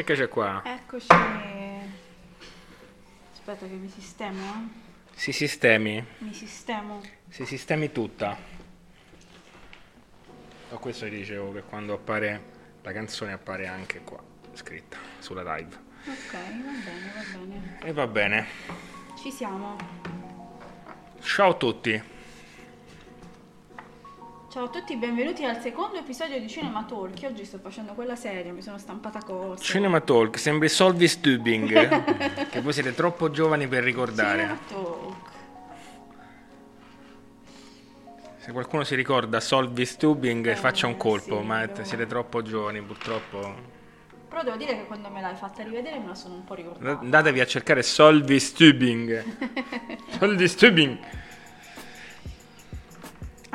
Eccoci qua. Eccoci. Aspetta che mi sistemo. eh. Si sistemi, Mi sistemo. si sistemi tutta. O questo dicevo che quando appare la canzone appare anche qua, scritta, sulla live. Ok, va bene, va bene. E va bene. Ci siamo. Ciao a tutti. Ciao a tutti, benvenuti al secondo episodio di Cinema Talk. Oggi sto facendo quella seria, mi sono stampata cose. Cinema Talk, sembri Solvis Tubing, che voi siete troppo giovani per ricordare. Cinema Talk. Se qualcuno si ricorda Solvis Tubing, Eh, faccia un colpo, sì, ma devo- siete troppo giovani purtroppo. Però devo dire che quando me l'hai fatta rivedere me la sono un po' ricordata. Andatevi a cercare Solvis Tubing. Solvis Tubing.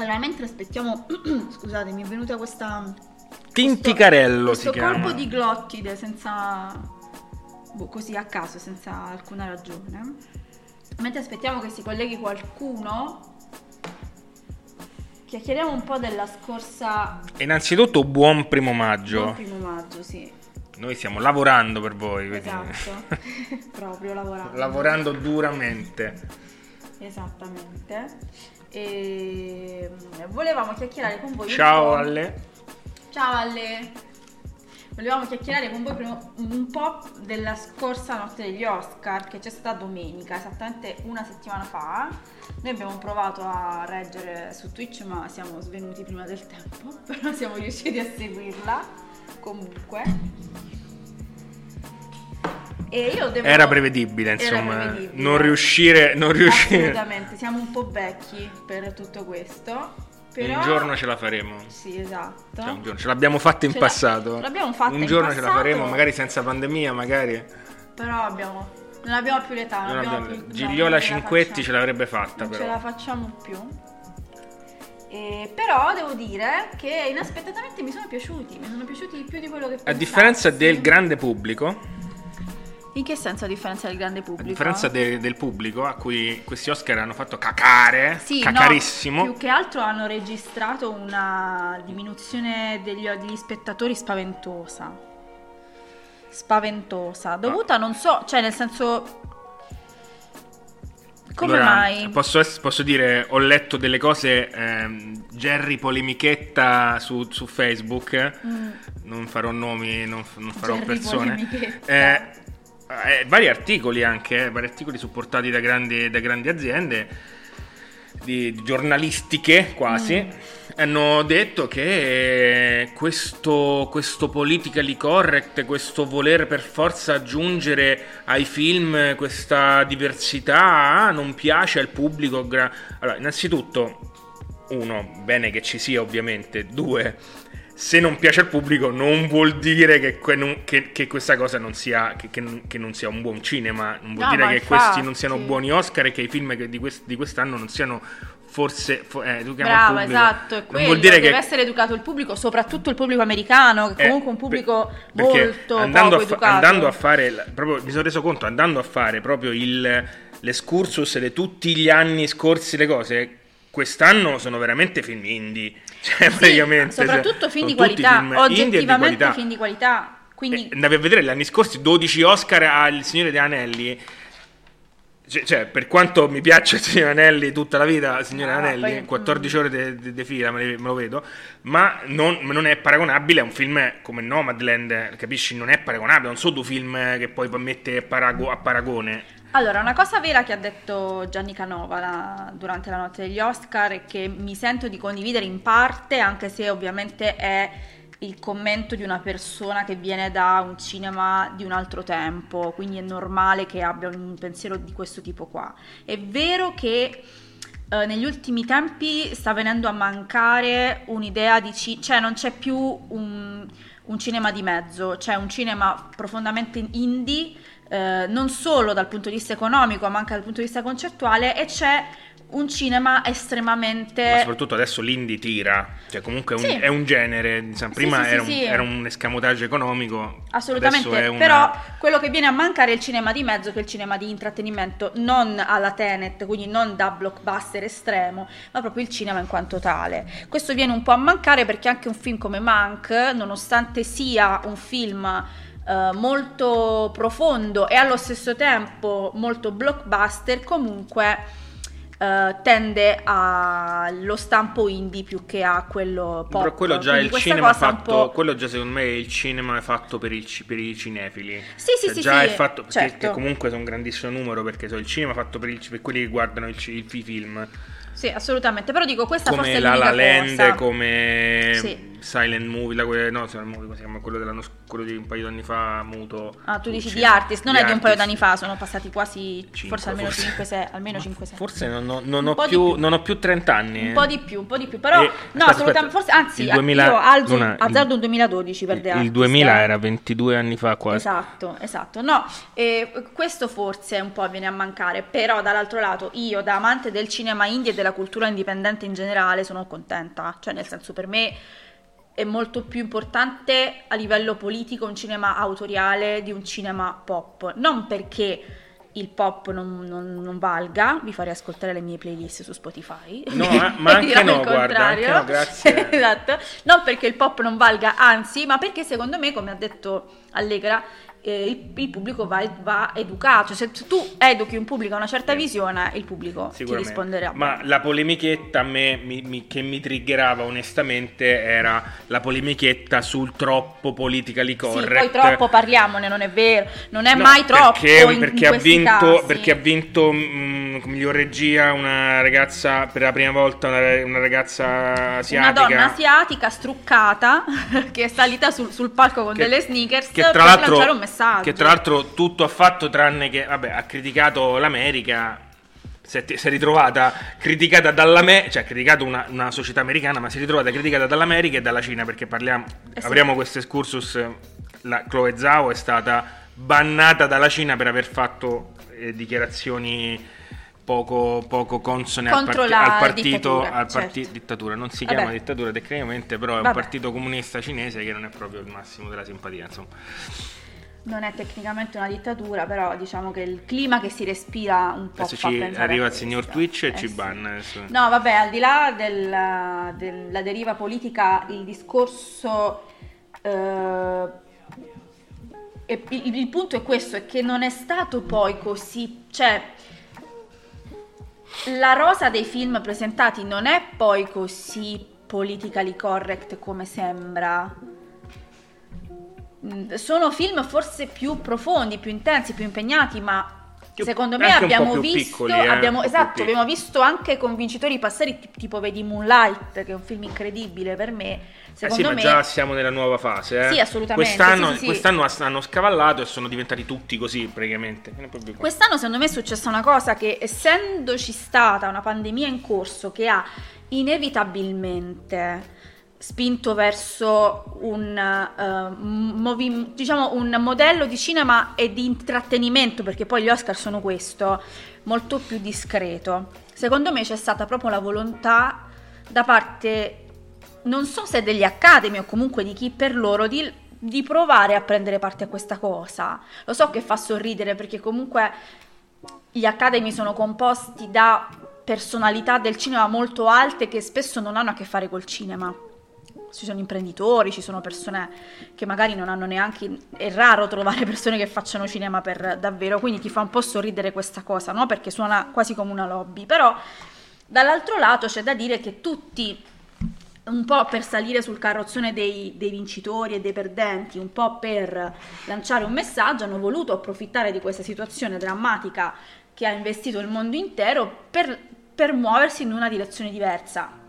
Allora, mentre aspettiamo, scusate, mi è venuta questa Tinticarello questo chiama. colpo di glottide senza boh, così a caso, senza alcuna ragione. Mentre aspettiamo che si colleghi qualcuno, chiacchieriamo un po' della scorsa Innanzitutto buon primo maggio. buon primo maggio, sì. Noi stiamo lavorando per voi, Esatto. Proprio lavorando. lavorando duramente. Esattamente. E mm, volevamo chiacchierare con voi Ciao po'. alle. Ciao Ale! Volevamo chiacchierare con voi un po' della scorsa notte degli Oscar che c'è stata domenica, esattamente una settimana fa. Noi abbiamo provato a reggere su Twitch ma siamo svenuti prima del tempo, però siamo riusciti a seguirla comunque. E io devo... Era prevedibile, Era insomma, prevedibile. non riuscire, non riuscire. Assolutamente, siamo un po' vecchi per tutto questo. Però... Un giorno ce la faremo. Sì, esatto. Cioè, un giorno- ce l'abbiamo fatta in Ce passato. l'abbiamo fatta Un giorno ce la passato. faremo, magari senza pandemia, magari. Però abbiamo, non abbiamo più l'età, non, Non abbiamo abbiamo- più, Gigliola la Cinquetti ce l'avrebbe fatta, Non però. ce la facciamo più. E, però devo dire che inaspettatamente mi sono piaciuti, mi sono piaciuti più di quello che A pensassi. differenza del grande pubblico, In che senso a differenza del grande a pubblico? differenza de- del pubblico a cui questi Oscar hanno fatto cacare, Sì, cacarissimo. no, più che altro hanno registrato una diminuzione degli, degli spettatori spaventosa. Spaventosa. Dovuta, non so, cioè nel senso... Come Allora, mai? Posso, posso dire, ho letto delle cose, ehm, Jerry Polemichetta su, su Facebook, Mm. non farò nomi, non, non farò Jerry persone. Polemichetta. Eh, eh, vari articoli anche, eh, vari articoli supportati da grandi, da grandi aziende, di, di giornalistiche quasi, Mm. hanno detto che questo, questo politically correct, questo voler per forza aggiungere ai film questa diversità non piace al pubblico. allora, innanzitutto, uno, bene che ci sia ovviamente, due, se non piace al pubblico non vuol dire che, que- non- che- che questa cosa non sia, che, che non- che non sia un buon cinema, non vuol No, dire che infatti. questi non siano buoni Oscar e che i film di, quest- di quest'anno non siano forse... fo- eh, Brava, esatto, è Non quello, vuol dire deve che... essere educato il pubblico, soprattutto il pubblico americano, che eh, comunque è un pubblico per- molto andando a, fa- educato. andando a fare, proprio, mi sono reso conto, andando a fare proprio il, l'escursus di tutti gli anni scorsi, le cose, quest'anno sono veramente film indie. Cioè, Sì, praticamente. soprattutto cioè, film di qualità, film indie e di oggettivamente qualità. film di qualità. Quindi Eh, andavi a vedere gli anni scorsi 12 Oscar al Signore degli Anelli. Cioè, cioè, per quanto mi piaccia il Signore degli Anelli tutta la vita, Signore Ah, Anelli, poi- 14 ore di fila me, me lo vedo, ma non, non è paragonabile a un film come Nomadland, capisci? Non è paragonabile, non sono due film che poi mette a, parago- a paragone. Allora, una cosa vera che ha detto Gianni Canova la- durante la notte degli Oscar e che mi sento di condividere in parte, anche se ovviamente è il commento di una persona che viene da un cinema di un altro tempo, quindi è normale che abbia un pensiero di questo tipo qua. È vero che eh, negli ultimi tempi sta venendo a mancare un'idea di ci- cioè non c'è più un, un cinema di mezzo, c'è un cinema profondamente indie, eh, non solo dal punto di vista economico, ma anche dal punto di vista concettuale, e c'è un cinema Ma estremamente... soprattutto adesso l'indie tira, cioè comunque è un, Sì. è un genere, diciamo, prima sì, sì, era, un, era un escamotage economico, Assolutamente, una- però quello che viene a mancare è il cinema di mezzo, che è il cinema di intrattenimento, non alla Tenet, quindi non da blockbuster estremo, ma proprio il cinema in quanto tale. Questo viene un po' a mancare perché anche un film come Mank, nonostante sia un film eh, molto profondo e allo stesso tempo molto blockbuster, comunque Uh, tende allo stampo indie più che a quello pop. Però quello già, il cinema fatto, quello già secondo me è il cinema fatto per, il, per i cinefili. Sì, sì, cioè, sì. Già sì, è fatto, certo. che, comunque sono un grandissimo numero perché so, il cinema fatto per, il, per quelli che guardano il, il, i film. Sì, assolutamente. Però dico, questa come forse è La l'unica La Land, cosa. come Sì. Silent Movie, la, que- no, Silent Movie, come si chiama? Quello, dell'anno, quello di un paio di anni fa, muto. Ah, tu dici di Artist, non The è di un paio d'anni fa, sono passati quasi, Cinque, forse almeno forse. 5-6, almeno 5-6. Forse non ho, non Un ho di più, non ho più 30 anni. Un eh. po' di più, un po' di più, però E- no, aspetta, assolutamente, forse anzi, Il 2000 io alzo, Luna, il- azzardo un 2012 per The Il Artist, 2000 eh. era 22 anni fa quasi. Esatto, esatto. No, eh, questo forse un po' viene a mancare, però dall'altro lato io da amante del cinema indie e della cultura indipendente in generale sono contenta, cioè nel senso per me è molto più importante a livello politico un cinema autoriale di un cinema pop, non perché il pop non, non- non valga, vi farei ascoltare le mie playlist su Spotify. No, ma- anche no, guarda, anche no, grazie. esatto, non perché il pop non valga, anzi, ma perché secondo me, come ha detto Allegra, eh, il, il pubblico va, va educato. Cioè, se tu educhi un pubblico a una certa visione, il pubblico ti risponderà. Ma la polemichetta a me mi- mi- che mi triggerava onestamente era la polemichetta sul troppo politically Sì, correct. poi troppo parliamone, non è vero, non è No, mai troppo. perché, perché ha vinto, perché ha vinto mm, miglior regia una ragazza per la prima volta una, una ragazza Una asiatica donna asiatica struccata che è salita sul, sul palco con Che- delle sneakers che per tra l'altro lanciare un messaggio. Che tra l'altro tutto ha fatto tranne che vabbè ha criticato l'America si è, ritrovata criticata dall'America cioè ha criticato una, una società americana ma si è ritrovata criticata dall'America e dalla Cina perché parliamo Eh sì. apriamo questo excursus la Chloe Zhao è stata bannata dalla Cina per aver fatto eh, dichiarazioni poco, poco consone al, la al partito dittatura, al parti- certo. dittatura non si Vabbè. chiama dittatura tecnicamente però è un Vabbè. partito comunista cinese che non è proprio il massimo della simpatia insomma Non è tecnicamente una dittatura, però diciamo che il clima che si respira un po' Adesso fa ci arriva il signor. Twitch e Eh ci sì. banna adesso. No, vabbè, al di là del- della deriva politica, il discorso... eh, il, il punto è questo, è che non è stato poi così... Cioè, la rosa dei film presentati non è poi così politically correct come sembra. Sono film forse più profondi, più intensi, più impegnati, ma Più- secondo me abbiamo visto, piccoli, eh, abbiamo, esatto, abbiamo visto anche con vincitori passati, ti- tipo vedi Moonlight, che è un film incredibile per me. Eh sì, Secondo ma me già siamo nella nuova fase. Eh. Sì, assolutamente, Quest'anno, sì, sì, quest'anno hanno scavallato e sono diventati tutti così, praticamente. Quest'anno secondo me è successa una cosa che essendoci stata una pandemia in corso che ha inevitabilmente spinto verso un, eh, movi- diciamo un modello di cinema e di intrattenimento, perché poi gli Oscar sono questo, molto più discreto. Secondo me c'è stata proprio la volontà da parte, non so se degli Academy o comunque di chi per loro, di, di provare a prendere parte a questa cosa. Lo so che fa sorridere perché comunque gli Academy sono composti da personalità del cinema molto alte che spesso non hanno a che fare col cinema. Ci sono imprenditori, ci sono persone che magari non hanno neanche. È raro trovare persone che facciano cinema per davvero, quindi ti fa un po' sorridere questa cosa, no? Perché suona quasi come una lobby. Però dall'altro lato c'è da dire che tutti, un po' per salire sul carrozzone dei, dei vincitori e dei perdenti, un po' per lanciare un messaggio, hanno voluto approfittare di questa situazione drammatica che ha investito il mondo intero per, per muoversi in una direzione diversa.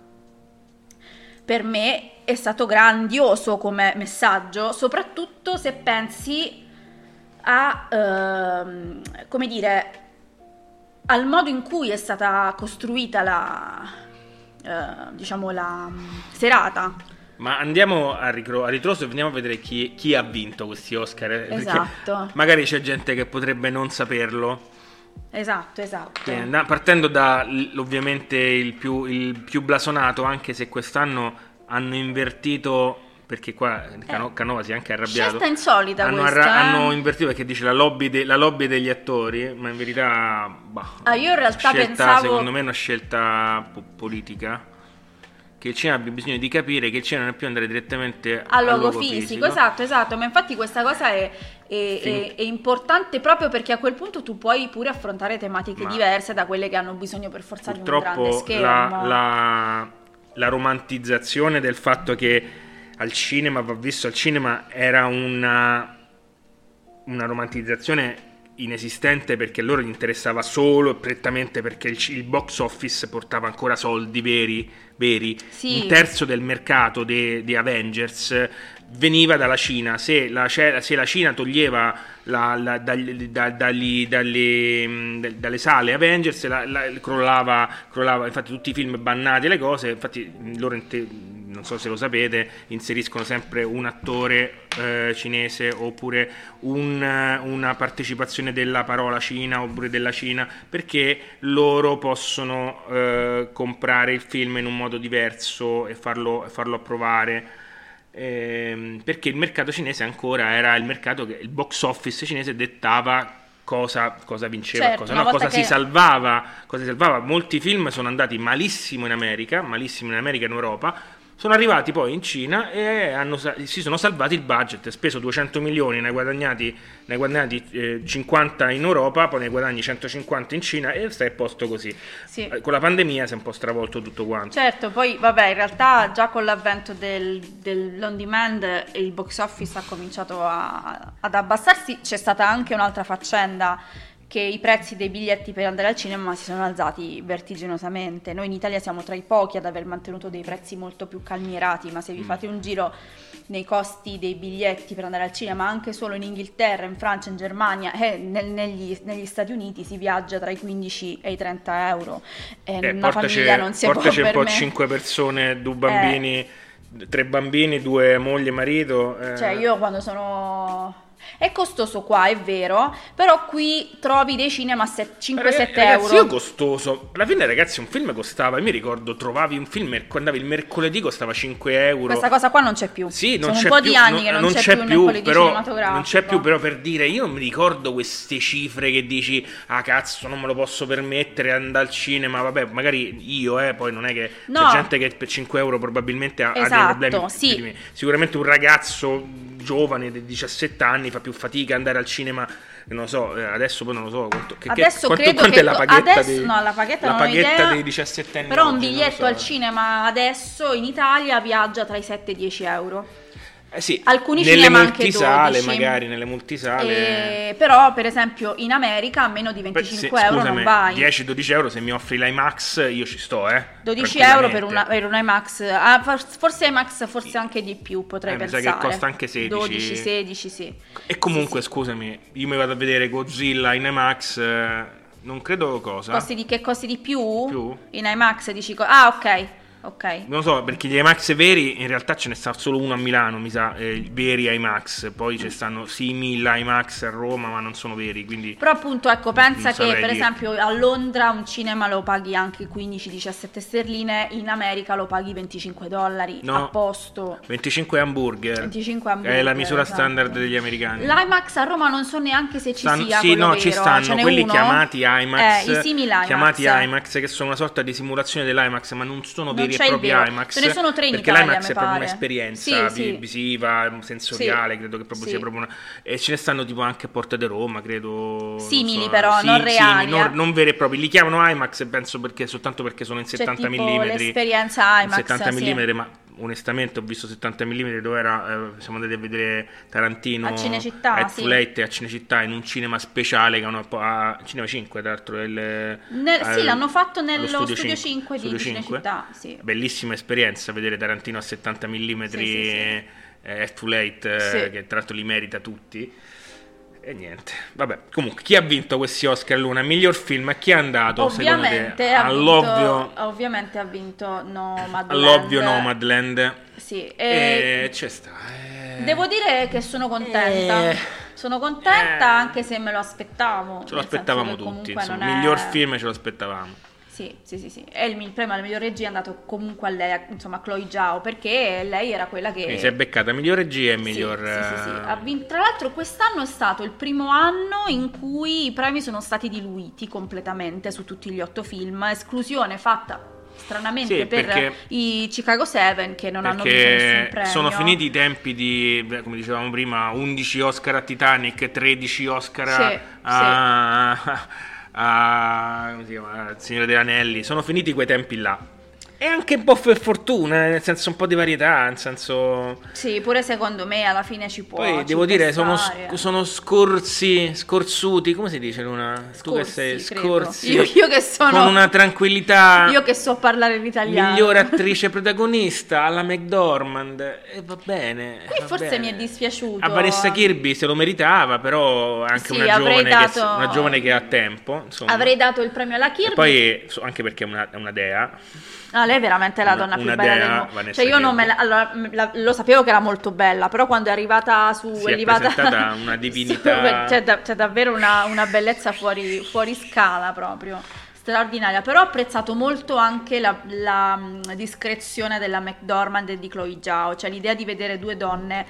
Per me è stato grandioso come messaggio, soprattutto se pensi a, ehm, come dire, al modo in cui è stata costruita la, eh, diciamo, la mm, serata. Ma andiamo a, ricro- a ritroso e veniamo a vedere chi, chi ha vinto questi Oscar. eh, Esatto. Magari c'è gente che potrebbe non saperlo. Esatto, esatto. Quindi, partendo da ovviamente il più, il più blasonato, anche se quest'anno hanno invertito. Perché qua Cano- Canova si è anche arrabbiato. Scelta insolita hanno, questa, arra- eh. hanno invertito perché dice la lobby, de- la lobby degli attori, ma in verità, bah, Ah, io in realtà scelta, pensavo- secondo me è una scelta po- politica. che il cinema abbia bisogno di capire che il cinema non è più andare direttamente al luogo, luogo fisico, fisico. esatto, esatto, ma infatti questa cosa è, è- Fin- è- è importante proprio perché a quel punto tu puoi pure affrontare tematiche Ma- diverse da quelle che hanno bisogno per forza di un grande schermo. la, la- la romantizzazione del fatto che al cinema va visto al cinema era una, una romantizzazione inesistente perché loro gli interessava solo e prettamente perché il, il box office portava ancora soldi veri, veri. Sì. un terzo del mercato di Avengers veniva dalla Cina se la, se la Cina toglieva la- la- dagli- da- dagli- dalle, dalle sale Avengers la- la- crollava, crollava infatti tutti i film bannati e le cose infatti loro non so se lo sapete inseriscono sempre un attore eh, cinese oppure un, eh, una partecipazione della parola Cina oppure della Cina perché loro possono eh, comprare il film in un modo diverso e farlo, farlo approvare Ehm, perché il mercato cinese ancora era il mercato che il box office cinese dettava cosa, cosa vinceva Certo, cosa no, cosa si che- salvava, cosa si salvava. Molti film sono andati malissimo in America, malissimo in America e in Europa. Sono arrivati poi in Cina e hanno si sono salvati il budget, speso 200 milioni, ne hai guadagnati, ne hai guadagnati eh, 50 in Europa, poi ne guadagni 150 in Cina e stai a posto così. Sì. Eh, Con la pandemia si è un po' stravolto tutto quanto. Certo, poi vabbè, in realtà già con l'avvento del, dell'on demand il box office ha cominciato a- ad abbassarsi, c'è stata anche un'altra faccenda che i prezzi dei biglietti per andare al cinema si sono alzati vertiginosamente. Noi in Italia siamo tra i pochi ad aver mantenuto dei prezzi molto più calmierati, ma se vi Mm. fate un giro nei costi dei biglietti per andare al cinema, anche solo in Inghilterra, in Francia, in Germania e nel- negli, negli Stati Uniti si viaggia tra i 15 e i 30 euro. E Eh, una portaci, famiglia non si può portaci un po' permettere. cinque persone, due bambini, tre bambini, due moglie e marito. eh. Cioè, io quando sono. È costoso qua, è vero, però qui trovi dei cinema a 5-7 Ragazzi, euro. io costoso. Alla fine, ragazzi, un film costava. Io mi ricordo, trovavi un film, andavi il mercoledì, costava 5 euro. Questa cosa qua non c'è più. Sì, non Sono c'è un po' più, di anni che non, c'è, più un mercoledì però, non c'è più, però per dire, io non mi ricordo queste cifre che dici, ah cazzo, non me lo posso permettere andare al cinema, vabbè, magari io, eh, poi non è che No. c'è gente che per 5 euro probabilmente ha, ha dei Esatto, problemi. sì. più. Sicuramente un ragazzo giovane di 17 anni fa più fatica andare al cinema, non lo so, eh, adesso poi non lo so, quanto, che, Adesso quanto, credo quanto che è la paghetta adesso dei, no, la paghetta la paghetta dei 17 anni Però un oggi, lo biglietto so, al cinema adesso in Italia viaggia tra i 7 e i 10 euro. Eh sì, Alcuni nelle multisale, 12. magari nelle multisale. E- Però, per esempio, in America a meno di Beh, 25 se- euro scusami, non vai. 10-12 euro se mi offri l'IMAX io ci sto, eh. 12 euro per, una, per un IMAX, ah, for- forse IMAX forse anche di più potrei Eh, mi sa pensare. che costa anche 16. 12, 16, sì. E comunque, scusami, io mi vado a vedere Godzilla in IMAX, eh, non credo cosa. Costi di, che costi di più? Più? In IMAX dici... co- ah, ok, ok. Non lo so, perché gli IMAX veri in realtà ce ne sta solo uno a Milano, mi sa, eh, veri IMAX, poi ci stanno simili IMAX a Roma, ma non sono veri, quindi Però appunto, ecco, pensa che per dirti. esempio a Londra un cinema lo paghi anche 15-17 sterline, in America lo paghi 25 dollari No. a posto. 25 hamburger. 25 È hamburger, la misura esatto. standard degli americani. L'IMAX a Roma non so neanche se ci Stanno- sia sì, no, vero. ci stanno Ce n'è quelli uno? chiamati IMAX, Eh, i simili IMAX. chiamati IMAX, che sono una sorta di simulazione dell'IMAX, ma non sono Non veri c'è il propri vero. IMAX. Ce ne sono tre in perché Italia, l'IMAX è proprio un'esperienza Sì, vi- visiva, sensoriale, Sì. credo che proprio sia proprio una... E ce ne stanno tipo anche a Porta di Roma, credo. Simili so, però, non simili, reali, non, eh. non veri e propri. Li chiamano IMAX, penso perché soltanto perché sono in C'è 70 tipo mm. l'esperienza IMAX, 70 sì. mm, ma onestamente ho visto 70 mm dove era, eh, siamo andati a vedere Tarantino A Cinecittà, a sì. Eight a Cinecittà in un cinema speciale che hanno a Cinema 5 tra l'altro il, Nel- sì, al- l'hanno fatto nello studio 5 di Studio 5. Cinecittà, sì. bellissima esperienza vedere Tarantino a 70 mm Sì, sì, sì. eh, a Full Eight eh, Sì. che tra l'altro li merita tutti e niente, vabbè, comunque chi ha vinto questi Oscar Luna? Miglior film? A chi è andato secondo Ovviamente te? ha, All'ovvio, vinto, ovviamente ha vinto Nomadland. all'ovvio Nomadland. Sì, E e c'è sta. eh. devo dire che sono contenta. Eh. Sono contenta Eh. anche se me lo aspettavo. Ce lo aspettavamo tutti. Insomma, è- miglior film ce lo aspettavamo. Sì, sì, sì, sì. E il, il premio alla miglior regia è andato comunque a lei, insomma a Chloe Zhao, perché lei era quella che... Quindi si è beccata miglior regia e Sì, miglior. sì, sì, sì. eh, Ha vin- Tra l'altro quest'anno è stato il primo anno in cui i premi sono stati diluiti completamente su tutti gli otto film, esclusione fatta stranamente Sì, per i Chicago 7 che non hanno vinto nessun premio. sono finiti i tempi di, come dicevamo prima, 11 Oscar a Titanic, 13 Oscar a, Sì, a- a- come si chiama? Signore degli Anelli. Sono finiti quei tempi là. E anche un po' per fortuna, nel senso un po' di varietà, nel senso... Sì, pure secondo me alla fine ci può Poi ci devo dire, sono, sc- sono scorsi, scorsuti, come si dice Luna? tu che Scorsi, sei credo. scorsi, Io- io che sono- con una tranquillità... Io che so parlare l'italiano. Migliore attrice protagonista alla McDormand e va bene. Qui va forse bene. mi è dispiaciuto. A Vanessa Kirby se lo meritava, però è anche Sì, una, giovane che, dato- una giovane che ha tempo. Insomma. Avrei dato il premio alla E Kirby. poi so- anche perché è una, è una dea. No, lei è veramente la Una- donna più bella del mondo. Vanessa Cioè, io non me la, allora, la- lo sapevo che era molto bella, però quando è arrivata su. Si è arrivata presentata una divinità. su- c'è, da- c'è davvero una, una bellezza fuori, fuori scala proprio. Straordinaria, però ho apprezzato molto anche la, la, discrezione della McDormand e di Chloe Zhao, cioè l'idea di vedere due donne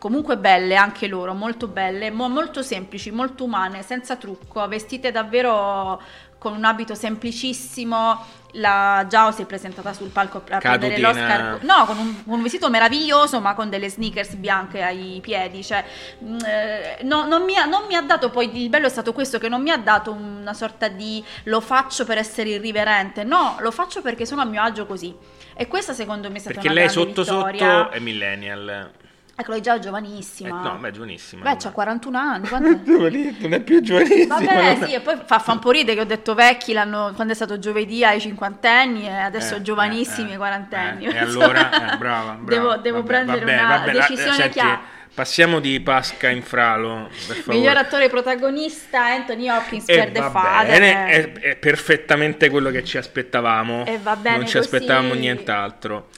comunque belle anche loro, molto belle, mo- molto semplici, molto umane, senza trucco, vestite davvero con un abito semplicissimo. La Giao si è presentata sul palco a prendere Cadutina. l'Oscar. No, con un, con un vestito meraviglioso, ma con delle sneakers bianche ai piedi. Cioè, mh, eh, no- non, mi ha, non mi ha dato poi. Il bello è stato questo: che non mi ha dato una sorta di lo faccio per essere irriverente. No, lo faccio perché sono a mio agio così. E questa, secondo me, è stata Perché una lei sotto vittoria. sotto è millennial. Ecco, lei già è Eh, giovanissima. no, beh, è giovanissima. Beh, c'ha 41 anni. non è più giovanissima. Vabbè, non sì, e poi fa, fa un po' ridere che ho detto vecchi quando è stato giovedì ai cinquantenni e adesso Eh, giovanissimi eh, ai quarantenni. eh, e allora, eh, brava, brava. Devo, devo Vabbè, prendere vabbè, una vabbè, la- decisione senti, chiara. Passiamo di Pasca in Fralo. Miglior attore protagonista Anthony Hopkins E per The Father. è, è perfettamente quello che ci aspettavamo. E va bene non ci così. aspettavamo nient'altro.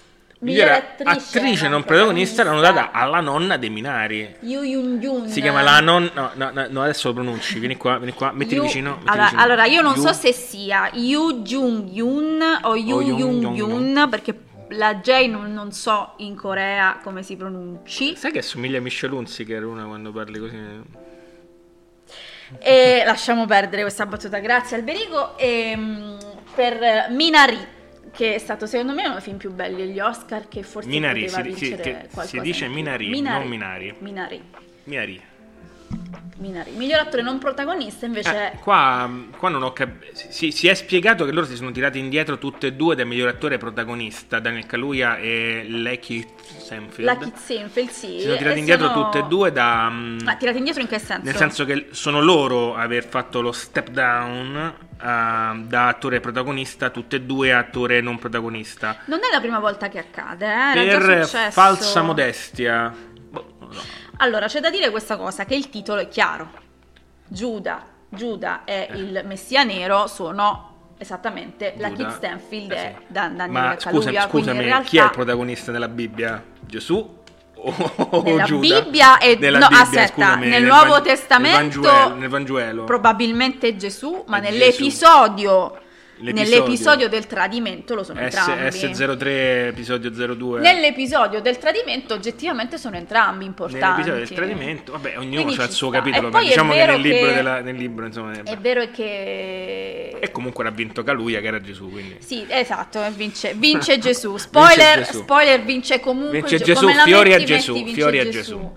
Miglior Migliore attrice, attrice non protagonista l'hanno data alla nonna dei Minari. Yu Yun Yun. Si chiama la nonna. No, no, no, adesso lo pronunci. Vieni qua, vieni qua, mettiti Yu- vicino. mettiti allora, vicino. allora, io non Yu- so se sia Yu Jung Yun o Yu Yun Yun perché la J non, non so in Corea come si pronunci. Sai che assomiglia a Michelle Hunziker una quando parli così? E lasciamo perdere questa battuta, grazie Alberico. E, mm, per Minari, che è stato secondo me uno dei film più belli agli Oscar, che forse Minari, poteva si- si- vincere qualcosa si dice in più. Minari, non Minari. Minari. Minari. Minari. Miglior attore non protagonista invece Eh, qua, qua non ho capito. Si, si è spiegato che loro si sono tirati indietro tutte e due dal miglior attore protagonista, Daniel Kaluuya e Lakeith Stanfield. la Kit Sinfield, sì. si sono tirati e indietro sono- tutte e due da. Ma tirati indietro in che senso? Nel senso che sono loro aver fatto lo step down eh, da attore protagonista, tutte e due attore non protagonista. Non è la prima volta che accade, eh? Per falsa modestia. Boh. Allora, c'è da dire questa cosa, che il titolo è chiaro. Giuda, Giuda e Eh. il Messia Nero sono esattamente la Giuda. Kit Stanfield Eh, sì. Dan- Daniel Ma Kaluuya, scusami, scusami realtà chi è il protagonista nella Bibbia? Gesù o Nella Giuda? Bibbia e- Nella no, Bibbia, aspetta, scusami, nel Nuovo Van- Testamento- nel Vangelo, nel probabilmente Gesù, ma nell'episodio L'episodio. nell'episodio del tradimento lo sono S- entrambi. S03 episodio 02 Nell'episodio del tradimento oggettivamente sono entrambi importanti. Nell'episodio del tradimento, vabbè, ognuno ha il suo sta. capitolo, ma è diciamo che nel libro, che- della- nel libro insomma, eh, È vero che e comunque l'ha vinto Caluia che era Gesù, quindi Sì, esatto, vince, vince Gesù. Spoiler, Gesù. spoiler vince comunque Vince Ge- Gesù, la fiori a Gesù, vince fiori a Gesù.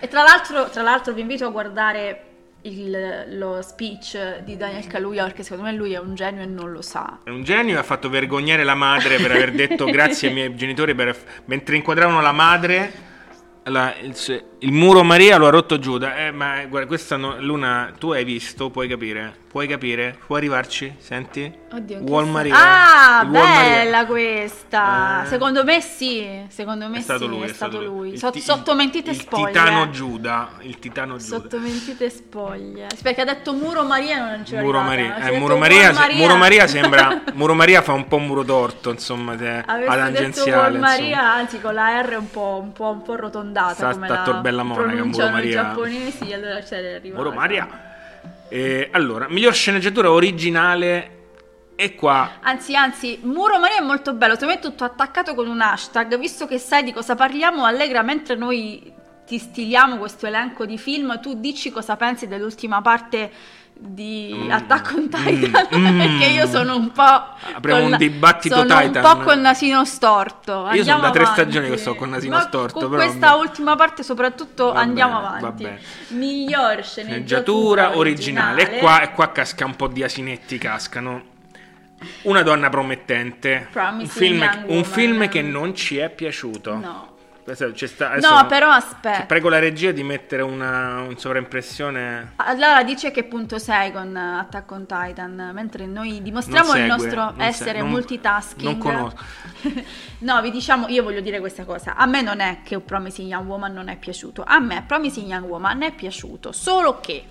E tra l'altro, tra l'altro vi invito a guardare il- lo speech di Daniel Kaluuya perché secondo me lui è un genio e non lo sa. è un genio e ha fatto vergognare la madre per aver detto grazie ai miei genitori per, mentre inquadravano la madre la- il, il muro Maria lo ha rotto Giuda. Eh, ma guarda, questa no- Luna, tu hai visto, puoi capire, puoi capire, puoi arrivarci, senti? Oddio, Wall Maria. Ah, Wall Maria. bella questa. Eh. Secondo me sì, secondo me È stato sì, lui, è stato lui. Il Sot- ti- sotto mentite il spoglie. titano Giuda, il titano Giuda. Sotto mentite spoglie. Perché ha detto Muro Maria non ce l'ho Muro arrivata. Maria, eh, Muro, Maria, se- Muro Maria sembra Muro Maria fa un po' muro torto, insomma, te, detto tangenziale, insomma. Maria, anzi con la R un po', un po', un po' rotondata Sta- come sta la Torbella Monaca, Muro i Maria. giapponesi, allora c'è arrivata. Muro Maria. E, allora, miglior sceneggiatura originale e qua. Anzi, anzi, Muro Maria è molto bello, secondo me è tutto attaccato con un hashtag, visto che sai di cosa parliamo, Allegra, mentre noi ti stiliamo questo elenco di film, tu dici cosa pensi dell'ultima parte di Mm, Attack on Titan mm, perché io sono un po' Apriamo un dibattito sono Titan. un po' col nasino storto Io sono Andiamo da tre avanti. stagioni che sto col nasino Ma storto, con però questa vabbè. ultima parte soprattutto Va andiamo bene, avanti miglior sceneggiatura originale. E qua, e qua casca un po' di asinetti, cascano. Una donna promettente. Un film, un film che non ci è piaciuto. no sta- no però aspetta Prego la regia di mettere una un sovraimpressione. Allora dici a che punto sei con eh, Attack on Titan, mentre noi dimostriamo Non il segue, nostro essere se- non- multitasking. non conosco. no, vi diciamo, io voglio dire questa cosa. A me non è che Promising Young Woman non è piaciuto. A me Promising Young Woman è piaciuto, solo che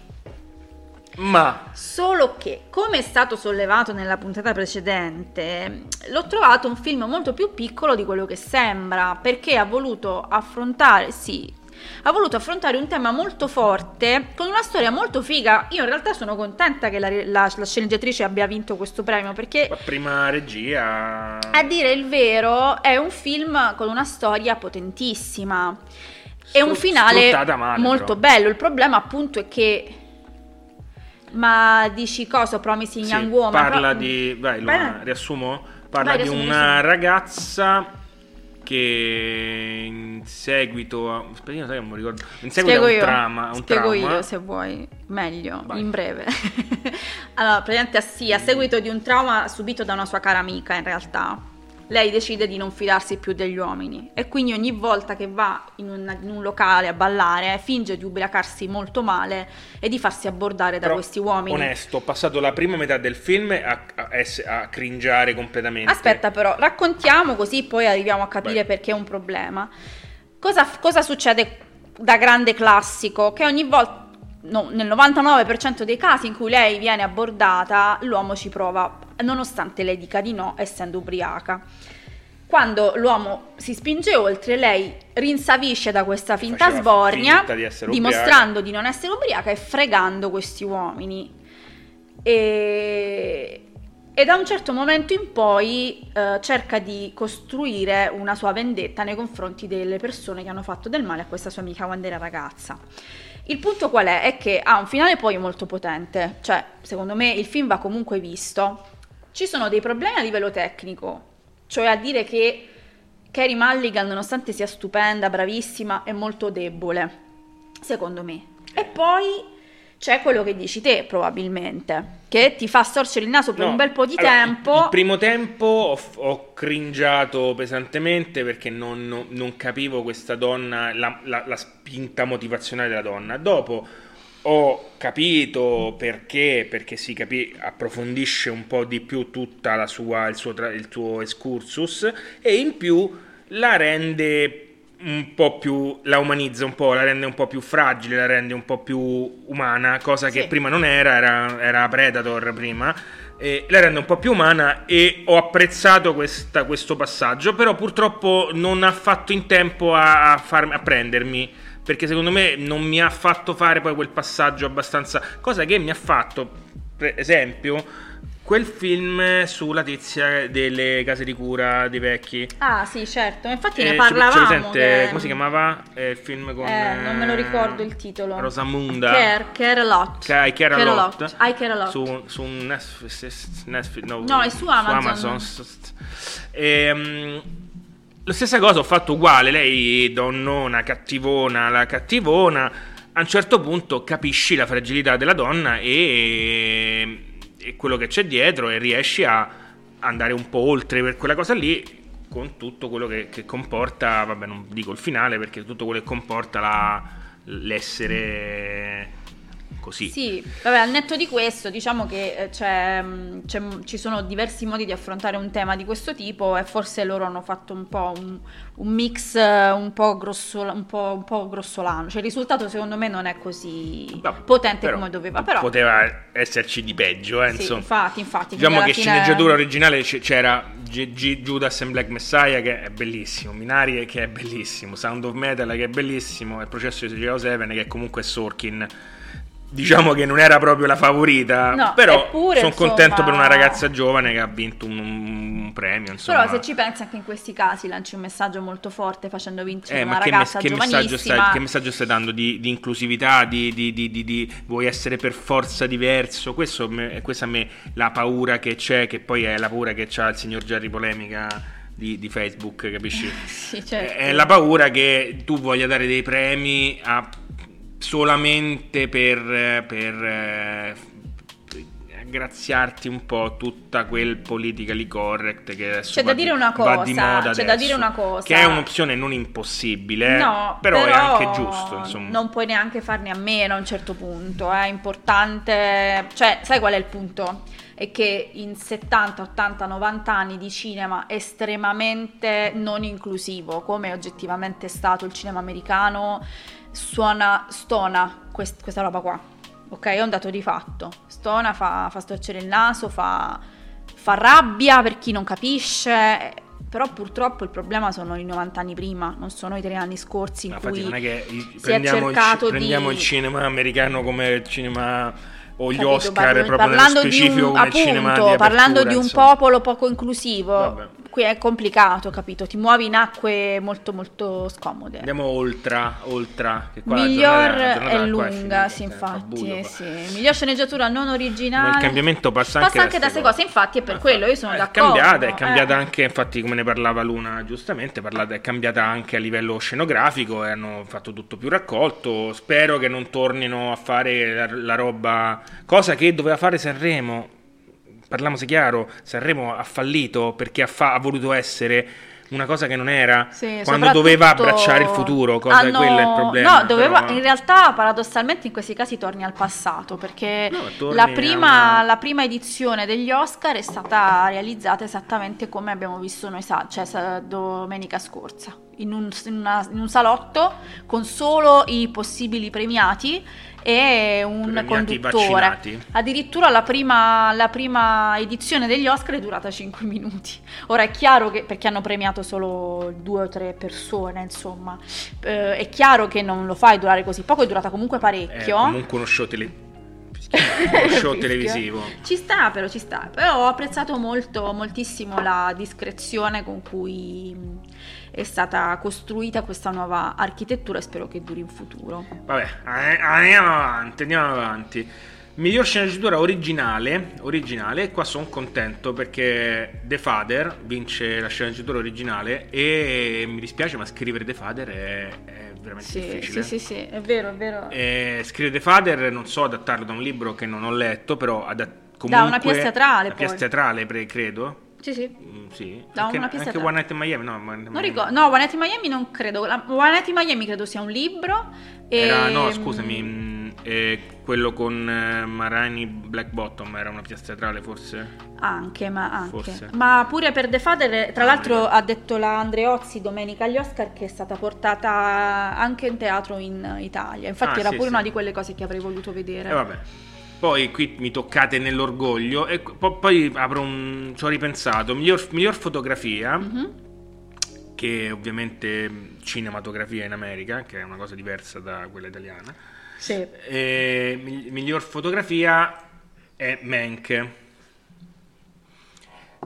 Ma Solo che, come è stato sollevato nella puntata precedente, l'ho trovato un film molto più piccolo di quello che sembra, perché ha voluto affrontare, sì, ha voluto affrontare un tema molto forte, con una storia molto figa. Io in realtà sono contenta che la, la- la sceneggiatrice abbia vinto questo premio, perché la prima regia. a dire il vero è un film con una storia potentissima. E un finale molto bello. Il problema appunto è che... Ma dici cosa? Promising Sì, Young Woman? parla Pro- di. Vai, Luana, riassumo? Parla Vai, di riassumi, una riassumi. ragazza che in seguito a. Aspetta, sai che non mi ricordo. In seguito Spiego a un io, trauma. a Un spiego trauma io se vuoi, meglio, Vai. in breve. allora, praticamente sì, a seguito di un trauma subito da una sua cara amica in realtà, lei decide di non fidarsi più degli uomini e quindi ogni volta che va in un, in un locale a ballare finge di ubriacarsi molto male e di farsi abbordare da Però, questi uomini. Onesto, ho passato la prima metà del film a, a, ess- a cringiare completamente. Aspetta però, raccontiamo così poi arriviamo a capire Vai. perché è un problema. Cosa, cosa succede da grande classico? Che ogni volta, no, nel 99% dei casi in cui lei viene abbordata, l'uomo ci prova, nonostante lei dica di no, essendo ubriaca. Quando l'uomo si spinge oltre, lei rinsavisce da questa finta Faceva sbornia, finta di dimostrando di non essere ubriaca e fregando questi uomini. E, e da un certo momento in poi eh, cerca di costruire una sua vendetta nei confronti delle persone che hanno fatto del male a questa sua amica quando era ragazza. Il punto qual è? È che ha un finale poi molto potente, cioè secondo me il film va comunque visto. Ci sono dei problemi a livello tecnico, cioè a dire che Carrie Mulligan, nonostante sia stupenda, bravissima, è molto debole, secondo me. E poi c'è quello che dici te, probabilmente, che ti fa storcere il naso per No, un bel po' di allora, tempo. Il, il primo tempo ho, ho cringiato pesantemente perché non, non- non capivo questa donna, la, la- la spinta motivazionale della donna. Dopo ho capito perché, perché si capi- approfondisce un po' di più tutta la sua, il suo, il suo excursus e in più la rende un po' più, la umanizza un po', la rende un po' più fragile, la rende un po' più umana, cosa che Sì. prima non era, era, era Predator prima, e la rende un po' più umana e ho apprezzato questa- questo passaggio, però purtroppo non ha fatto in tempo a, a farmi- a prendermi, perché secondo me non mi ha fatto fare poi quel passaggio abbastanza, cosa che mi ha fatto, per esempio, quel film sulla tizia delle case di cura dei vecchi. Ah sì, certo, infatti Eh, ne c'è- c'è parlavamo. presente- che- come si chiamava eh, il film con Eh, non me lo ricordo il titolo. Rosamunda Care, care a lot. Che- I Care a Lot, I care a lot. su, su Netflix, Netflix- no, No, è su Amazon. Ehm, la stessa cosa ho fatto uguale, lei donnona, cattivona, la cattivona, a un certo punto capisci la fragilità della donna e, e quello che c'è dietro e riesci a andare un po' oltre per quella cosa lì con tutto quello che, che comporta, vabbè non dico il finale perché tutto quello che comporta la- l'essere così. Sì, vabbè, al netto di questo, diciamo che eh, c'è, mh, c'è- ci sono diversi modi di affrontare un tema di questo tipo e forse loro hanno fatto un po' un, un mix eh, un po, grossola- un, po', un po' grossolano. Cioè il risultato secondo me non è così Vabbè, potente però come doveva, però... poteva esserci di peggio, eh, sì, infatti, infatti. Diciamo che fine- sceneggiatura originale c'era G- G- Judas and Black Messiah che è bellissimo, Minari che è bellissimo, Sound of Metal che è bellissimo e il processo di Zero Seven che comunque è Sorkin. Diciamo che non era proprio la favorita, No, però sono contento per una ragazza giovane che ha vinto un, un premio, insomma. Però se ci pensi anche in questi casi lanci un messaggio molto forte facendo vincere Eh, una ma che, ragazza mes- che messaggio stai, che messaggio stai dando di, di inclusività, di, di- di- vuoi essere per forza diverso? Questo, me- questa a me la paura che c'è, che poi è la paura che ha il signor Jerry Polemica di, di Facebook, capisci? Sì, certo. È la paura che tu voglia dare dei premi a- solamente per, per eh, graziarti un po' tutta quel politically correct che adesso C'è da va dire di- una va di cosa, moda c'è da adesso, dire una cosa. che è un'opzione non impossibile No, però, è anche giusto insomma Non puoi neanche farne a meno a un certo punto, è importante, cioè, sai qual è il punto? È che in 70, 80, 90 anni di cinema estremamente non inclusivo, come oggettivamente è stato il cinema americano, suona, stona quest- questa roba qua. Ok, è un dato di fatto. Stona, fa, fa storcere il naso, fa, fa rabbia per chi non capisce. Però purtroppo il problema sono i 90 anni prima, non sono i tre anni scorsi in Ma infatti cui non è che i- si è prendiamo, il, prendiamo di... il cinema americano come il cinema o gli Capito, Oscar proprio nello parlando di specifico un, il cinema appunto, di parlando di un insomma. popolo poco inclusivo, Vabbè. qui è complicato, capito? Ti muovi in acque molto molto scomode. Andiamo oltre, oltre che qua la Miglior giornata- la giornata è lunga, finita, sì, eh, fa infatti, eh, sì. Miglior sceneggiatura non Ma originale. il cambiamento passa anche, Passa anche da ste queste cose, infatti è per Ah, quello, io sono è d'accordo. cambiata, è cambiata eh. anche, infatti come ne parlava Luna giustamente, parlata- è cambiata anche a livello scenografico e hanno fatto tutto più raccolto, spero che non tornino a fare la, la roba, cosa che doveva fare Sanremo, parliamoci chiaro, Sanremo ha fallito perché ha, fa- ha voluto essere una cosa che non era Sì, quando doveva abbracciare il futuro, cosa, hanno- quello è il problema. No, doveva, però- in realtà paradossalmente in questi casi torni al passato perché No, la, prima, una- la prima edizione degli Oscar è stata realizzata esattamente come abbiamo visto noi cioè, domenica scorsa, in un, in una- in un salotto con solo i possibili premiati e un conduttore. Addirittura la prima, la prima edizione degli Oscar è durata 5 minuti. Ora è chiaro che, perché hanno premiato solo due o tre persone, insomma, eh, è chiaro che non lo fai durare così poco, è durata comunque è parecchio. comunque uno show, tele- show televisivo. Ci sta, però ci sta. Però ho apprezzato molto, moltissimo la discrezione con cui è stata costruita questa nuova architettura e spero che duri in futuro. Vabbè, eh, andiamo avanti, andiamo avanti. Miglior sceneggiatura originale, originale, qua sono contento perché The Father vince la sceneggiatura originale e mi dispiace ma scrivere The Father è, è veramente Sì, difficile. sì, sì, sì, è vero, è vero. Eh, scrivere The Father non so adattarlo da un libro che non ho letto, però adat- comunque... una pièce teatrale, Una pièce teatrale, pre- credo. Sì, sì. Mm, sì. Da anche, una pièce anche. One Night in Miami, no. One Night Miami. ricordo, no, One Night in Miami non credo. La- One Night in Miami credo sia un libro. Era, e- no, scusami, eh, quello con eh, Marani Black Bottom era una pièce teatrale forse? Anche, ma anche. Forse. Ma pure per The Father, tra Ah, l'altro ha detto la Andreozzi domenica agli Oscar che è stata portata anche in teatro in Italia. Infatti Ah, era sì, pure sì. una di quelle cose che avrei voluto vedere. E vabbè. Poi qui mi toccate nell'orgoglio e po- poi apro un... ci ho ripensato. Miglior, miglior fotografia, Mhm. che ovviamente cinematografia in America, che è una cosa diversa da quella italiana. Sì. E mi- miglior fotografia è Mank.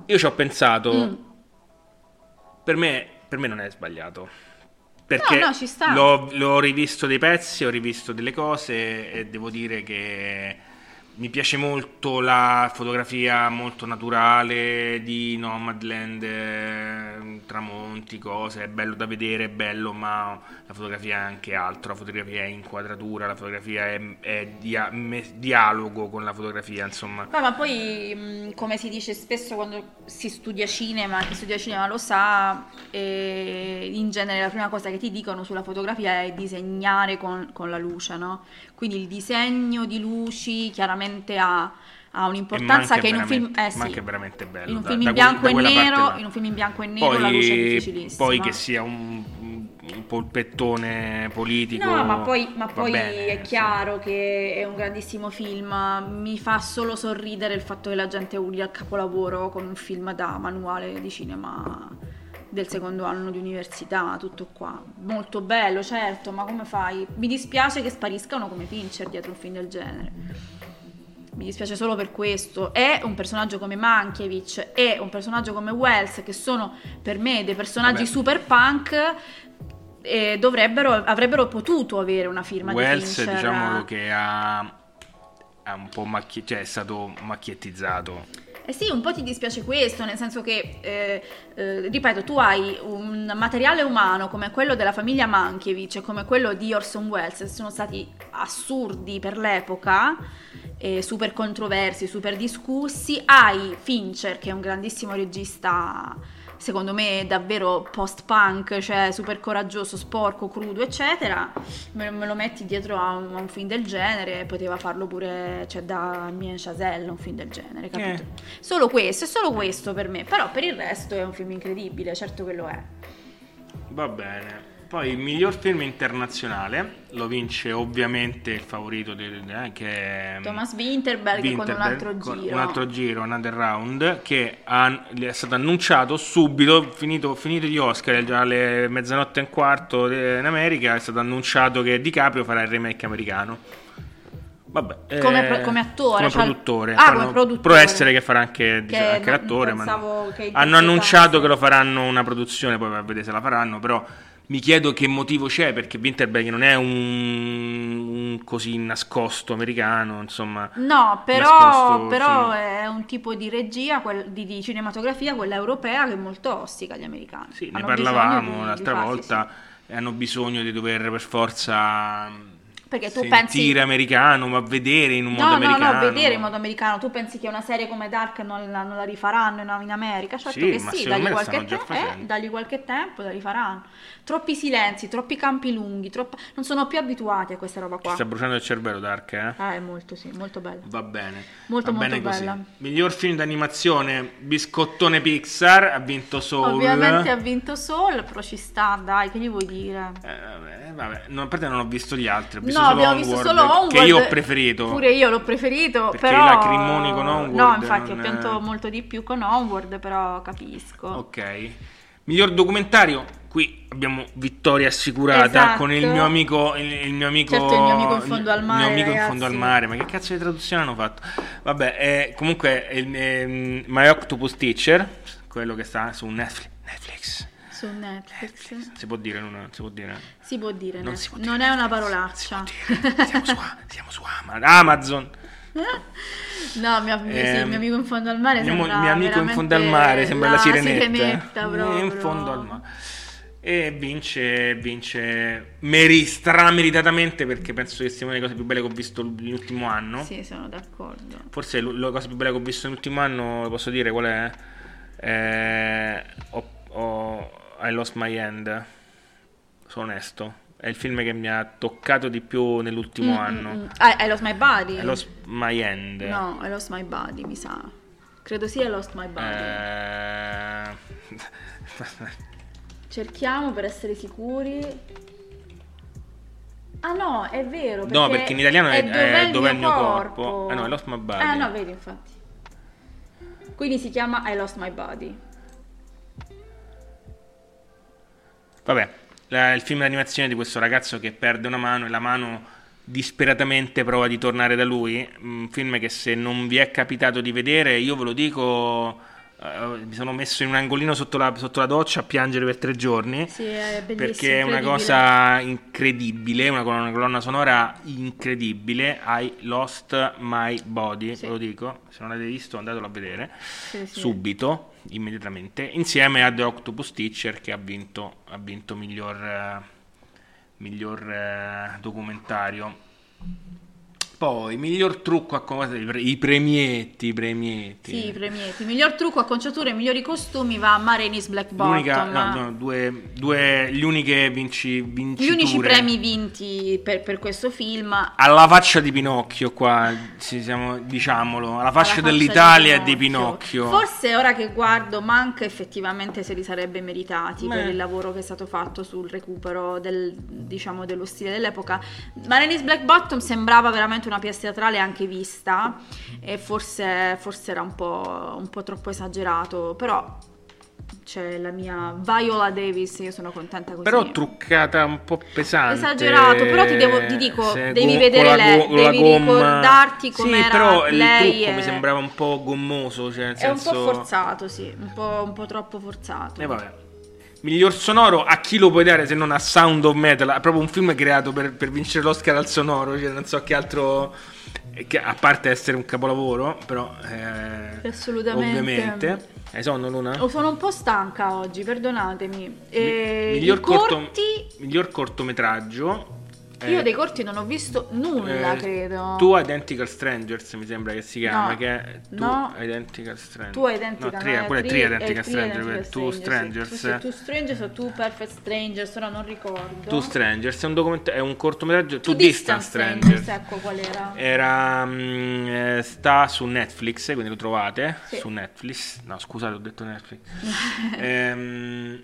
Io ci ho pensato, Mm. per, me, per me non è sbagliato. Perché No, no, ci sta. L'ho, l'ho rivisto dei pezzi, ho rivisto delle cose e devo dire che mi piace molto la fotografia molto naturale di Nomadland, eh, tramonti, cose, è bello da vedere, è bello, ma la fotografia è anche altro, la fotografia è inquadratura, la fotografia è, è dia- me- dialogo con la fotografia, insomma. Ma, ma poi, come si dice spesso quando si studia cinema, chi studia cinema lo sa, e in genere la prima cosa che ti dicono sulla fotografia è disegnare con, con la luce, no? Quindi il disegno di luci chiaramente ha, ha un'importanza che in un film... Eh, sì. È veramente bello. In un film da in bianco e nero, in un film in bianco e nero la luce è Poi, difficilissima. poi che sia un, un polpettone politico. No, ma poi, ma poi bene, è insomma. chiaro che è un grandissimo film. Mi fa solo sorridere il fatto che la gente urli al capolavoro con un film da manuale di cinema del secondo anno di università, tutto qua. Molto bello, certo, ma come fai? Mi dispiace che spariscano come Fincher dietro un film del genere. Mi dispiace solo per questo. E un personaggio come Mankiewicz e un personaggio come Wells, che sono per me dei personaggi Vabbè. super punk, eh, dovrebbero, avrebbero potuto avere una firma Wells, di Fincher. diciamolo che ha, ha un po' macchie- cioè è stato macchiettizzato. Eh sì, un po' ti dispiace questo, nel senso che, eh, eh, ripeto, tu hai un materiale umano come quello della famiglia Mankiewicz e come quello di Orson Welles, sono stati assurdi per l'epoca, eh, super controversi, super discussi. Hai Fincher, che è un grandissimo regista, secondo me davvero post-punk, cioè super coraggioso, sporco, crudo, eccetera. Me, me lo metti dietro a un, a un film del genere, poteva farlo pure, cioè da Mien Chazelle, un film del genere, capito? Eh. Solo questo, è solo questo per me, però per il resto è un film incredibile, certo che lo è. Va bene. Poi il miglior film internazionale lo vince ovviamente il favorito del- eh, che è Thomas Winterberg, con un Winterberg, altro con giro. un altro giro, Another Round, che ha- è stato annunciato subito, finito, finito gli Oscar, già alle mezzanotte e un quarto de- in America, è stato annunciato che DiCaprio farà il remake americano. Vabbè, Come eh, pro- come attore, come cioè- produttore. Ah, come produttore. Può essere che farà anche Che anche l'attore, ma hanno annunciato che lo faranno una produzione, poi vedere se la faranno, però mi chiedo che motivo c'è perché Winterberg non è un, un così nascosto americano, insomma. No, però, però sì. è un tipo di regia, quel- di, di cinematografia, quella europea, che è molto ostica agli americani. Sì, ne Hanno parlavamo bisogno di- l'altra di farsi, volta, e hanno bisogno di dover per forza Perché tu sentire pensi- americano, ma vedere in un modo No, americano. no, no, vedere in modo americano. Tu pensi che una serie come Dark non la, non la rifaranno in, in America? Certo Sì, che sì, dagli qualche, te- eh, dagli qualche tempo la rifaranno. Troppi silenzi, troppi campi lunghi, troppa- non sono più abituati a questa roba qua. sta bruciando il cervello Dark, eh? Ah, è molto, sì, molto bello. Va bene. Molto, Va molto bene così. bella. Miglior film d'animazione, biscottone Pixar, ha vinto Soul. Ovviamente ha vinto Soul, però ci sta, dai, che gli vuoi dire? Eh, vabbè, vabbè. No, a parte non ho visto gli altri, ho visto No, solo abbiamo Onward, visto solo Onward. che io ho preferito. Pure io l'ho preferito, Perché però... i lacrimoni con Onward No, infatti non- ho pianto molto di più con Onward, però capisco. Ok. Miglior documentario, qui abbiamo vittoria assicurata Esatto. con il mio amico il, il mio amico Certo, il mio amico in fondo al mare, Il mio amico in ragazzi. fondo al mare, ma che cazzo di traduzione hanno fatto? Vabbè, eh, comunque ehm, My Octopus Teacher, quello che sta su Netflix. Netflix. Su Netflix. Non si può dire, non, non si può dire. Si può dire, Non Netflix. si può non dire è una Netflix, parolaccia. Siamo su, siamo su Ama- Amazon. No, mio, sì, Ehm, il mio amico in fondo al mare mio, mio amico in fondo al mare sembra la sirenetta. sirenetta proprio. In fondo al mare. E vince, vince meri, strameritatamente perché penso che sia una delle cose più belle che ho visto l'ultimo anno. Sì, sono d'accordo. Forse la cosa più bella che ho visto nell'ultimo anno, posso dire qual è? Eh, ho- ho- I Lost My Hand. Sono onesto. È il film che mi ha toccato di più nell'ultimo Mm, anno. mm, mm. Ah, I lost my body? I Lost My Hand. No, I lost my body, mi sa. Credo sia I lost my body. Eh... Cerchiamo per essere sicuri. Ah no, è vero. No, perché in italiano è- Dov'è è Dov'è il mio corpo? Eh no, I lost my body. Ah no, vedi infatti. Quindi si chiama I lost my body. Vabbè, la- il film d'animazione di questo ragazzo che perde una mano e la mano disperatamente prova di tornare da lui. Un film che se non vi è capitato di vedere, io ve lo dico, eh, mi sono messo in un angolino sotto la, sotto la doccia a piangere per tre giorni. Sì, è. Perché è una cosa incredibile, una colonna, una colonna sonora incredibile. I Lost My Body, Sì. ve lo dico. Se non l'avete visto, andatelo a vedere sì. subito, immediatamente, insieme a The Octopus Teacher che ha vinto, ha vinto miglior, eh, miglior eh, documentario. Poi, miglior trucco a i pre- i premietti, i premietti. Sì, i premietti. Miglior trucco, acconciature, migliori costumi va a Marenis Black L'unica, Bottom. no, no, due, due, gli uniche vinci, Gli vinciture. unici premi vinti per, per questo film. Alla faccia di Pinocchio qua, siamo, diciamolo, alla faccia Alla faccia dell'Italia e di Pinocchio. Forse ora che guardo, manca effettivamente se li sarebbe meritati Beh. per il lavoro che è stato fatto sul recupero del, diciamo, dello stile dell'epoca. Marenis Black Bottom sembrava veramente una pièce teatrale anche vista e forse, forse era un po', un po' troppo esagerato, però c'è la mia Viola Davis, io sono contenta così. Però truccata un po' pesante. Esagerato, però ti, devo, ti dico, Se devi go- vedere lei, go- devi gomma- ricordarti Sì, com'era però il lei. trucco è- mi sembrava un po' gommoso, cioè nel È un senso... po' forzato, sì, un po', un po' troppo forzato. E vabbè. Miglior sonoro a chi lo puoi dare se non a Sound of Metal? È proprio un film creato per, per vincere l'Oscar al sonoro, cioè non so che altro, eh, che, a parte essere un capolavoro, però eh, Assolutamente. ovviamente. Hai sonno Luna? Oh, sono un po' stanca oggi, perdonatemi. E Mi- miglior, corto- corti, miglior cortometraggio. Io eh, dei corti non ho visto nulla, eh, credo. Tu Identical Strangers mi sembra che si chiama, No, che è tu no. Identical Strangers. Tu Identical no, tre, no, quello è Three- Identical Strangers, tu Strangers. Tu, Strangers. o tu Perfect Strangers, ora non ricordo. Tu Strangers è un, documenta- è un cortometraggio. Tu Tu Distant Strangers, Strangers. ecco qual era. Era, mm, eh, sta su Netflix, quindi lo trovate Sì. su Netflix. No, scusate, ho detto Netflix. ehm,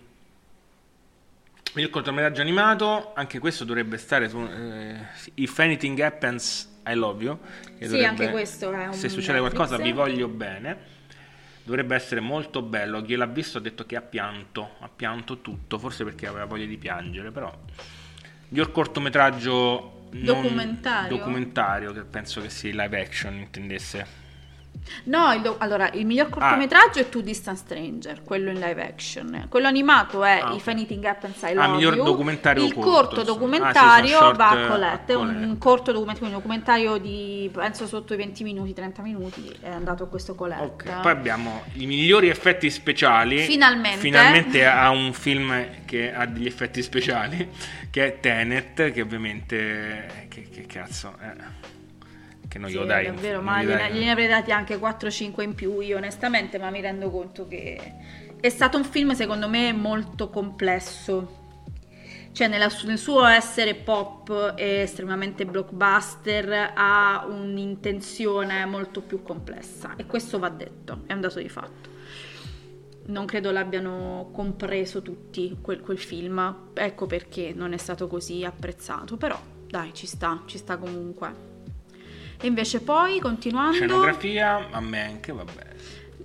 il cortometraggio animato, anche questo dovrebbe stare su eh, If Anything Happens, I Love You. Sì, dovrebbe- anche questo è un Se succede qualcosa, vi voglio bene. Dovrebbe essere molto bello. Chi l'ha visto ha detto che ha pianto, ha pianto tutto, forse perché aveva voglia di piangere, però. Miglior cortometraggio Documentario? documentario, che penso che sia live action intendesse. No, il do- allora, il Ah. miglior cortometraggio è Two Distant Stranger, quello in live action. Quello animato è Ah, If. Anything Happens I Ah, Love miglior You. documentario Il corto, corto insomma. documentario Ah, sì, va a Colette, è a un corto documentario, un documentario di penso sotto i 20 minuti, 30 minuti, è andato a questo Colette. Ok, poi abbiamo i migliori effetti speciali. Finalmente. Finalmente ha un film che ha degli effetti speciali, che è Tenet, che ovviamente... Che, che cazzo... Eh. Che non Sì, glielo dai. davvero, ma gli gliene, gliene avrei dati anche 4-5 in più io onestamente, ma mi rendo conto che è stato un film secondo me molto complesso. Cioè nella- nel suo essere pop e estremamente blockbuster ha un'intenzione molto più complessa e questo va detto, è un dato di fatto. Non credo l'abbiano compreso tutti quel, quel film, ecco perché non è stato così apprezzato, però dai ci sta, ci sta comunque. E invece poi, continuando... Scenografia, a anche, vabbè.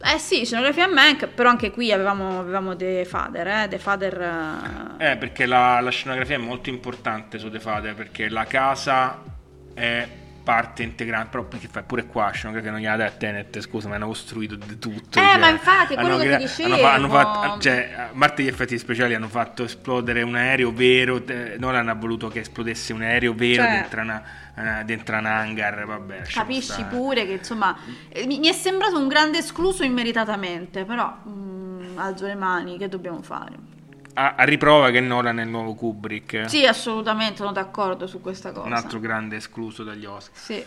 Eh sì, scenografia a Mank, però anche qui avevamo, avevamo The Father, eh? The Father... eh, Eh, perché la, la scenografia è molto importante su The Father, perché la casa è parte integrante, però perché fai pure qua la scenografia non gliela dai a Tenet, scusa, ma hanno costruito di tutto. Eh, ma infatti, è quello hanno che ti crea- hanno hanno dicevo. fatto- cioè, a parte gli effetti speciali, hanno fatto esplodere un aereo vero, te- Nolan ha voluto che esplodesse un aereo vero Cioè- dentro, una, eh, dentro un hangar, vabbè. Capisci stare. pure che insomma eh, mi mi è sembrato un grande escluso immeritatamente, però mm, alzo le mani, che dobbiamo fare? A, a riprova che Nolan è il nuovo Kubrick, Sì, assolutamente, sono d'accordo su questa cosa. un altro grande escluso dagli Oscar. Sì.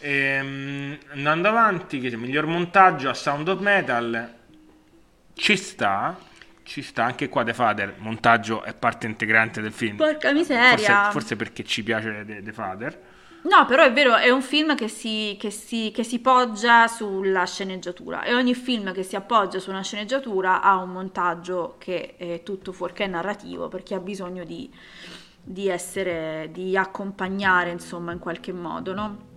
Ehm, andando avanti, che miglior montaggio a Sound of Metal ci sta, ci sta anche qua The Father, montaggio è parte integrante del film. Porca Forse, miseria. forse perché ci piace The, The Father. No, però è vero, è un film che si, che, si, che si poggia sulla sceneggiatura e ogni film che si appoggia su una sceneggiatura ha un montaggio che è tutto fuorché narrativo perché ha bisogno di, di essere, di accompagnare insomma in qualche modo, no?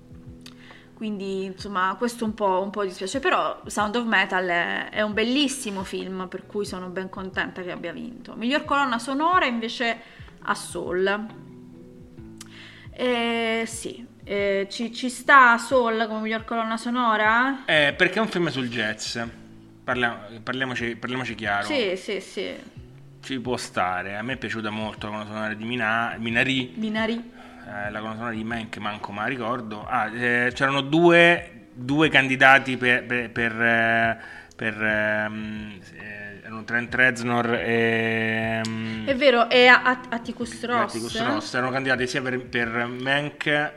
Quindi insomma questo un po', un po' dispiace, però Sound of Metal è, è un bellissimo film per cui sono ben contenta che abbia vinto. Miglior colonna sonora invece a Soul. Eh, sì, Eh, ci, ci sta Soul come miglior colonna sonora? Eh, perché è un film sul jazz. Parliamo- parliamoci, parliamoci chiaro. Sì, sì, sì. Ci può stare. A me è piaciuta molto la colonna sonora di Mina- Minari. Binari. eh, la colonna sonora di Mank, manco ma ricordo. Ah, eh, c'erano due, due candidati per, per, per, eh, per, eh, erano Trent Reznor e mm, È vero, è a- a- Atticus Ross Atticus Ross. Erano candidati sia per, per Mank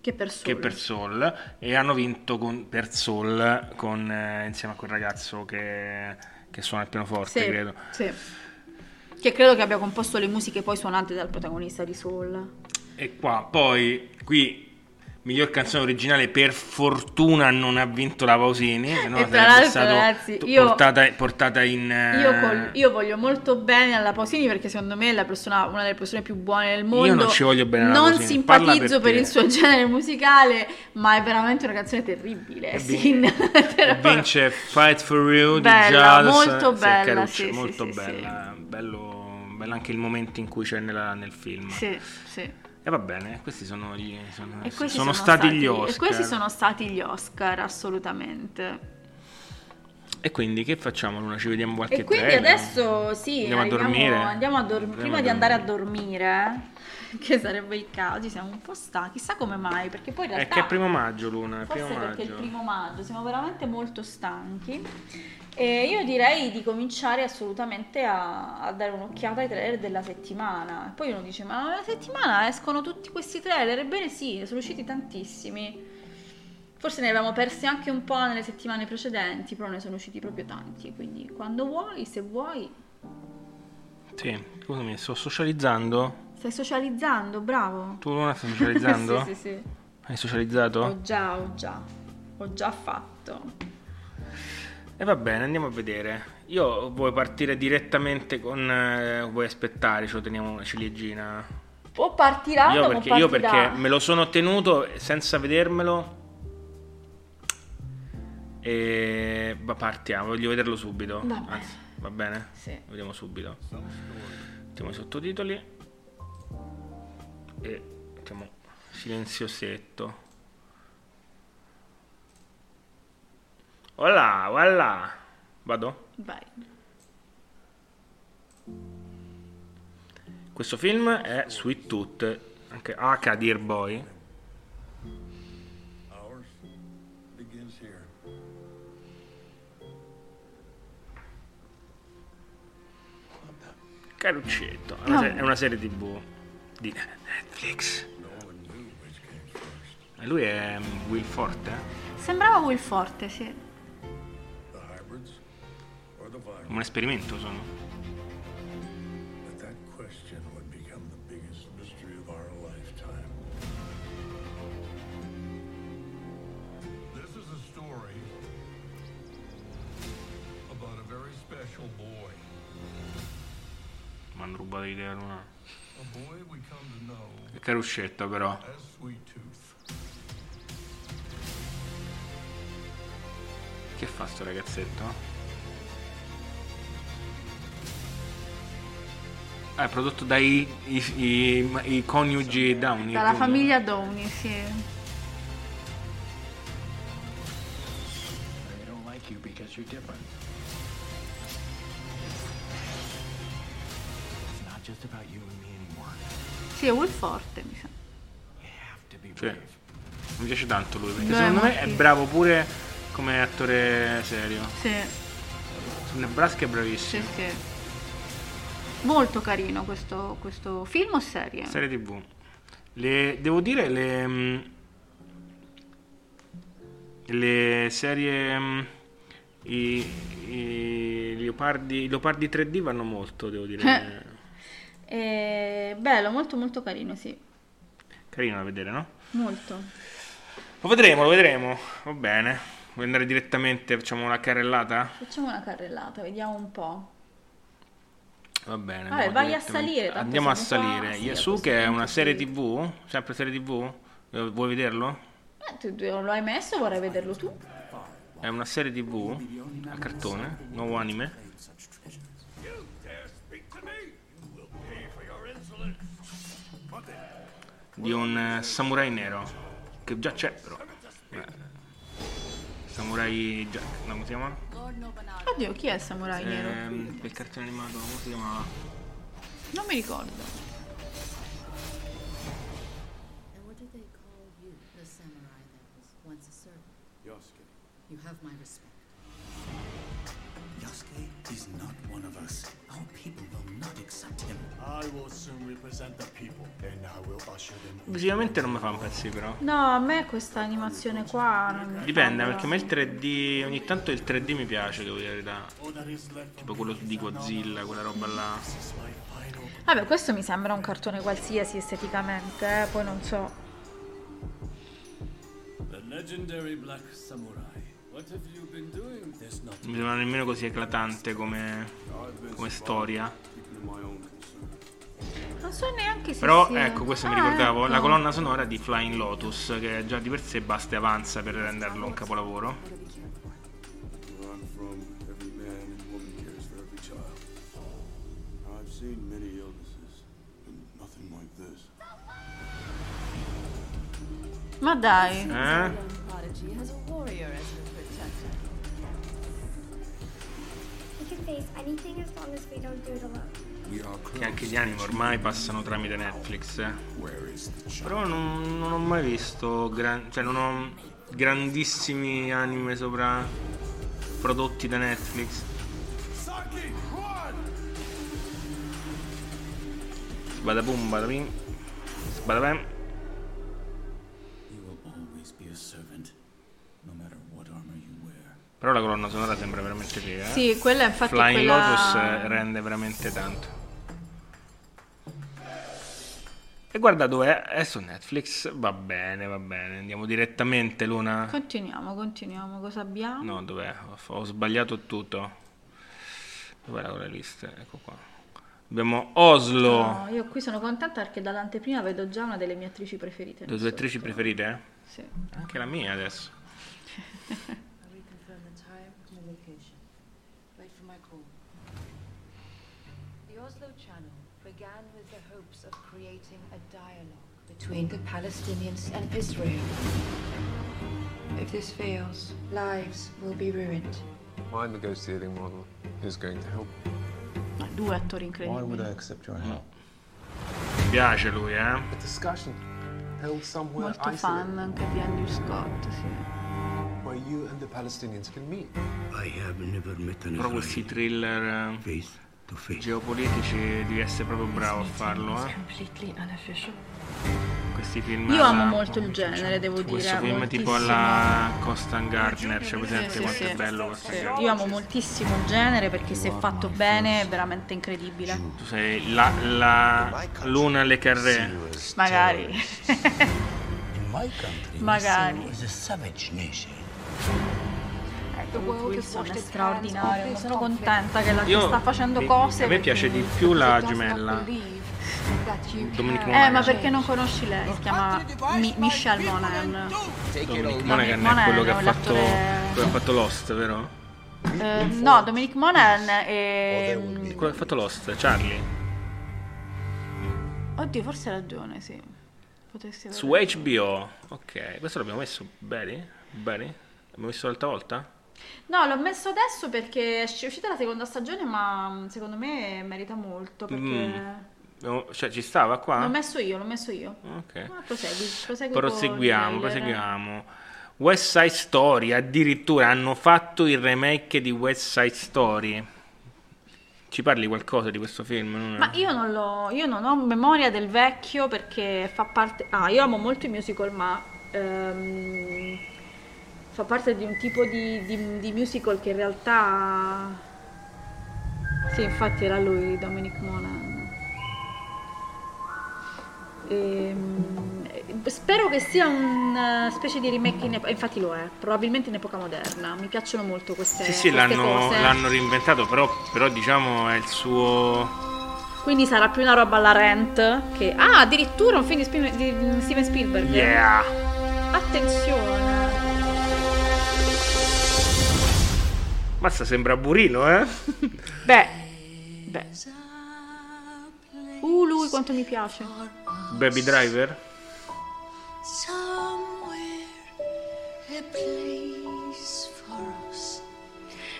che per Soul. che per Soul e hanno vinto con- per Soul con, eh, insieme a quel ragazzo che, che suona il pianoforte, Sì, credo. sì. Che credo che abbia composto le musiche poi suonate dal protagonista di Soul. E qua poi qui miglior canzone originale per fortuna non ha vinto la Pausini, no E tra sarebbe l'altro, ragazzi, io- portata, portata in... Io, col- io voglio molto bene alla Pausini perché secondo me è la persona- una delle persone più buone del mondo. non ci voglio bene alla Non Pausini, simpatizzo per il suo genere musicale, ma è veramente una canzone terribile. E Sin. e vince Fight for You di Bella, Jazz molto sì, bella, Caruccio, sì, sì, molto sì, bella bello, bello anche il momento in cui c'è nella- nel film Sì, sì. E va bene questi sono, gli, sono, questi sono stati, gli Oscar E questi sono stati gli Oscar, assolutamente. e quindi che facciamo Luna ci vediamo qualche E quindi trailer? adesso sì, Andiamo a dormire? andiamo a dor- Andiamo prima a di andare a dormire. dormire, che sarebbe il caso, siamo un po' stanchi, chissà come mai, perché poi in è realtà... che è primo maggio Luna è primo perché è il maggio primo maggio, siamo veramente molto stanchi. E io direi di cominciare assolutamente a, a dare un'occhiata ai trailer della settimana. Poi uno dice: Ma la settimana escono tutti questi trailer? Ebbene sì, sono usciti tantissimi. Forse ne avevamo persi anche un po' nelle settimane precedenti, però ne sono usciti proprio tanti. Quindi quando vuoi, se vuoi, sì scusami sto socializzando stai socializzando, bravo. tu Luna stai socializzando? sì, sì, sì. hai socializzato? Ho già, ho già, ho già fatto. E va bene, andiamo a vedere. Io vuoi partire direttamente con. eh, vuoi aspettare, ce lo teniamo una ciliegina? O partiranno, Io o perché, io partirà. perché me lo sono tenuto senza vedermelo. E ma partiamo, voglio vederlo subito. Va bene. Anzi, va bene? Sì. Vediamo subito. Mettiamo i sottotitoli. E mettiamo silenziosetto. Voilà, voilà. Vado? Vai. Questo film è Sweet Tooth, anche H Dear Boy. Ours begins here. Caruccetto. È una, se- è una serie tv di Netflix. E lui è Will Forte? Sembrava Will Forte, sì. Very special boy. Mi hanno rubato l'idea know È però. as Sweet Tooth. Che fa sto ragazzetto? È prodotto dai i, i- i coniugi Downey. Dalla Jr. famiglia Downey, sì. Sì, è Will Forte, mi sa. Sì. brave. Mi piace tanto lui perché è secondo me è bravo pure come attore serio. Sì, Nebraska è sì, bravissimo. sì. Molto carino questo, questo film o serie? Serie TV. Le, devo dire le mm, le serie mm, i, i leopardi, i leopardi 3D vanno molto, devo dire. Eh, bello, molto molto carino, sì. Carino da vedere, no? Molto. Lo vedremo, lo vedremo. Va bene. Vuoi andare direttamente, facciamo una carrellata? Facciamo una carrellata, vediamo un po'. Va bene. Vabbè, vai a salire, Andiamo a siamo qua, salire. sì, Yasuke è una serie salire. TV? Sempre serie TV? Eh, Vuoi vederlo? Eh, tu lo hai messo, vorrei vederlo tu. È una serie TV a cartone, nuovo anime. Di un eh, samurai nero che già c'è però Eh, samurai Jack no, come si chiama? Oddio, chi è il samurai nero? Ehm, il cartone animato come si chiama? Non mi ricordo. You, the samurai visivamente non mi fa impazzire però. No, a me questa animazione qua non mi dipende fa perché a me il 3D ogni tanto il 3D mi piace devo dire la verità. Tipo quello di Godzilla quella roba là. Vabbè, questo mi sembra un cartone qualsiasi esteticamente, eh, poi non so. Non mi sembra nemmeno così eclatante come, come storia. So neanche se Però sia- ecco, questo mi Ah, ricordavo, la ecco. colonna sonora di Flying Lotus, che già di per sé basta e avanza per renderlo un capolavoro. Ma dai. Eh? We can face anything as long as we don't do it alone. Che anche gli anime ormai passano tramite Netflix. eh. Però non, non ho mai visto, gran- cioè non ho grandissimi anime sopra prodotti da Netflix. Saki, run! Badabum, badabim, wear. Però la colonna sonora sembra veramente figa. eh. Sì, quella infatti Flying quella... Lotus rende veramente tanto. E guarda dove è, è su Netflix. Va bene, va bene. Andiamo direttamente, Luna. Continuiamo, continuiamo. Cosa abbiamo? No, dov'è? Ho, ho sbagliato tutto. Dov'era quella lista? Ecco qua. Abbiamo Oslo. No, io qui sono contenta perché dall'anteprima vedo già una delle mie attrici preferite. Le tue attrici preferite? Sì. Anche la mia adesso. between the Palestinians and Israel. If this fails, lives will be ruined. My negotiating model is going to help. No, due attori Why would. I accept your help? Mi piace lui, eh? A discussion held somewhere Molto fan anche di Andrew Scott, sì. where you and the Palestinians can meet. I have never met an Israeli. Però questi thriller eh, face. Geopolitici devi essere proprio bravo a farlo, eh? Questi film Io amo alla- molto il genere, devo dire. Questo film tipo moltissimo. alla Constant Gardner, c'è presente Sì, quanto sì, è sì. bello Constant Sì? Io amo moltissimo il genere perché se fatto bene è veramente incredibile. Tu sei la, la Luna Le Carré. Magari. Magari. Nation. Ecco, Wilson è straordinario. Sono contenta che, la, che Io- sta facendo cose. A me piace di più la gemella. Dominic Eh, Monaghan. ma perché non conosci lei? Si chiama Mi- Michelle Monaghan. Dominic Monaghan è quello che ha è fatto, quello che ha fatto Lost, vero? Eh, no, Dominic Monaghan è... Quello che ha fatto Lost, Charlie. Oddio, forse hai ragione, sì. Potresti aver Su ragione. HBO. Ok, questo l'abbiamo messo bene? Bene? L'abbiamo messo l'altra volta? No, l'ho messo adesso perché è uscita la seconda stagione, ma mm, secondo me merita molto perché... Mm. Cioè, ci stava qua? L'ho messo io, l'ho messo io. Ok. Ma prosegui, prosegui con Proseguiamo, proseguiamo. West Side Story, addirittura hanno fatto il remake di West Side Story. Ci parli qualcosa di questo film? Non Ma io non, l'ho, io non ho memoria del vecchio perché fa parte... Ah, io amo molto i musical, ma ehm, fa parte di un tipo di, di- di musical che in realtà... Sì, infatti era lui, Dominic Monaghan. Ehm, spero che sia una specie di remake, in infatti lo è, probabilmente in epoca moderna. Mi piacciono molto queste, Sì, sì, queste l'hanno, l'hanno reinventato, però, però diciamo è il suo... Quindi sarà più una roba alla Rent che... Ah, addirittura un film di Steven Spielberg. Yeah! Attenzione. Mazza, sembra Burino, eh? Beh. Beh. Uh, lui quanto mi piace. Baby Driver?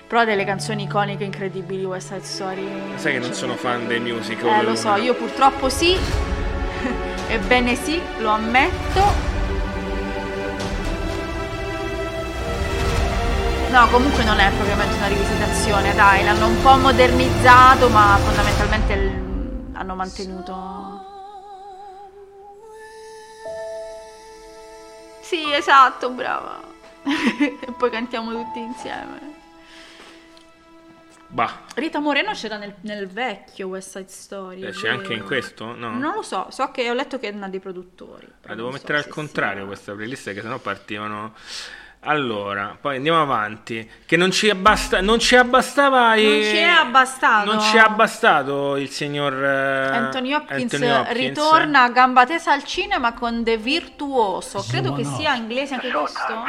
Però ha delle canzoni iconiche incredibili West Side Story. Sai che non sono fan dei musical. Eh, lo so, io purtroppo sì. Ebbene sì, lo ammetto. No, comunque non è propriamente una rivisitazione, dai, l'hanno un po' modernizzato, ma fondamentalmente il- hanno mantenuto... Sì, esatto, brava. e poi cantiamo tutti insieme. Bah, Rita Moreno c'era nel, nel vecchio West Side Story. eh, c'è anche in questo? No? Non lo so, so che ho letto che è una dei produttori. La devo non so mettere al contrario sia- questa playlist che sennò partivano. Allora, poi andiamo avanti. Che non ci, abbasta- non ci abbastava. Non ci è abbastato. Non ci è abbastato il signor eh, Anthony Hopkins, Anthony Hopkins. ritorna a gamba tesa al cinema con The Virtuoso. Credo che one-off. sia inglese anche questo.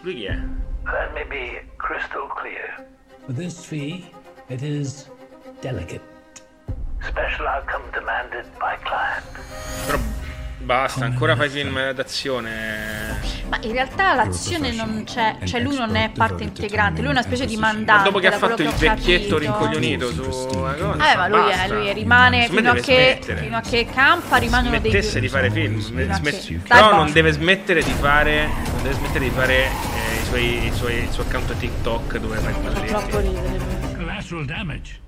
Lui chi è? Let me be crystal clear. For this fee, it is delicate. Special outcome demanded by client. Però basta, ancora fai film d'azione. Ma in realtà l'azione non c'è, cioè lui non è parte integrante, lui è una specie di mandante. Ma dopo che ha fatto il vecchietto capito. rincoglionito su una cosa. Eh, ma lui, è, lui rimane fino a, che, fino a che campa, rimangono dei Smettesse di fare film, smet- però non deve smettere di fare, non deve smettere di fare eh, i suoi, i suoi- il suo account TikTok dove fa i Troppo balletti. ridere lui. Collateral damage.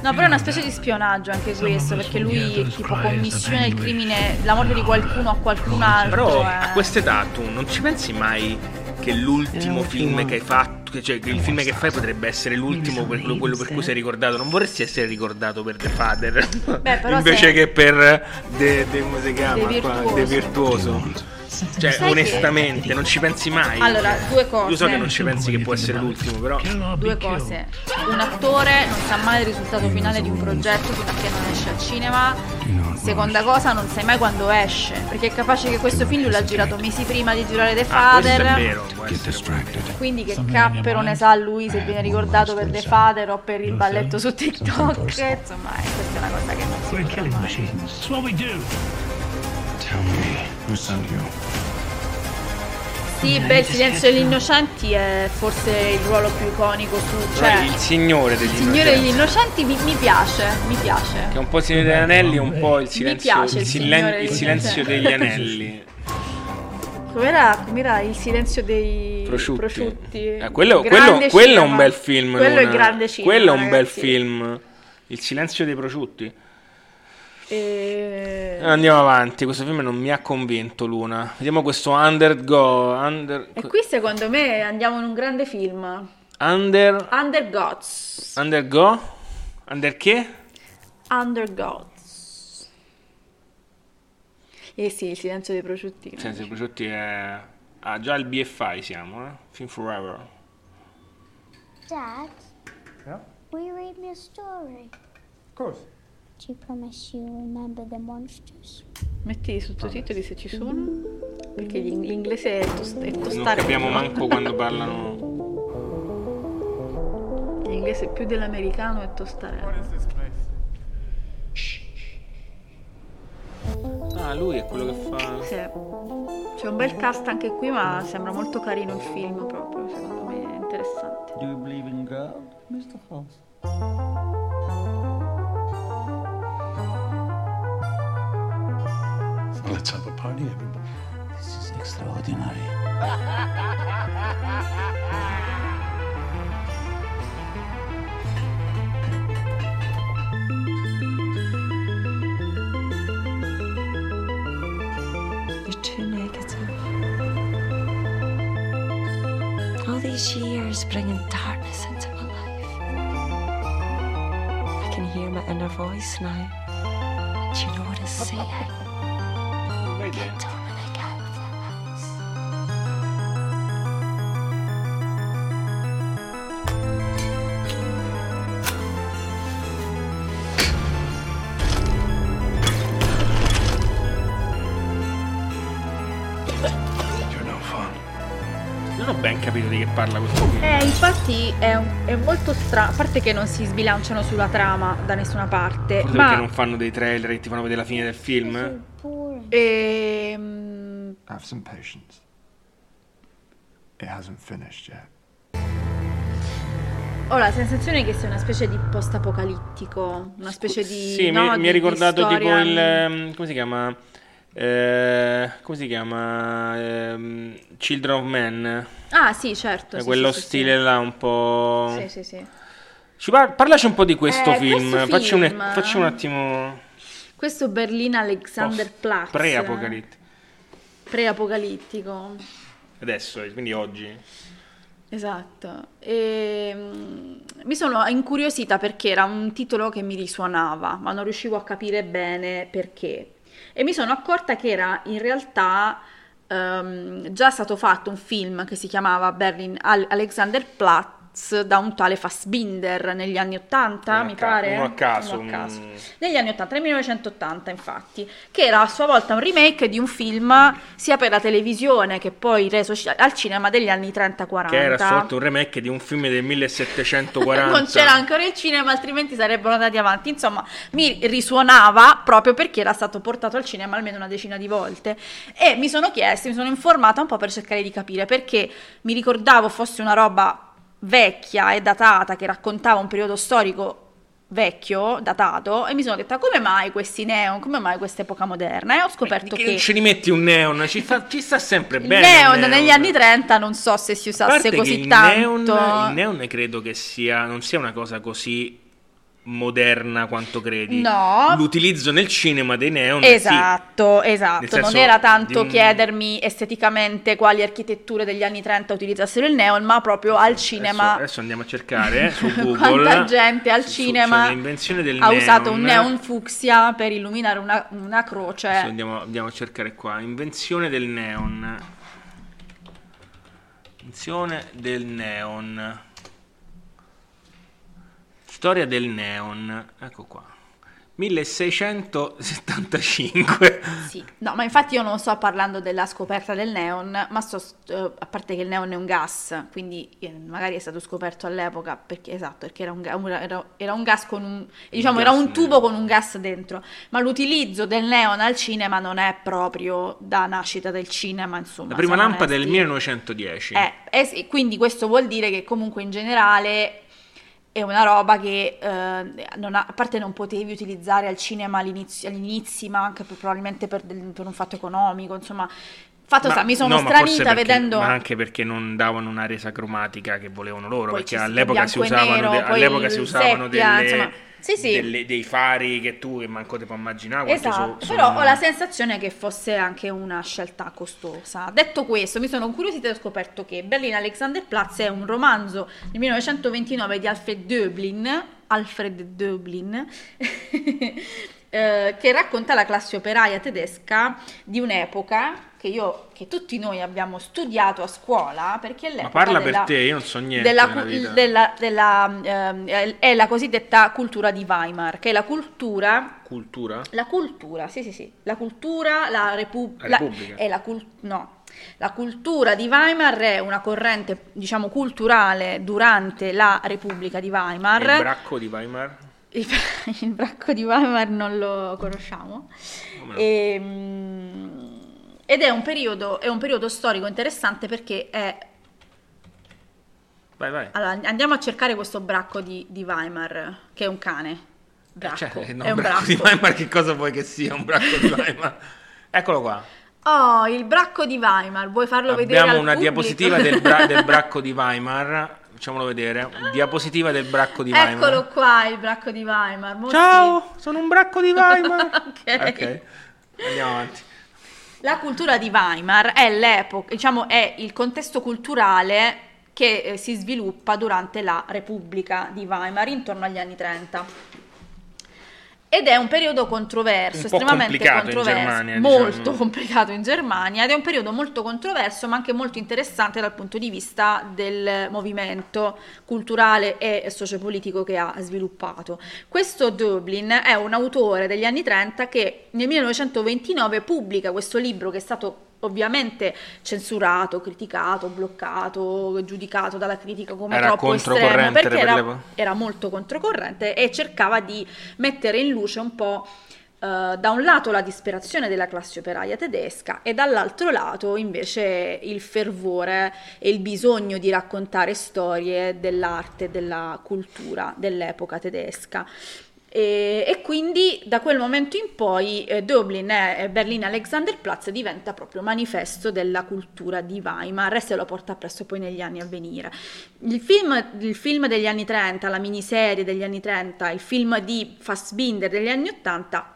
No, però è una specie di spionaggio anche questo, perché lui tipo commissiona il crimine, la morte di qualcuno a qualcun altro. Però eh. a quest'età tu non ci pensi mai che l'ultimo film che hai fatto, cioè che il film che fai potrebbe essere l'ultimo per quello, quello per cui sei ricordato. Non vorresti essere ricordato per The Father Beh, però invece che per The, The- come si chiama? The. The Virtuoso. Cioè, Sai che- onestamente, non ci pensi mai. Allora, due cose. Io so che non ci pensi che può essere l'ultimo, però. Due cose. Un attore non sa mai il risultato finale di un progetto fino a che non esce al cinema. Seconda cosa, non sai mai quando esce. Perché è capace che questo film lui l'ha girato mesi prima di girare The Ah, Father. è vero, può. Quindi che cappero ne sa lui se viene ricordato per The Father o per il balletto su TikTok. Insomma, eh, questa è una cosa che non si killing mai. Tell me, who sent you? Sì, beh, il silenzio degli innocenti è forse il ruolo più iconico su. Cioè, il signore degli il Signore degli innocenti. innocenti mi, mi piace, mi piace. Che è un po' il Signore degli Anelli un po' il silenzio, piace il, il silen- il silenzio Innocenti. degli Anelli. Com'era, com'era il silenzio dei Prosciutti. prosciutti? Eh, quello, quello- quello è un bel film. Quello è Luna. grande cinema. Quello è un bel ragazzi. film. Il silenzio dei prosciutti. E... Andiamo avanti, questo film non mi ha convinto Luna. Vediamo questo Undergo. Under, e qui secondo me andiamo in un grande film. under, Under Gods. undergo? Under che? Under Gods. Eh sì, il silenzio dei prosciutti. Senza i prosciutti è... Ah, già il BFI siamo, eh? Film Forever. Dad, Yeah? will you read me a story? Of course. Do you promise you'll remember the monsters? Metti i sottotitoli se ci sono. Perché gli- l'inglese è, tos- è Non tostare. capiamo manco quando parlano. L'inglese più dell'americano è tostare. Ah, lui è quello che fa... Sì. C'è un bel cast anche qui, ma sembra molto carino il film proprio, secondo me è interessante. Do you believe in God, Mr. House? Let's have a party, everybody. This is extraordinary. You're too negative. All these years bringing darkness into my life. I can hear my inner voice now. Do you know what it's saying? Fun. Non ho ben capito di che parla questo film. Eh, infatti è, un- è molto strano, a parte che non si sbilanciano sulla trama da nessuna parte, Forse ma perché non fanno dei trailer e ti fanno vedere la fine del film? Ehm, Have some patience. It hasn't finished yet. ho la sensazione che sia una specie di post-apocalittico, una specie di... Sì, no, mi, mi di- ha di ricordato tipo storia- il... ehm, come si chiama? Eh, come si chiama? Ehm, Children of Men. Ah sì, certo. È sì, quello sì, sì, stile là un po'... Sì, sì, sì. Ci par- parlaci un po' di questo Eh, film. questo Facci, un, film- facci un attimo... Questo Berlin Alexanderplatz. Pre-apocalittico. Pre-apocalittico. Adesso, quindi oggi. Esatto, e, mm, mi sono incuriosita perché era un titolo che mi risuonava, ma non riuscivo a capire bene perché. E mi sono accorta che era in realtà ehm, già stato fatto un film che si chiamava Berlin Al- Alexanderplatz da un tale Fassbinder negli anni 80, Uno a mi ca- pare. uno a caso, Uno a caso. un- Negli anni 80, nel 1980 infatti, che era a sua volta un remake di un film sia per la televisione che poi reso al cinema degli anni 30-40. Che era a sua volta un remake di un film del 1740. non c'era ancora il cinema, altrimenti sarebbero andati avanti. Insomma, mi risuonava proprio perché era stato portato al cinema almeno una decina di volte. E mi sono chiesta, mi sono informata un po' per cercare di capire perché mi ricordavo fosse una roba vecchia e datata che raccontava un periodo storico vecchio, datato, e mi sono detta come mai questi neon, come mai questa epoca moderna? E ho scoperto Che che non ci rimetti un neon, ci, fa- ci sta sempre bene. neon, il negli anni 30 non so se si usasse così il tanto. neon, il neon credo che sia, non sia una cosa così moderna quanto credi. No. L'utilizzo nel cinema dei neon sì. Esatto, esatto. Non era tanto un- chiedermi esteticamente quali architetture degli anni 30 utilizzassero il neon, ma proprio al cinema. Adesso, adesso andiamo a cercare eh, su Google. Quanta gente al Su- cinema cioè, l'invenzione del ha neon. usato un neon fucsia per illuminare una, una croce. Adesso andiamo, andiamo a cercare qua. Invenzione del neon. Invenzione del neon. Storia del neon. Ecco qua. 1675. Sì, no, ma infatti io non sto parlando della scoperta del neon, ma sto, eh, a parte che il neon è un gas, quindi eh, magari è stato scoperto all'epoca, perché esatto, perché era un, un- era, era un gas con un, diciamo, era gas un tubo con un gas dentro, ma l'utilizzo del neon al cinema non è proprio da nascita del cinema, insomma. La prima lampada del onesti. 1910. Eh, eh quindi questo vuol dire che comunque in generale è una roba che eh, non ha- a parte non potevi utilizzare al cinema all'inizio, all'inizi, ma anche per- probabilmente per, per un fatto economico, insomma. Fatto Ma- sta, mi sono no, stranita perché- vedendo... Ma anche perché non davano una resa cromatica che volevano loro, Poi perché all'epoca si usavano, nero, de- all'epoca si usavano seppia, delle- insomma. Sì, sì. delle- dei fari che tu che manco ti puoi immaginare Esatto, so- però sono- ho la sensazione che fosse anche una scelta costosa. Detto questo, mi sono incuriosita e ho scoperto che Berlin Alexanderplatz è un romanzo del 1929 di Alfred Döblin, Alfred Döblin, eh, che racconta la classe operaia tedesca di un'epoca che, io, che tutti noi abbiamo studiato a scuola, perché è Ma l'epoca parla della- per te, io non so niente della, della- della, ehm, è la cosiddetta cultura di Weimar, che è la cultura Cultura? la cultura, sì, sì, sì, la cultura, la, repu- La Repubblica. è la cul- no. La cultura di Weimar è una corrente, diciamo, culturale durante la Repubblica di Weimar. Il bracco di Weimar? Il, il bracco di Weimar non lo conosciamo. No? Ehm, ed è un, periodo, è un periodo storico interessante perché è Vai, vai. allora, andiamo a cercare questo bracco di, di Weimar, che è un cane. Bracco. Cioè, no, è un bracco di bracco. Weimar, che cosa vuoi che sia un bracco di Weimar? Eccolo qua. Oh, il bracco di Weimar, vuoi farlo vedere Abbiamo una pubblico? diapositiva del, bra- del bracco di Weimar. Facciamolo vedere. Diapositiva del bracco di Weimar. Eccolo qua, il bracco di Weimar. Molti- Ciao, sono un bracco di Weimar. Ok. ok, andiamo avanti. La cultura di Weimar è l'epoca, diciamo, è il contesto culturale che eh, si sviluppa durante la Repubblica di Weimar intorno agli anni 30. Ed è un periodo controverso, Un estremamente controverso, Germania, molto diciamo. complicato in Germania ed è un periodo molto controverso ma anche molto interessante dal punto di vista del movimento culturale e sociopolitico che ha sviluppato. Questo Dublin è un autore degli anni 30 che nel 1929 pubblica questo libro che è stato ovviamente censurato, criticato, bloccato, giudicato dalla critica come Era troppo estremo perché per era, era molto controcorrente e cercava di mettere in luce un po' eh, da un lato la disperazione della classe operaia tedesca e dall'altro lato invece il fervore e il bisogno di raccontare storie dell'arte e della cultura dell'epoca tedesca. E, e quindi da quel momento in poi eh, Dublin e Berlino Alexanderplatz diventa proprio manifesto della cultura di Weimar e se lo porta appresso poi negli anni a venire. Il film, il film degli anni 30, la miniserie degli anni 30, il film di Fassbinder degli anni 80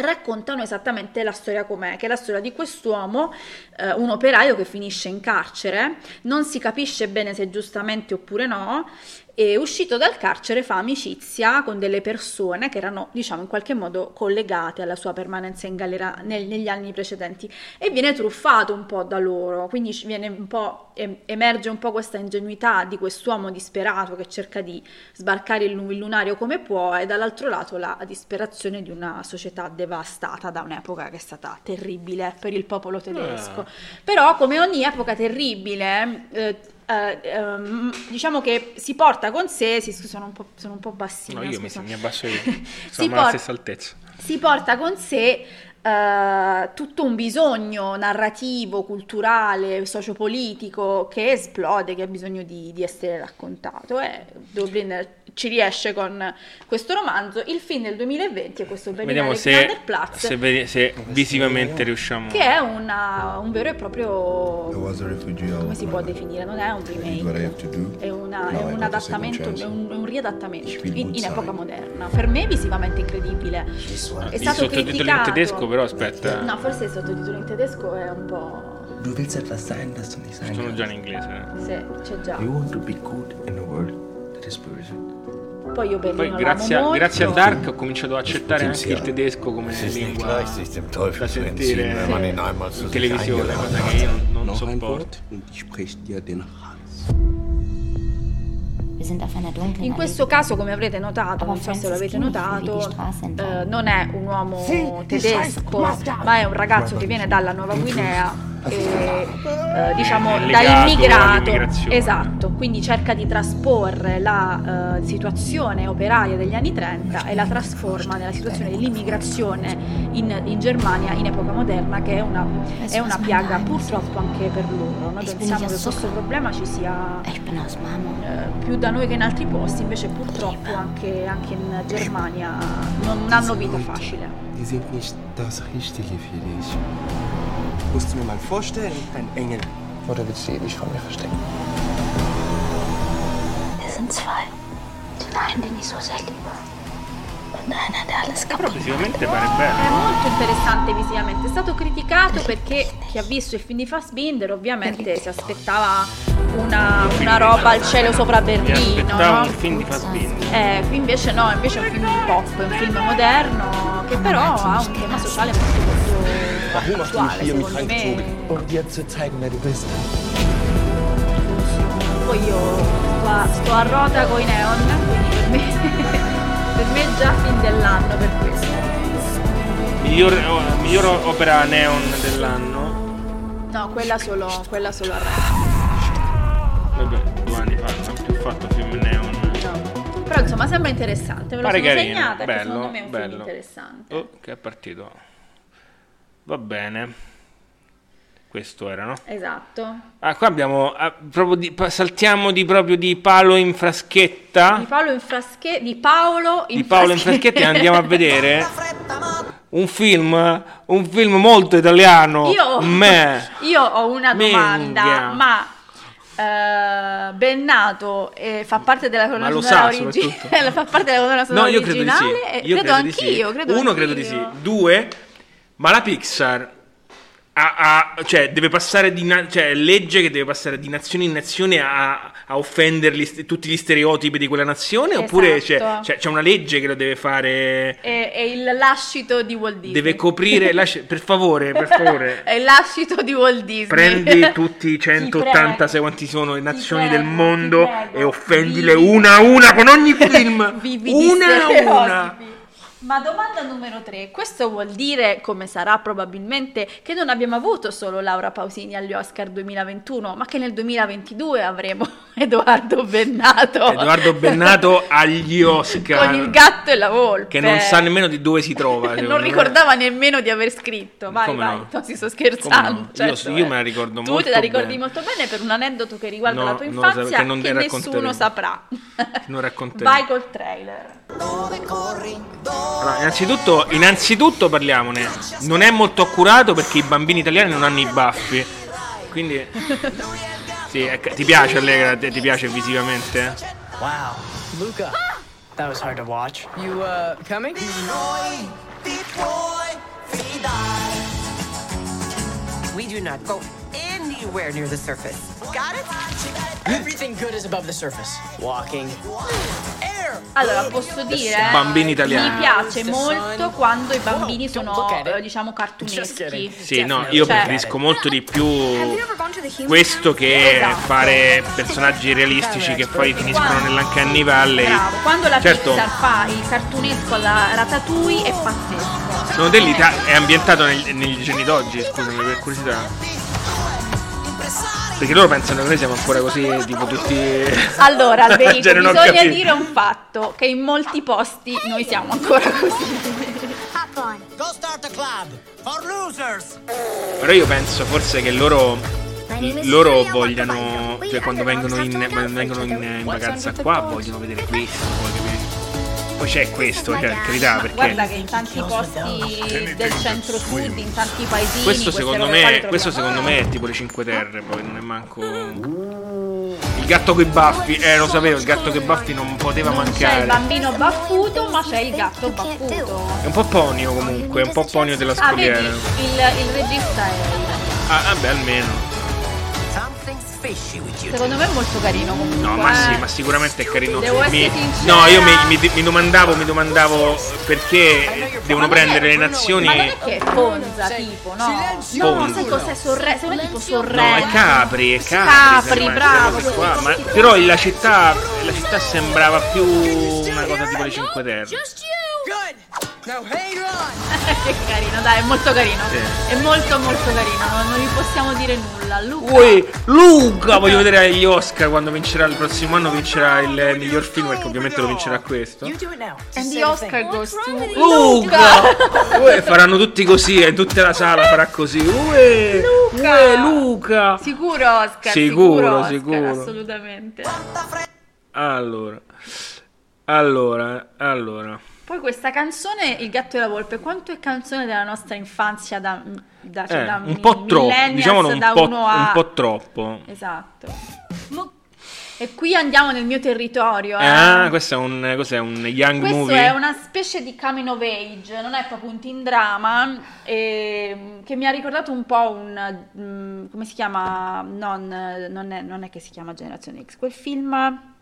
raccontano esattamente la storia com'è, che è la storia di quest'uomo, eh, un operaio che finisce in carcere, non si capisce bene se giustamente oppure no, e uscito dal carcere fa amicizia con delle persone che erano, diciamo, in qualche modo collegate alla sua permanenza in galera nel- negli anni precedenti e viene truffato un po' da loro, quindi viene un po', em- emerge un po' questa ingenuità di quest'uomo disperato che cerca di sbarcare il, lu- il lunario come può e dall'altro lato la disperazione di una società devastata da un'epoca che è stata terribile per il popolo tedesco. Ah. Però come ogni epoca terribile... eh, eh, ehm, diciamo che si porta con sé, si, sono, un po', sono un po' bassina, No, io mi, mi abbasso io. Si Insomma, alla por- stessa altezza. si porta con sé eh, tutto un bisogno narrativo, culturale, sociopolitico che esplode, che ha bisogno di, di essere raccontato e Dublin ci riesce con questo romanzo. Il film del 2020 è questo Vediamo Berlinale se, Knallerplatz, se, vedi- se visivamente riusciamo. che è una- un vero e proprio... Come si può definire? Non è un remake. È, una- è un adattamento, è un, un riadattamento in, in epoca moderna. Per me visivamente incredibile. È Il stato sottotitolo in criticato. tedesco, però aspetta. No, forse il sottotitolo in tedesco è un po'... Du willst etwas sein, das du nicht sein Sono già in inglese. eh. Sì, c'è già. You want to be good in a world that is perfect. Poi io Poi Berlino grazie a, l'amo molto. grazie a Dark ho cominciato ad accettare anche il tedesco come lingua da sentire zu in televisione, cosa che io non, sopporto. In questo caso, come avrete notato, non so se l'avete notato, eh, non è un uomo tedesco, ma è un ragazzo che viene dalla Nuova Guinea eh, diciamo È da legato immigrato. all'immigrazione. Esatto, quindi cerca di trasporre la eh, situazione operaia degli anni 30 e la trasforma nella situazione dell'immigrazione in, in Germania in epoca moderna, che è una, è una piaga purtroppo anche per loro. Noi pensiamo che questo problema ci sia eh, più da noi che in altri posti, invece purtroppo anche, anche in Germania non hanno vita facile. Dich. Musst du mir mal vorstellen, ein Engel. Oder willst du ewig von mir verstecken? Wir sind zwei. Den einen, den ich so sehr liebe. Und einer, der alles kaputt Visivamente pare È bello. molto interessante visivamente, è stato criticato perché chi ha visto il film di Fassbinder ovviamente si aspettava una, una roba al cielo sopra Mi Berlino, aspettavo no? un film di Fassbinder. Eh, qui invece no, invece è un film pop, è un film moderno che però ha un tema sociale molto Warum hast du mich hier mit reingezogen? Um dir zu zeigen, wer du bist. Poi io sto a, sto a rota con i neon, quindi per me, per me è già fin dell'anno per questo. Miglior, oh, miglior opera neon dell'anno. No, quella solo, quella solo a Rennes. Vabbè, due anni fa non ho più fatto film neon. No. Però insomma sembra interessante, ve lo Pare sono carino, segnata perché bello, secondo me è un film bello. interessante. Oh, che è partito. Va bene. Questo era, no? Esatto. Ah, qua abbiamo ah, proprio di, saltiamo di proprio di palo in fraschetta. Di Paolo in frasche di Paolo in di Paolo in fraschetta e andiamo a vedere un film, un film molto italiano. Io, Me. io ho una domanda, Minchia. ma eh, Bennato eh, fa parte della colonna sonora sa, originale? fa parte della colonna No, sonora io credo di sì. originale? Eh, Io credo, credo sì. anch'io, credo Uno, credo di sì. anch'io. Due, ma la Pixar ha- ha- cioè, deve passare di na- cioè, legge che deve passare di nazione in nazione a, a offenderli st- tutti gli stereotipi di quella nazione? Oppure c'è, Esatto. c'è- c'è una legge che lo deve fare? È, è il lascito di Walt Disney. Deve coprire. lascia- per favore, per favore. È il lascito di Walt Disney. Prendi tutti i Ti prego. 186 quanti sono le nazioni del prego, mondo ti prego. e offendile una a una con ogni film. Una a una. Ma domanda numero 3, questo vuol dire, come sarà probabilmente, che non abbiamo avuto solo Laura Pausini agli Oscar 2021, ma che nel 2022 avremo Edoardo Bennato Edoardo Bennato agli Oscar. con il gatto e la volpe. Che non sa nemmeno di dove si trova. non me. ricordava nemmeno di aver scritto. Vai, Come vai, no? no, si sto scherzando. no? certo, io, io me la ricordo Tu molto te la ricordi bene. molto bene per un aneddoto che riguarda No, la tua infanzia che che, non racconteremo. nessuno saprà. Non racconteremo. Vai col trailer. Allora, innanzitutto, innanzitutto parliamone. Non è molto accurato perché i bambini italiani non hanno i baffi. Quindi. sì, ecco, ti piace Allegra? Ti piace visivamente? Wow, Luca. That was hard to watch. You uh coming? We do not go anywhere near the surface. Got it? Everything good is above the surface. Walking. Air. Allora, posso dire, Bambini italiani. mi piace molto quando i bambini sono, eh, diciamo, cartuneschi. Sì, no, io Cioè, preferisco molto di più questo che Esatto. fare personaggi realistici che poi finiscono nell'Uncanny Valley. Bravo, quando la Certo, Pixar fa il cartunesco alla Ratatouille è pazzesco. secondo te l'Ita- è ambientato nel- negli giorni d'oggi? Scusami, per curiosità. Perché loro pensano che noi siamo ancora così, tipo tutti. Allora, Alberico, Cioè, bisogna capito. dire un fatto, che in molti posti noi siamo ancora così. Go start a club for losers. Però io penso forse che loro. Loro vogliano. Cioè, quando vengono in, quando vengono in, in vacanza qua, vogliono vedere questo. Poi, capito? Poi c'è questo, cioè, carità, perché. Guarda che in tanti posti del centro-sud, in tanti paesini, Questo secondo me, questo secondo me è tipo le 5 Terre, poi non è manco. Il gatto coi baffi, eh lo sapevo, il gatto coi baffi non poteva C'è il mancare. bambino baffuto, ma c'è il gatto baffuto. È un po' ponio comunque, è un po' ponio della Ah, vedi, scogliera. il, il regista è Ah, vabbè, almeno. Secondo me è molto carino comunque. No, ma eh. sì, ma sicuramente è carino. Devo Mi- no, io mi, mi- mi domandavo, mi domandavo perché devono prendere le nazioni. Ma non è che è Ponza, tipo, no? No, Ponza. sai cos'è Sorrento? Secondo me tipo No, Sorrento. è Capri, è Capri. Capri, bravo, ma- però la città, la città sembrava più una cosa tipo le 5 Terre. Now che carino, dai, è molto carino. Sì. È molto molto carino, non, non gli possiamo dire nulla. Luca. Ui, Luca, voglio vedere gli Oscar quando vincerà il prossimo anno vincerà il miglior film perché ovviamente lo vincerà questo. And the Oscar goes to Luca! Ue, faranno tutti così e tutta la sala farà così. Ue, Ue, Luca! Sicuro Oscar, Sicuro, Oscar, sicuro. assolutamente. Allora. Allora, allora. Poi questa canzone, Il gatto e la volpe, quanto è canzone della nostra infanzia da, da, cioè Eh, da un po' troppo, diciamolo un da po', uno a... un po' troppo. Esatto. E qui andiamo nel mio territorio. eh. Ah, questo è un, cos'è, un young Questo movie? è una specie di coming of age, non è proprio un teen drama, ehm, che mi ha ricordato un po' un... mm, come si chiama? Non, non, è, non è che si chiama Generazione X, quel film...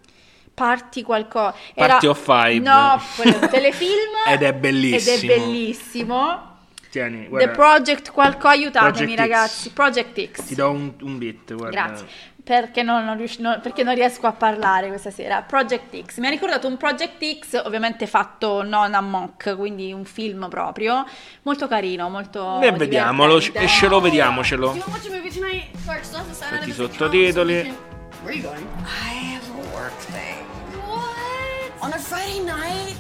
Party qualcosa. Party of Five. No, quello è un telefilm. Ed è bellissimo. Ed è bellissimo. Tieni, The guarda, Project qualcosa, aiutatemi Project X. ragazzi. Project X. ti do un, un bit, guarda. Grazie. Perché non, non rius- no, perché non riesco a parlare questa sera. Project X. Mi ha ricordato un Project X, ovviamente fatto non a mock, quindi un film proprio. Molto carino, molto. E vediamolo, e ce lo vediamocelo. His sottotitoli. Where are you going? I have a work thing. On a Friday night?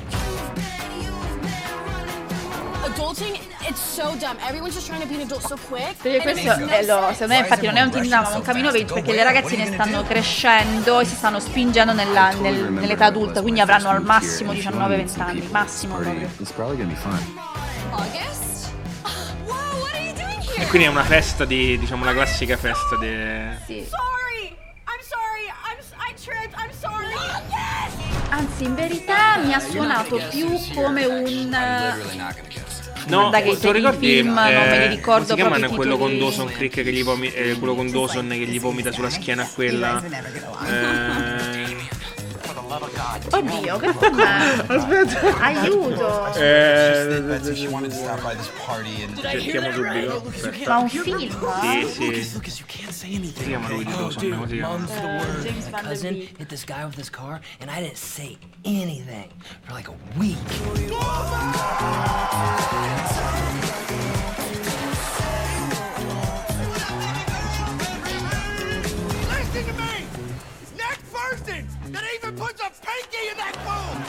Adulting, it's so dumb. Everyone's just trying to be an adult so quick. Perché questo è lo, secondo me infatti non è un teen drama, ma un camino of age perché le ragazzine stanno crescendo e si stanno spingendo nella- nel- nell'età adulta, quindi avranno al massimo 19-20 anni, massimo proprio. It's probably gonna be fun. August? Whoa, what are you doing here? E quindi è una festa di, diciamo, la classica festa di... Sì. Sorry! I'm sorry! I'm, I tripped! I'm sorry! Anzi, in verità mi ha suonato più come un... No, Guarda che te lo i ricordi? film non me li ricordo come si chiama proprio quello con. Dawson Creek che gli vomi- eh, quello con Dawson che gli vomita sulla schiena a quella. Eh, Oddio, che è? Aspetta. Aiuto! eh, Cerchiamo subito. Ma un film? Sì, sì. Chiama lui di come si chiama? James Van Der cousin hit this guy with his car, and I didn't say anything for like a week.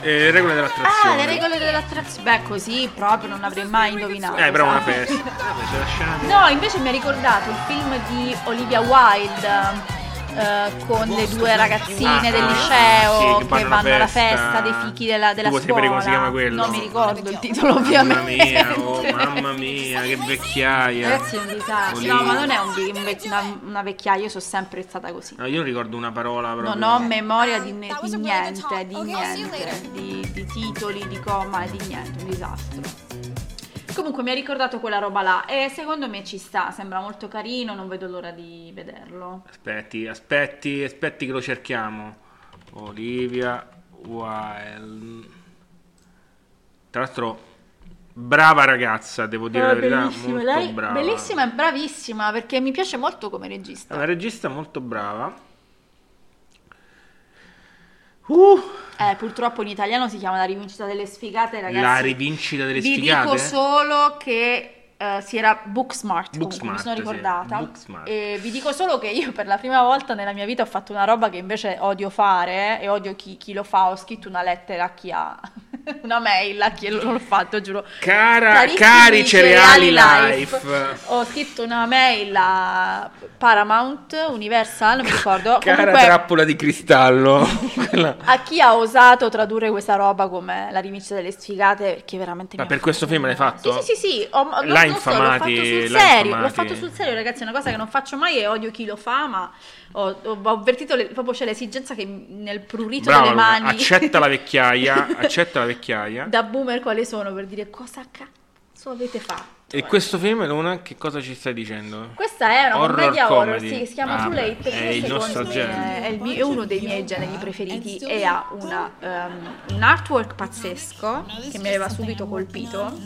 Eh, le regole Ah, dell'attrazione. le regole dell'attrazione. Beh, così proprio non avrei mai indovinato. Eh, però una festa. No, invece mi ha ricordato il film di Olivia Wilde. Eh, con le due ragazzine Ah, del ah, liceo sì, che che vanno alla alla festa. dei fichi della, della Tu scuola. come si chiama quello? Non mi ricordo il titolo, Mamma ovviamente. mia, oh, mamma mia, che vecchiaia. Ragazzi, è un disastro. No, ma non è un un vec- una, una vecchiaia, io sono sempre stata così. No, io non ricordo una parola proprio. Non ho memoria di, ne- di niente, di niente, di, di titoli, di comma e di niente, un disastro. Comunque mi ha ricordato quella roba là e secondo me ci sta, sembra molto carino, non vedo l'ora di vederlo. Aspetti, aspetti, aspetti che lo cerchiamo. Olivia Wilde. Tra l'altro, brava ragazza, devo dire Ah, la verità, bellissima, molto lei brava. bellissima e bravissima perché mi piace molto come È regista. una regista molto brava. Uh, Eh, purtroppo in italiano si chiama La rivincita delle sfigate, ragazzi. la rivincita delle Vi sfigate. dico solo che eh, si era Booksmart, comunque, Booksmart, mi sono sì, ricordata. Booksmart. E vi dico solo che io per la prima volta nella mia vita ho fatto una roba che invece odio fare e odio chi, chi lo fa. Ho scritto una lettera a chi ha una mail a chi l'ho fatto, giuro. Cara, Carissimi cari cereali Cereali life. Ho scritto una mail a Paramount, Universal, non mi ricordo. Cara Comunque, trappola di cristallo. A chi ha osato tradurre questa roba come la rivincita delle sfigate, perché veramente Ma per questo film l'hai fatto? Sì, sì, sì, sì, ho, non- L'ha non solo, l'ho fatto infamati, sul serio, l'ho infamati. fatto sul serio, ragazzi, è una cosa che non faccio mai e odio chi lo fa, ma ho, ho- ho avvertito le- proprio c'è l'esigenza che nel prurito Brava, delle mani accetta la vecchiaia, accetta la vecchiaia. da boomer quale sono per dire cosa cazzo avete fatto. E questo film, Luna, che cosa ci stai dicendo? Questa è una Horror commedia horror, comedy. sì, si chiama Ah, Too Late. è il secondo nostro me genere. È, il mio- è uno dei miei generi preferiti e ha una, um, un artwork pazzesco che mi aveva subito colpito.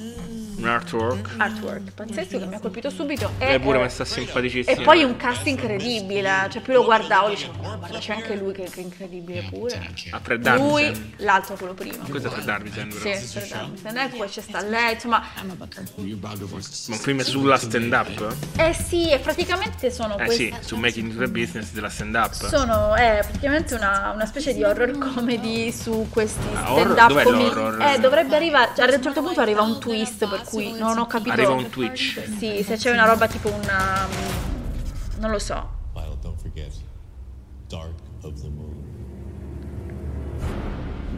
Un artwork. Artwork pazzesco che mi ha colpito subito. E, Lei pure eh, mi sta simpaticissima. E poi un cast incredibile, cioè più lo guardavo dicevo, "Oh, ma c'è anche lui che, che è incredibile pure. A Fred Lui, Armisen. l'altro quello prima. Questo è Fred Armisen, però. Sì, Fred Armisen. E poi c'è sta lei, insomma. Ma un film sulla stand up? Eh sì, e praticamente sono Eh questi. sì, su Making the Business della stand up. Sono è praticamente una, una specie di horror comedy su questi Ah, horror? stand-up Dov'è l'horror? Eh, dovrebbe arrivare. Cioè, a un certo punto arriva un twist per cui non ho capito. Arriva un Twitch. Sì, se c'è una roba tipo una. Non lo so. Violet, don't forget. Dark of the Moon.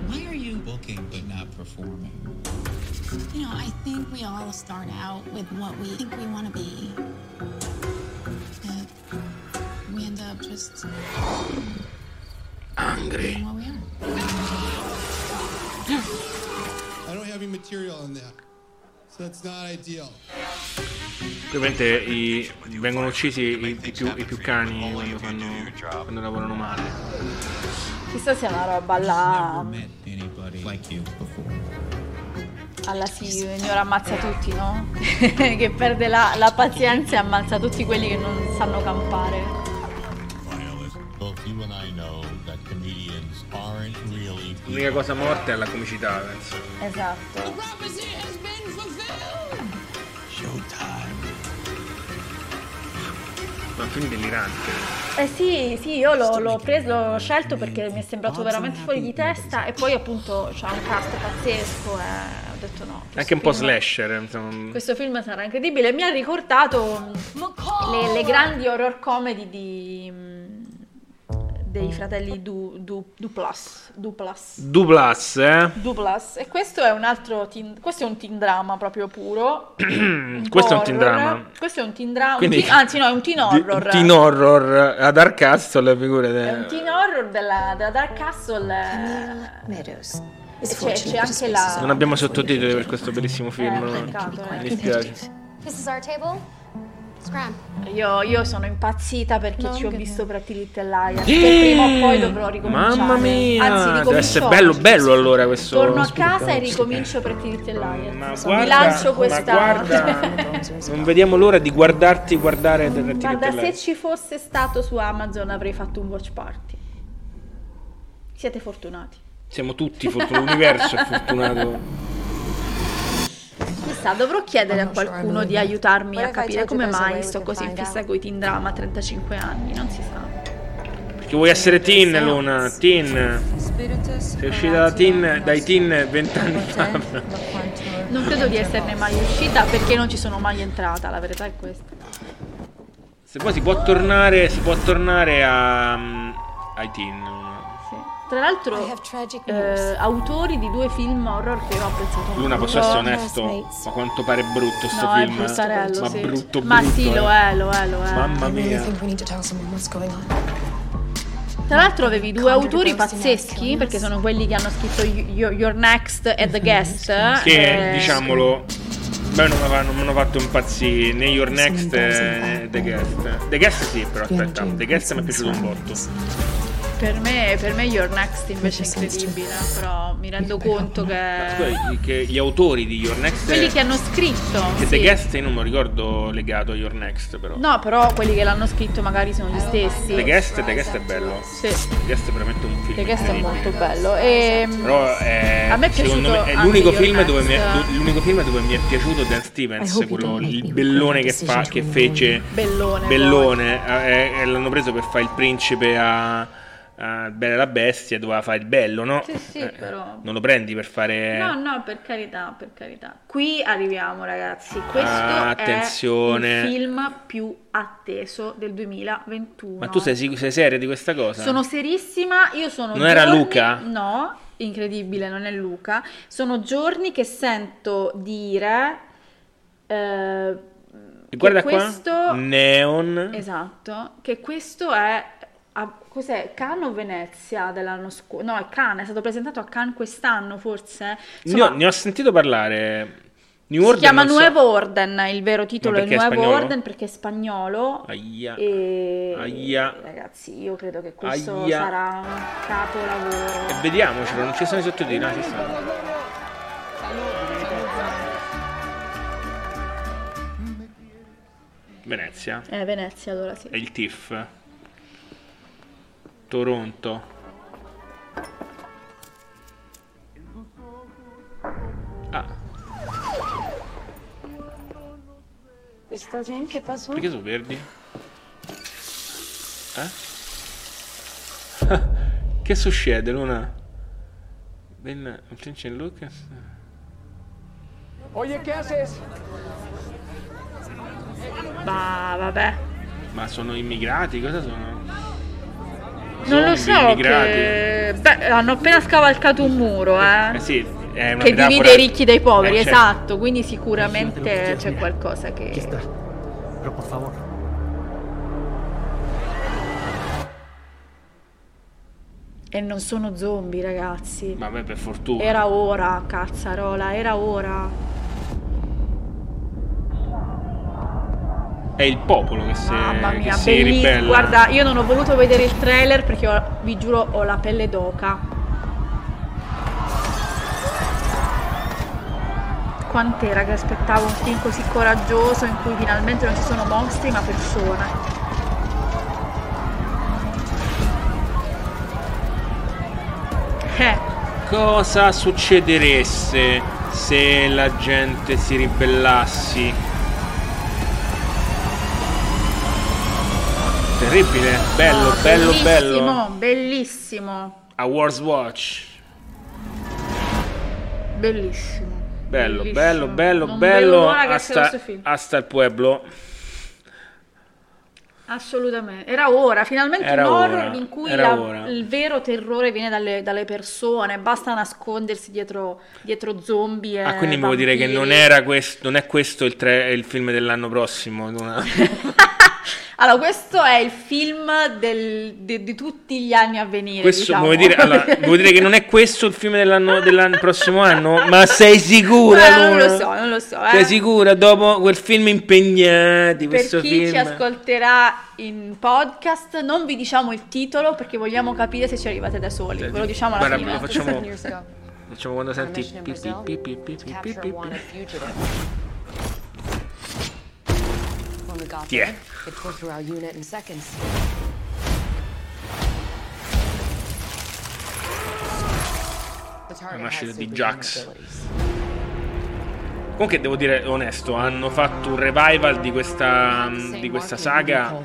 Why are you booking but not performing? You know, I think we all start out with what we think we want to be. And we end up just Angry. what we are. I don't have any material on that. Ovviamente i- vengono uccisi i, i più, i più cani quando, fanno, quando lavorano male. Chissà se è una roba before. alla signora ammazza tutti, no? che perde la, la pazienza e ammazza tutti quelli che non sanno campare. Both you and I know L'unica cosa morta è la comicità, penso. Esatto. Showtime. Ma è un film delirante. Eh sì, sì, io l'ho, l'ho preso, l'ho scelto perché mi è sembrato veramente fuori di testa e poi appunto c'ha un cast pazzesco e ho detto no. Anche un po' slasher. insomma. Questo film sarà incredibile. Mi ha ricordato le, le grandi horror comedy di, dei fratelli Du, Du, Duplas. Duplas. Duplas, eh? Duplas. E questo è un altro teen, questo è un teen drama proprio puro. Questo è un teen horror. drama. Questo è un teen drama. un Quindi- teen- anzi, no, è un teen horror. Di- Teen horror ad Dark Castle, figurate. È un teen horror della, della Dark Castle. eh, Meadows. c'è, c'è anche la. Non abbiamo sottotitoli per questo bellissimo film. Eh, peccato, eh. Mi dispiace. This is our table. Scram. Io, io sono impazzita perché No, ci ho visto Pretty Little Liars. Che prima o poi dovrò ricominciare. Mamma mia! Anzi, Deve essere bello, bello allora questo. Torno a casa e ricomincio Pretty Little Liars. Ma Mi guarda, lancio questa. guarda, non vediamo l'ora di guardarti guardare Pretty Guarda, Little se Liars. ci fosse stato su Amazon avrei fatto un watch party. Siete fortunati. Siamo tutti fortunati, l'universo è fortunato. Chissà, dovrò chiedere a qualcuno di aiutarmi a capire come mai sto così in fissa con i teen drama a 35 anni, non si sa. Perché vuoi essere teen, Luna? Teen. Sei uscita da teen, dai teen vent'anni fa. Non credo di esserne mai uscita perché non ci sono mai entrata, la verità è questa. Se poi si può tornare, si può tornare a, ai teen. Luna. Tra l'altro, eh, autori di due film horror che ho apprezzato Luna, molto. posso essere onesto? Ma quanto pare brutto sto No, è film? bruttarello, Ma sì. brutto, Ma brutto, sì, lo eh. è, lo è, lo è. Mamma mia. Tra l'altro avevi due autori pazzeschi, perché sono quelli che hanno scritto You- Your, Next e The Guest. Che, eh, diciamolo, Beh, non mi hanno, non mi hanno fatto impazzire né Your Next né The Guest. The Guest sì, però aspetta, The Guest mi è piaciuto un botto. Per me, per me Your Next invece è incredibile, però mi rendo conto che... Scusa, che gli autori di Your Next... Quelli che hanno scritto... Che sì. The Guest io non mi ricordo legato a Your Next, però. No, però quelli che l'hanno scritto magari sono gli stessi. The Guest, The Guest è bello. Sì. The Guest è veramente un film. The Guest è molto bello. E... Però è, A me è piaciuto me è l'unico film, dove mi è, l'unico film dove mi è piaciuto Dan Stevens, quello, il bellone che, fa, che fece Bellone, Bellone, eh, eh, l'hanno preso per fare il principe a, a Bella e la Bestia, doveva fare il bello, no? Sì, sì, Eh, però... Non lo prendi per fare... No, no, per carità, per carità. Qui arriviamo, ragazzi. Questo Ah, attenzione. è il film più atteso del 2021. Ma tu sei, sei seria di questa cosa? Sono serissima, io sono Non era Luca? No, incredibile, non è Luca. Sono giorni che sento dire eh, che Guarda questo qua, Neon. Esatto, che questo è a- cos'è? Cannes o Venezia dell'anno scorso? No, è Cannes, è stato presentato a Cannes quest'anno, forse. Ne Insomma, ho, ne ho sentito parlare. New si Order chiama so- Nuevo Orden, il vero titolo è Nuevo spagnolo? Orden perché è spagnolo. Aia. E Aia. ragazzi, io credo che questo Aia. sarà un capolavoro. E vediamocelo, non ci sono i sottotitoli, no, ci stanno. Venezia. Eh, Venezia allora sì. È il TIFF. Toronto. Ah, ¿Estás bien? ¿Qué pasó? perché sono verdi? Eh? che succede, Luna? Ben attention Lucas. Oye, ¿qué haces? Ma vabbè. Ma sono immigrati? Cosa sono? Non lo so immigrati? che... Beh, hanno appena scavalcato un muro, eh. Eh sì, è una che metafora- divide i ricchi dai poveri, Eh, certo. esatto, quindi sicuramente c'è qualcosa che... Pero por favor. E non sono zombie, ragazzi. Vabbè, per fortuna. Era ora, cazzarola, era ora. È il popolo che si, Mamma che mia, si bellissimo. ribella. Guarda, io non ho voluto vedere il trailer perché ho- vi giuro ho la pelle d'oca. Quant'era che aspettavo un film così coraggioso in cui finalmente non ci sono mostri ma persone. Eh, Cosa succederesse se la gente si ribellassi? Terribile, bello, no, bello, bello. bellissimo, bellissimo, A Wars Watch. bellissimo. Bello, Bellissimo. bello, bello, Non bello. Hasta, hasta il pueblo. Assolutamente, era ora, finalmente Era un horror ora, in cui la- il vero terrore viene dalle, dalle persone, basta nascondersi dietro, dietro zombie e Ah, quindi vuol dire che non, vampiri. era questo, non è questo il, tre- il film dell'anno prossimo. Luna. Allora, questo è il film del- di, di tutti gli anni a venire. Questo diciamo. vuol dire, allora, vuol dire che non è questo il film dell'anno, dell'anno prossimo anno? Ma sei sicura? Beh, non lo so, non lo so. eh. Sei sicura? Dopo quel film impegnati, Per questo chi film. ci ascolterà in podcast, non vi diciamo il titolo perché vogliamo capire se ci arrivate da soli. Ve lo diciamo alla Guarda, fine. lo facciamo, facciamo quando senti. mission in pi- Brazil pi- pi- When we got Yeah. there, it tore through our unit in seconds. The target Una scelta di Jax. Comunque devo dire onesto, hanno fatto un revival di questa, di questa saga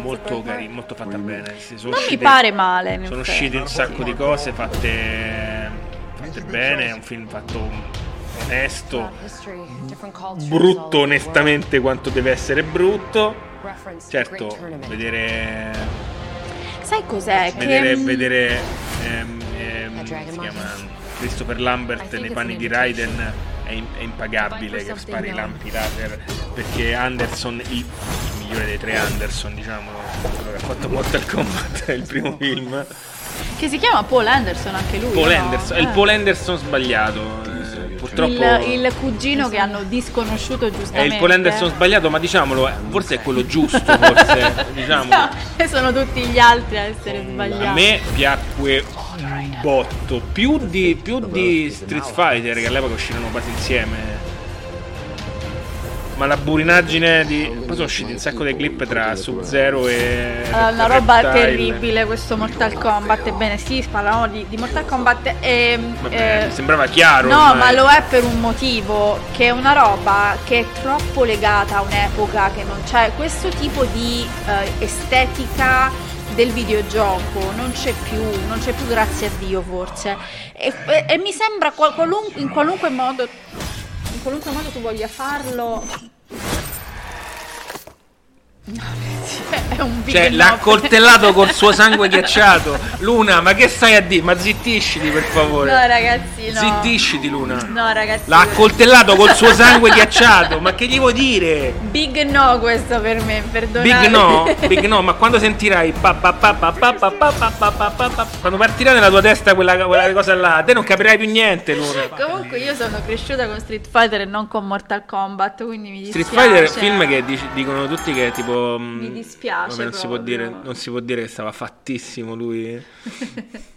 molto carino, molto fatta bene. Sono Non mi uscite- pare male. Sono uscite un sacco di cose fatte, fatte bene, è un film fatto onesto, brutto onestamente quanto deve essere brutto. Certo, vedere Sai cos'è? vedere, che... vedere ehm, ehm, si chiama Christopher Lambert nei panni di Raiden è, è impagabile che spari lampi laser perché Anderson il, il migliore dei tre Anderson diciamo quello che ha fatto Mortal Kombat il primo film Che si chiama Paul Anderson anche lui. Paul no? Anderson è il Eh. Paul Anderson sbagliato eh, purtroppo il, il cugino che hanno disconosciuto è giustamente. il Polenderson sbagliato, ma diciamolo, eh, forse è quello giusto, forse, diciamolo. E sono tutti gli altri a essere sbagliati. A me piacque un botto, più di, più di Street Fighter che all'epoca uscirono quasi insieme. Ma la burinaggine di... Poi sono usciti un sacco di clip tra Sub-Zero e... Allora, una roba Reptile. terribile questo Mortal Kombat. Ebbene, sì, parlavamo di, di Mortal Kombat e. Vabbè, eh, sembrava chiaro. No, ormai. ma lo è per un motivo, che è una roba che è troppo legata a un'epoca che non c'è questo tipo di eh, estetica del videogioco, non c'è più, non c'è più grazie a Dio forse. E, e- e mi sembra qual- qualun- in qualunque modo, qualunque modo tu voglia farlo... È un Cioè, l'ha accoltellato col suo sangue ghiacciato. Luna, ma che stai a dire? Ma zittisciti, per favore. No, ragazzi, no. Zittisciti, Luna. No, ragazzi. L'ha accoltellato col suo sangue ghiacciato. Ma che gli vuoi dire? Big no questo per me, perdonate. Big no, big no, ma quando sentirai pa pa pa pa pa pa pa pa pa pa pa pa, quando partirà nella tua testa quella, quella cosa là, te non capirai più niente, Luna. Comunque io sono cresciuta con Street Fighter e non con Mortal Kombat, quindi mi Street dispiace. Fighter è un film che dici- dicono tutti che è tipo mm, Mi dispiace vabbè, non si dire non si può dire che stava fattissimo lui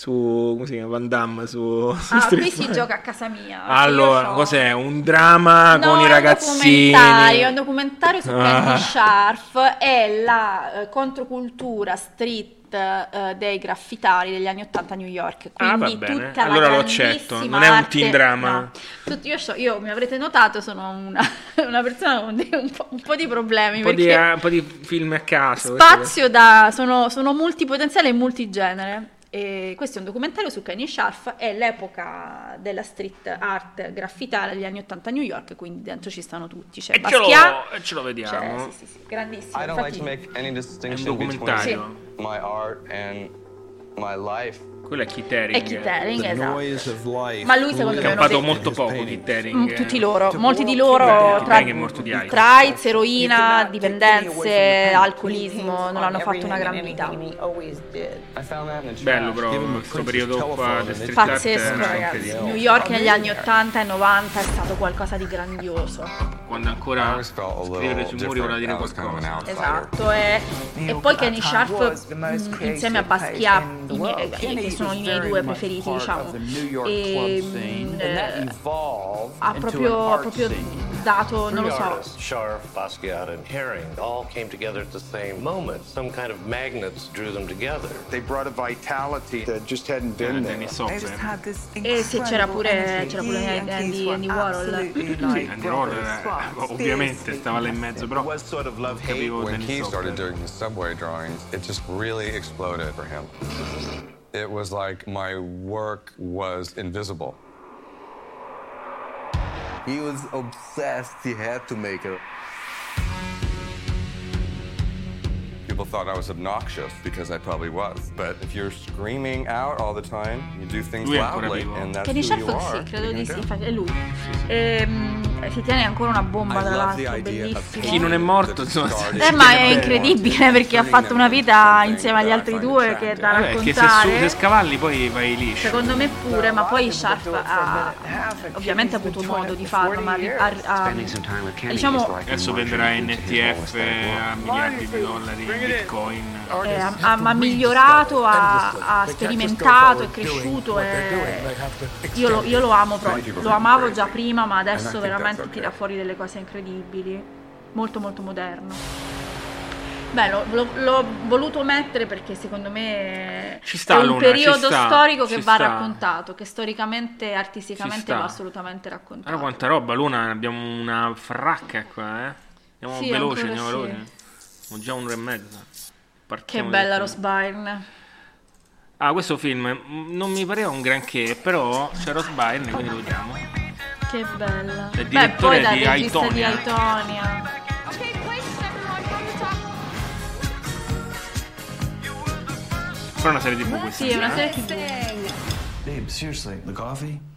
su come si chiama Van Damme su, su Ah, qui si gioca a casa mia. Allora, cos'è? Un dramma No, con i ragazzini. documentario, è un documentario su Ah. Candy Sharp, è la eh, controcultura street eh, dei graffitari degli anni 80 a New York. Ah, Quindi bene. tutta la Allora lo accetto, non è un arte- teen drama. no. Io, so- io, mi avrete notato, sono una, una persona con un, po', un po' di problemi. Un po, di, perché un po' di film a caso. spazio da sono, sono multipotenziale e multigenere e questo è un documentario su Kenny Sharp è l'epoca della street art graffitaria degli anni 80 a New York quindi dentro ci stanno tutti c'è E ce lo- Basquiat e ce lo vediamo. c'è- sì, sì, sì, grandissimo I don't like to infatti make any distinction between documentario. my art and my life. Quello è Kit Haring. È Kit Haring, esatto. Ma lui, secondo me, è uno campato dei- molto poco Kit Haring. Mm, tutti loro, molti di loro tra, tra eroina, dipendenze, alcolismo, non hanno fatto una gran vita. Bello però questo periodo qua Pazzesco ragazzi. New York negli anni 80 e 90 è stato qualcosa di grandioso. Quando ancora scrivere sui muri voleva dire qualcosa. Esatto, e, e poi Kenny Sharp mh, insieme a Basquiat, che sono i miei due preferiti, diciamo, e, mh, eh, ha proprio, ha proprio dato, non lo so, Sharp, Basquiat, and Herring all came together at the same moment. Some kind of magnets drew them together. They brought a vitality that just hadn't been there. e se c'era pure, c'era pure Andy, Andy Warhol. Sì, Andy Warhol era- ovviamente stava là in mezzo, però non capivo When Dennis he Hopper. started doing his subway drawings, it just really exploded for him. It was like my work was invisible. He was obsessed. He had to make it. People thought I was obnoxious because I probably was. But if you're screaming out all the time, you do things Lui loudly, and that's Kenny who you are. sì, credo di sì, infatti è lui. Ehm, si tiene ancora una bomba tra l'altro, bellissimo. Chi non è morto, insomma. Eh, ma è incredibile perché ha fatto una vita insieme agli altri due che è da Vabbè, che se, raccontare. scavalli poi vai liscio. Secondo me pure, ma poi Sharp ha ovviamente ha avuto modo di farlo, ma ha, ha- diciamo Adesso venderà NTF a miliardi di dollari, bitcoin. eh, ha, ha- migliorato, ha, ha sperimentato, è cresciuto e io lo, io lo amo proprio, lo amavo già prima, ma adesso veramente tira fuori delle cose incredibili, molto molto moderno. Beh, lo- lo- l'ho voluto mettere perché secondo me Ci sta, è un Luna, periodo ci sta, storico che va sta. raccontato, che storicamente e artisticamente va assolutamente raccontato. Allora quanta roba, Luna, abbiamo una fracca qua, eh. Andiamo Sì, veloci, andiamo sì. veloci. Siamo già un'ora e mezza. Che Partiamo bella direttamente. Rose Byrne. Ah, questo film mm, non mi pareva un granché, però c'è Rose Byrne, quindi lo vediamo. Che bella. È Beh, direttore poi da di regista di Aitonia. Aitonia. Però è una serie TV questa. Sì, è una eh? serie TV. Babe, seriously, the coffee?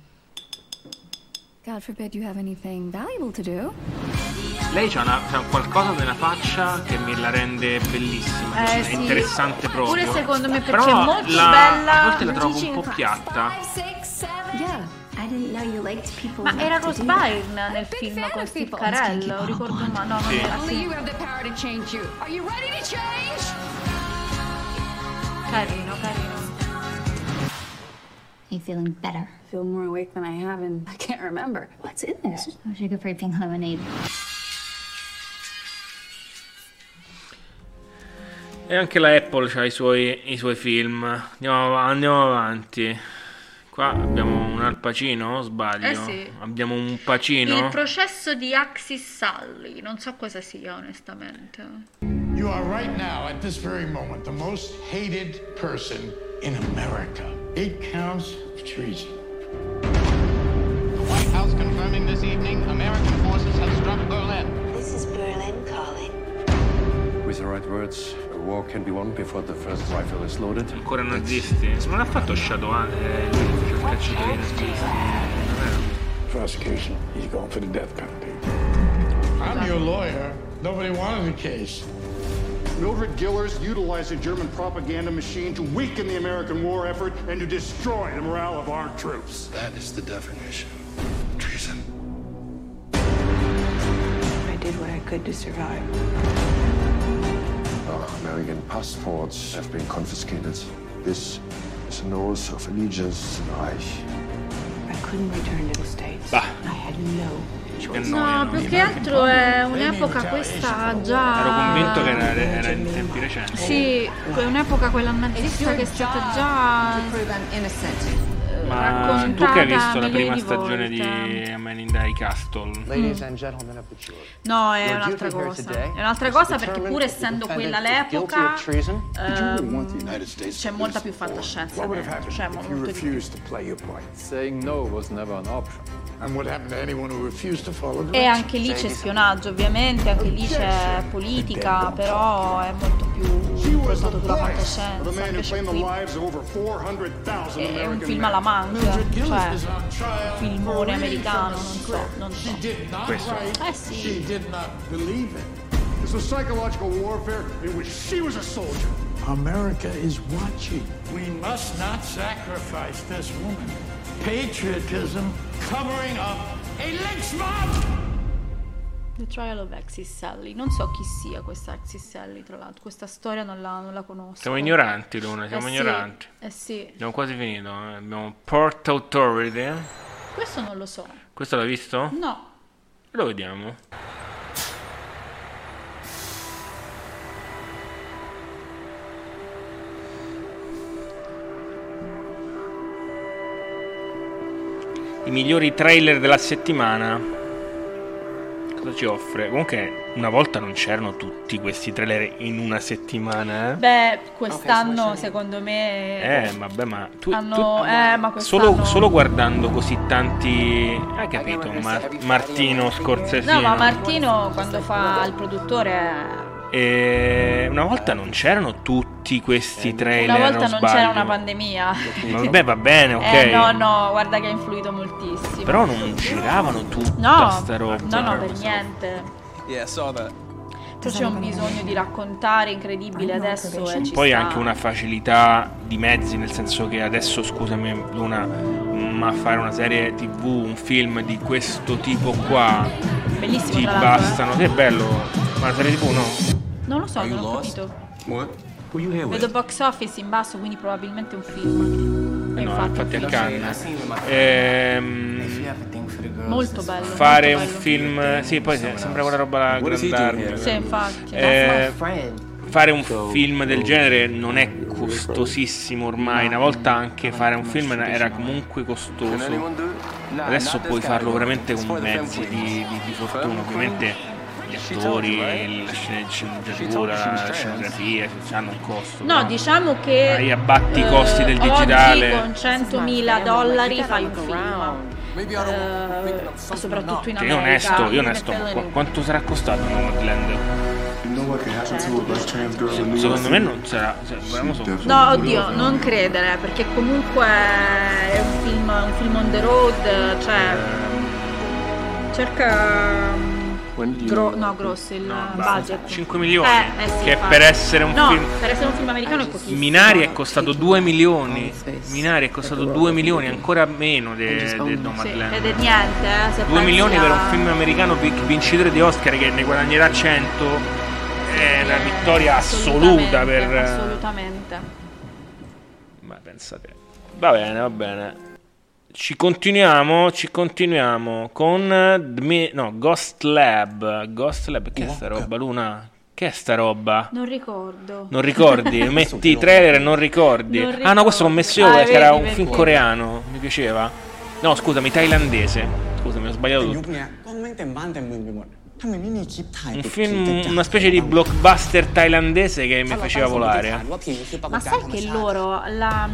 God forbid you have anything valuable to do. Lei c'ha, una, c'ha qualcosa nella faccia che mi la rende bellissima. Eh, è sì. interessante proprio. Pure secondo me perché Però è molto la, bella. A volte la trovo un po' piatta. Yeah, I didn't know you liked people Ma era Rose. Byrne nel film con Steve Carell, ricordo ma no, non era sì. you have You feeling better? I feel more awake than I have and I can't remember. What's in there? Sugar-free pink lemonade. E anche la Apple ha i suoi, i suoi film. Andiamo, av- andiamo avanti. Qua abbiamo un Al Pacino, o sbaglio? Eh sì. Abbiamo un Pacino. Il processo di Axis Sully, non so cosa sia onestamente. You are right now, at this very moment, the most hated person in America. Eight counts of treason. The White House confirming this evening American forces have struck Berlin. This is Berlin calling. With the right words, a war can be won before the first rifle is loaded. Ancora nazisti. Non ha fatto Shadowhunter, eh, lui che faceva il cacciatore di nazisti. Prosecution, he's going for the death penalty. I'm your lawyer. Nobody wanted the case. Mildred Gillers utilized a German propaganda machine to weaken the American war effort and to destroy the morale of our troops. That is the definition. Treason. I did what I could to survive. Our American passports have been confiscated. This is an oath of allegiance to the Reich. I couldn't return to the States. Bah. I had no choice. No, più che altro è un'epoca questa già... Ero convinto che era, era in tempi recenti. Sì, è un'epoca quella nazista che è stata già Ma tu che hai visto la prima di stagione di A Man in the Castle? Ladies Mm. and gentlemen of the jury. No, è un'altra cosa. today È un'altra cosa perché pur essendo quella l'epoca ehm, c'è molta più fantascienza dentro, cioè molto di più. E anche lì c'è spionaggio, ovviamente, anche lì c'è politica, però è molto più basato sulla fantascienza. Invece qui lives of over 400,000 è un film alla manca, cioè un filmone americano, non so, non so. Questo. Eh sì. She did not believe it. This was psychological warfare in which she was a soldier. America is watching. We must not sacrifice this woman. Patriotism covering up a lynch mob! The Trial of Axis Sally. Non so chi sia questa Axis Sally, tra l'altro. Questa storia non la, non la conosco. Siamo ignoranti, Luna, siamo Eh sì, ignoranti. Eh sì. Abbiamo quasi finito. eh. Abbiamo Port Authority. Questo non lo so. Questo l'hai visto? No. Lo vediamo. I migliori trailer della settimana. Cosa ci offre? Comunque, una volta non c'erano tutti questi trailer in una settimana, eh? Beh, quest'anno secondo me Eh, vabbè, ma tu, hanno tu- eh, ma quest'anno solo, solo guardando così tanti. Hai capito? Mar- Martino Scorsesino. No, ma Martino quando fa il produttore E una volta non c'erano tutti questi trailer. una volta non sbaglio? c'era una pandemia. Ma Vabbè, va bene, ok. Eh no, no, guarda che ha influito moltissimo. Però non giravano tutta No, sta roba. no, no, per niente. Yeah, that. C'è un bisogno di raccontare incredibile adesso e ci Poi sta. anche una facilità di mezzi, nel senso che adesso, scusami Luna, ma fare una serie tv, un film di questo tipo qua, Bellissimo ti eh. bastano. Che bello, ma serie tv no? Non lo so, non ho capito. What? Who you here Vedo box office in basso, quindi probabilmente un film. Eh no, infatti, infatti è Cannes. film. Ehm, Molto bello. fare molto un bello. film, sì, poi se- sembra quella roba la What is he Grand doing Army. here? Sì, infatti. Eh, fare un film del genere non è costosissimo ormai. Una volta anche fare un film era comunque costoso. Adesso puoi farlo veramente con mezzi di, di- di fortuna. Ovviamente gli attori, la scena- sceneggiatura, la scenografia hanno un costo. No, però diciamo che Hai abbatti i costi eh, del digitale. Oggi con 100.000 dollari fai un film. Eh, soprattutto in Cioè, io America. onesto, io onesto, qu- quanto sarà costato Nomadland? Secondo me non sarà. Cioè, No, oddio, non credere, perché comunque è un film, un film on the road, cioè cerca Gro- no, grosso il budget. 5 milioni. Eh, eh sì, che per essere un no, film. per essere un film americano è pochissimo. Minari è costato 2 milioni. Minari è costato 2 milioni, ancora meno di Sì, Nomadland. ed è niente, eh, se 2 pensi milioni per un film americano vi- vincitore di Oscar che ne guadagnerà 100 è una vittoria assoluta per Assolutamente. ma pensate va bene va bene ci continuiamo ci continuiamo con eh, no Ghost Lab Ghost Lab che è sta roba Luna che è sta roba Non ricordo. non ricordi? Metti i trailer e non ricordi. Non ah, no, questo l'ho messo io Ah, perché era vedi, un film coreano. Mi piaceva. No, scusami, thailandese. Scusami, ho sbagliato tutto. Un film, una specie di blockbuster thailandese che mi faceva volare. Ma sai che loro, la,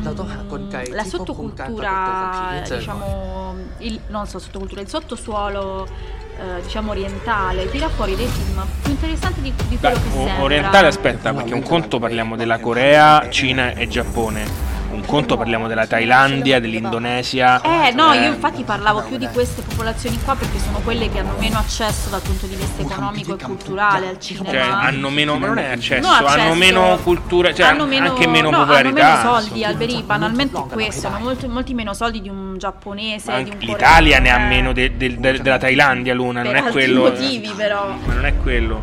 la sottocultura, diciamo, il, non so, sottocultura, il sottosuolo diciamo orientale tira fuori dei film più interessanti di, di quello Beh, che o- sembra orientale aspetta perché un conto parliamo della Corea, Cina e Giappone un conto parliamo della Thailandia, dell'Indonesia. Eh no, eh, io infatti parlavo più di queste popolazioni qua perché sono quelle che hanno meno accesso dal punto di vista economico e culturale al cinema. Cioè, hanno meno, ma non è accesso, No, accesso. hanno meno cultura, cioè hanno meno, anche meno no, popolarità. Hanno meno soldi, Alberi, banalmente è questo, hanno molti, molti meno soldi di un giapponese, di un L'Italia coreano, ne ha eh, meno de- del- del- della Thailandia, Luna, non per è altri quello. motivi però. Ma non è quello.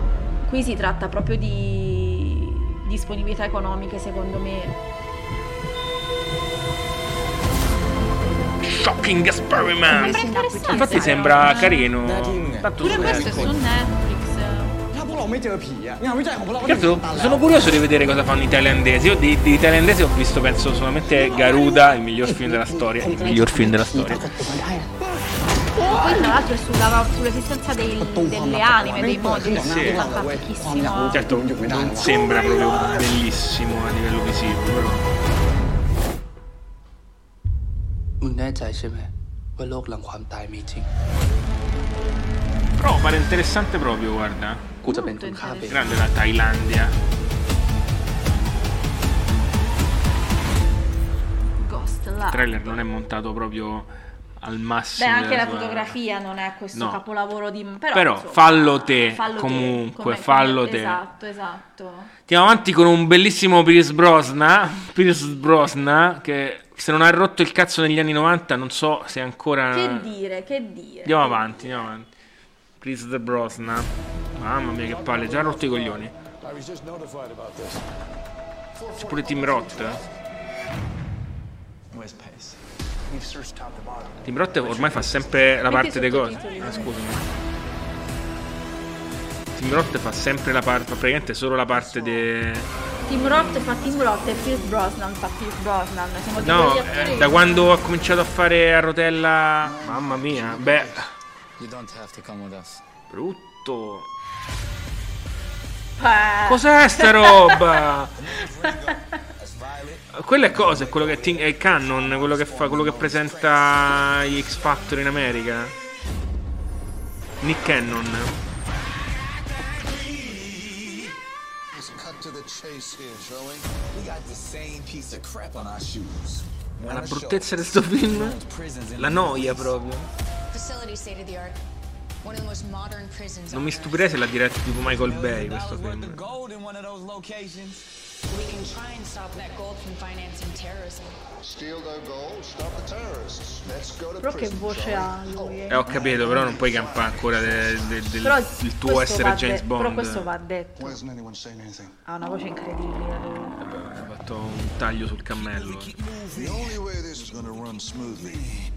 Qui si tratta proprio di disponibilità economiche secondo me. Shocking Experiment. Sembra interessante. Infatti sembra carino. Tanto Pure questo è su Netflix. Certo, sono curioso di vedere cosa fanno i thailandesi. Io di, di thailandesi ho visto, penso, solamente Garuda, il miglior film della storia. Il miglior film della storia. Poi tra l'altro è sulla, sull'esistenza dei, delle anime, dei modi, sì. Certo, non sembra proprio bellissimo a livello visivo, però... มึงแน่ใจใช่ไหมว่าโลกหลังความตายมีจริง Però pare interessante proprio, guarda. กูจะเป็นคนฆ่าเบน Grande la Thailandia. Ghost Il Lab. trailer non è montato proprio al massimo. Beh, anche della la sua- fotografia non è questo No. capolavoro di... Però, Però insomma, fallo te, fallo te, comunque, come- fallo come- te. Esatto, esatto. Andiamo avanti con un bellissimo Pierce Brosnan. Pierce Brosnan che se non ha rotto il cazzo negli anni 90 non so se ancora... Che dire, che dire. Andiamo avanti, andiamo avanti. Pierce the Brosnan. Mamma mia che palle, già ha rotto i coglioni. C'è pure Tim Roth. Bottom. Tim Roth ormai fa sempre la parte dei cose. Ah, scusami. Tim Roth fa sempre la parte, fa praticamente solo la parte de... Tim Roth fa Tim Roth e Pierce Brosnan fa Pierce Brosnan. Siamo No, eh, da quando ha cominciato a fare a rotella... Mamma mia, beh, You don't have to come with us. brutto. Eh. Cos'è sta roba? Quello è cosa? È quello che ti- è Canon, quello che fa, quello che presenta gli X Factor in America. Nick Cannon. La bruttezza di sto film? La noia proprio. Non mi stupirei se l'ha diretto tipo Michael Bay questo film. We can try and stop that gold from financing terrorism. Steal their gold, stop the terrorists. Let's go to Però che voce ha lui? eh. Eh, ho capito, però non puoi campare ancora de- de- del, Però del tuo questo essere James de- Bond. Però questo va detto. Ha una voce incredibile. lui. Ha fatto un taglio sul cammello. The only way this is run smoothly.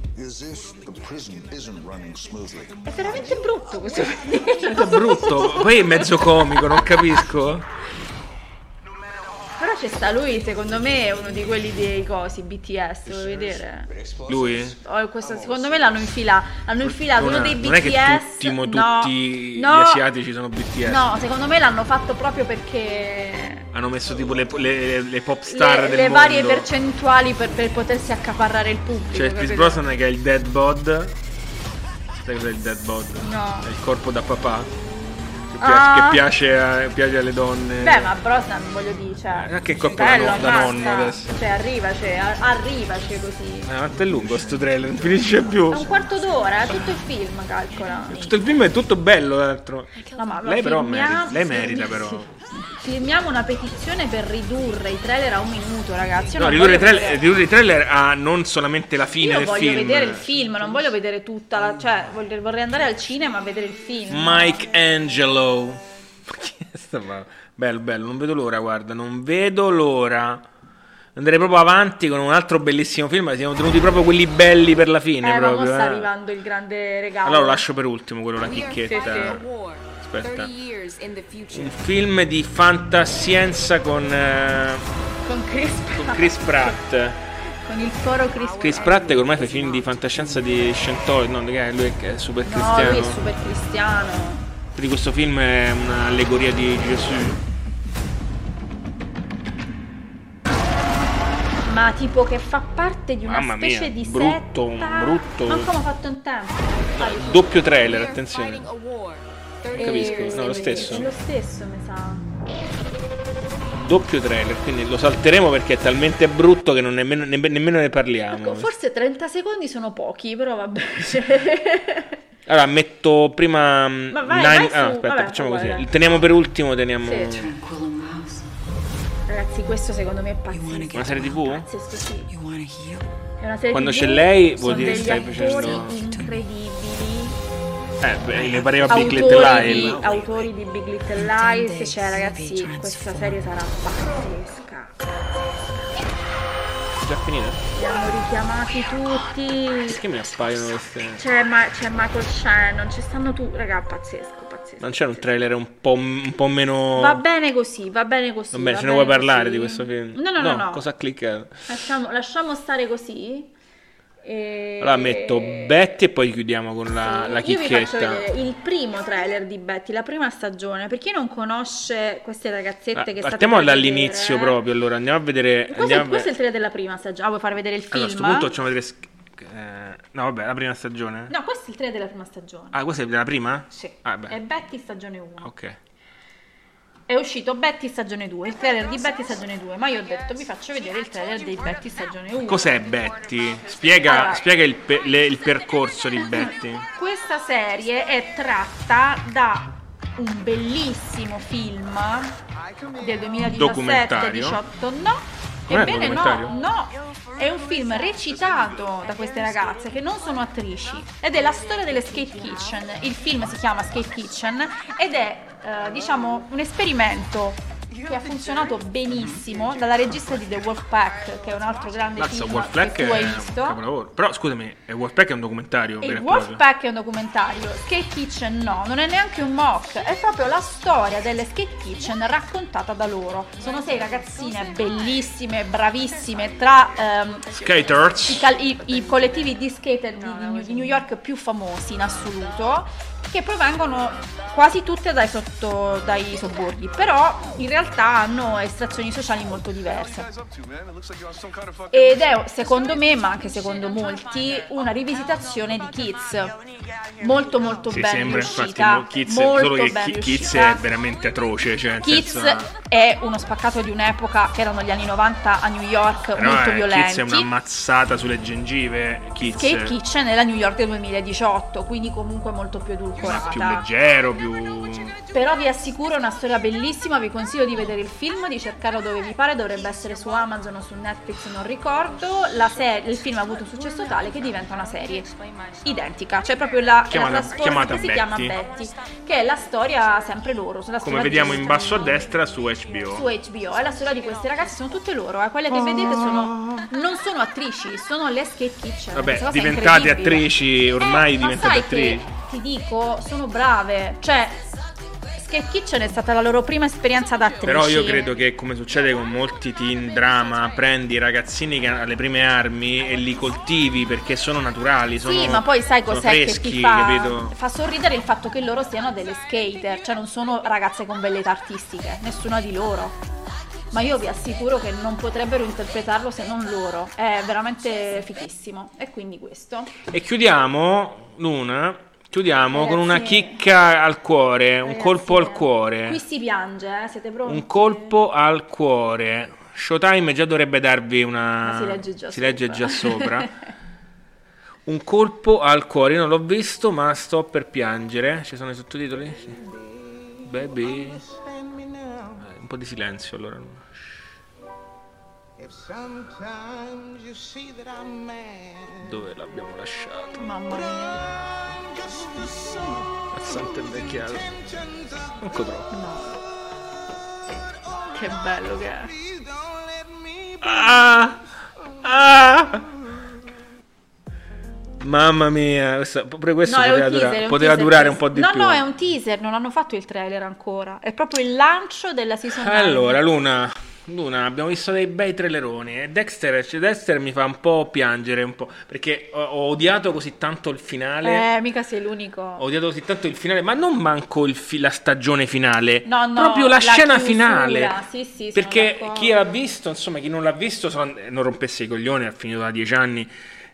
È veramente brutto questo È brutto, poi è mezzo comico, non capisco. Però c'è sta lui, secondo me è uno di quelli dei cosi, BTS, vuoi vedere? Lui? Oh, questo- secondo me l'hanno infilato. Hanno infilato Non uno è- dei BTS. non è che tutti, mo- no, tutti no, gli asiatici sono BTS. No, secondo me l'hanno fatto proprio perché Hanno messo tipo le, le- le pop star le, del le mondo. varie percentuali per, per potersi accaparrare il pubblico. C'è Chris? Brosnan che è il dead bod. Sai cos'è il dead bod? No. È il corpo da papà. Che piace, Ah. che piace, a- piace alle donne. Beh, ma Brosnan voglio dire, cioè, Eh, che coppia bello, da no- da ammazza. nonno adesso. Cioè, arrivaci, a- arrivaci così. Eh, quanto è lungo sto trailer, non finisce più. È un quarto d'ora, è tutto il film, calcola. Tutto il film è tutto bello, tra l'altro. No, ma Lei però merita, lei merita però. Firmiamo una petizione per ridurre i trailer a un minuto, ragazzi. Io No, ridurre i voglio trailer, ridurre i trailer a non solamente la fine Io del voglio film. vedere il film, non voglio vedere tutta la. cioè, voglio- vorrei andare al cinema a vedere il film. Mike Angelo. Bello, bello, non vedo l'ora, guarda, non vedo l'ora. Andrei proprio avanti con un altro bellissimo film. Siamo tenuti proprio quelli belli per la fine. eh, ma proprio, sta eh. arrivando il grande regalo. Allora lo lascio per ultimo, quello, la Sì, chicchetta. sì. Aspetta. Un film di fantascienza con, eh, Con Chris con Pratt. Chris Pratt. Con il foro Chris, Chris Pratt che ormai fa i film di fantascienza di Scientology, no, lui è super No, cristiano. lui è super cristiano. Di questo film è un'allegoria di Gesù. Ma tipo che fa parte di una Mamma mia, specie di brutto, setta. brutto. Ma come ho fatto in tempo? Doppio trailer, attenzione. Capisco, no, lo stesso. È lo stesso, mi sa. Doppio trailer, quindi lo salteremo perché è talmente brutto che non nemmeno, nemme- nemmeno ne parliamo. Ecco, forse 30 secondi sono pochi, però vabbè. Allora, metto prima. mm, Ma vai, Nine- vai su, ah, aspetta, vabbè, facciamo guarda. così. Teniamo per ultimo, teniamo. Sì. Ragazzi, questo secondo me è pazzesco. Una serie TV? Pazzesco, sì. È una serie Quando TV, c'è lei, vuol dire degli stai facendo- incredibili. Eh, beh, mi pareva Big autori Little di, Lies. autori di Big Little Lies, cioè ragazzi, questa serie sarà pazzesca. Già finita? Li hanno richiamati tutti. Perché mi appaiono queste. C'è, Ma- c'è Michael Shannon, ci stanno tutti. Raga, pazzesco, pazzesco. Non c'è un trailer un po', un po' meno. Va bene così, va bene così. Va bene, va ce ne vuoi bene parlare così. di questo film? No, no, no, no. Cosa ha cliccato? Lasciamo, lasciamo stare così. E... Allora metto Betty e poi chiudiamo con la, la vi faccio chicchetta. il primo trailer di Betty, la prima stagione. Per chi non conosce queste ragazzette Ah, che partiamo dall'inizio vedere, proprio. Allora andiamo a vedere. Questo, è, andiamo a questo è il trailer della prima stagione. Ah, vuoi far vedere il film? Allora, a questo punto facciamo vedere. eh, no, vabbè, la prima stagione. No, questo è il trailer della prima stagione. Ah, questa è della prima? Sì. Ah. È Betty stagione 1. Ok. È uscito Betty stagione 2, il trailer di Betty stagione 2, ma io ho detto vi faccio vedere il trailer di Betty stagione 1. Cos'è Betty? Spiega, Allora. spiega il, pe- le- il percorso di Betty. Questa serie è tratta da un bellissimo film del 2017-18. No, Non ebbene no, no, è un film recitato da queste ragazze che non sono attrici ed è la storia delle Skate Kitchen. Il film si chiama Skate Kitchen ed è eh, diciamo un esperimento che ha funzionato benissimo dalla regista di The Wolfpack, che è un altro grande Mazza, film Wolfpack che tu hai visto. capolavoro. Però scusami, Wolfpack è un documentario E. Wolfpack è un documentario, Skate Kitchen no, non è neanche un mock, è proprio la storia delle Skate Kitchen raccontata da loro. Sono sei ragazzine bellissime, bravissime, tra ehm, Skaters. i, i- i collettivi di skater di, di New York più famosi in assoluto, che provengono quasi tutte dai, sotto, dai sobborghi, però in realtà hanno estrazioni sociali molto diverse. Ed è secondo me, ma anche secondo molti, una rivisitazione di Kids. Molto molto Sì, ben riuscita. Kids, molto solo che ben Ki- Kids è veramente atroce. Cioè, Kids senso, è uno spaccato di un'epoca che erano gli anni 90 a New York, però, molto eh, violenti. Kids è una mazzata sulle gengive. Kids Skate Kitchen è la New York del 2018, quindi comunque molto più edulcorata. Più leggero, più. Però vi assicuro è una storia bellissima, vi consiglio di vedere il film, di cercarlo dove vi pare, dovrebbe essere su Amazon o su Netflix, non ricordo. La se- il film ha avuto un successo tale che diventa una serie identica, cioè proprio la, Chiamata- la chiamata che si Betty. chiama Betty, che è la storia sempre loro, Come vediamo di- in basso a destra su HBO. su HBO, è la storia di queste ragazze, sono tutte loro, eh, quelle che vedete sono, non sono attrici, sono le skate kitchen. Vabbè, diventate attrici, ormai Eh, diventate attrici. ti dico, sono brave, cioè Skate Kitchen è stata la loro prima esperienza da attrici. Però io credo che come succede con molti teen drama, prendi i ragazzini che hanno le prime armi e li coltivi perché sono naturali, sono Sì, ma poi sai cos'è che freschi, ti fa, capito? fa sorridere il fatto che loro siano delle skater, cioè non sono ragazze con velleità artistiche, nessuna di loro. Ma io vi assicuro che non potrebbero interpretarlo se non loro. È veramente fichissimo. E quindi questo. E chiudiamo Luna Chiudiamo con una Ragazzi. chicca al cuore, un Ragazzi, colpo al cuore. Qui si piange, eh? Siete pronti? Un colpo al cuore. Showtime già dovrebbe darvi una. Ma si legge già si legge sopra. già sopra. Un colpo al cuore. Io non l'ho visto, ma sto per piangere. Ci sono i sottotitoli? Baby. Eh, un po' di silenzio allora. Dove l'abbiamo lasciato? Mamma mia. A Santa Invecchiata. Manco troppo. Che bello che è. Ah! Ah! Mamma mia, questa- pure questo No, poteva, teaser, dura- un poteva teaser durare un po' di no, più. No, è un teaser, non hanno fatto il trailer ancora. È proprio il lancio della season 9. Allora, Luna, Luna, abbiamo visto dei bei traileroni. E Dexter, cioè, Dexter mi fa un po' piangere, un po', perché ho, ho odiato così tanto il finale. Eh, mica sei l'unico. Ho odiato così tanto il finale, ma non manco fi- la stagione finale. No, no, proprio la, scena chiusura. finale. Sì, sì, Perché chi ha visto, insomma, chi non l'ha visto, sono- non rompesse i coglioni, ha finito da dieci anni.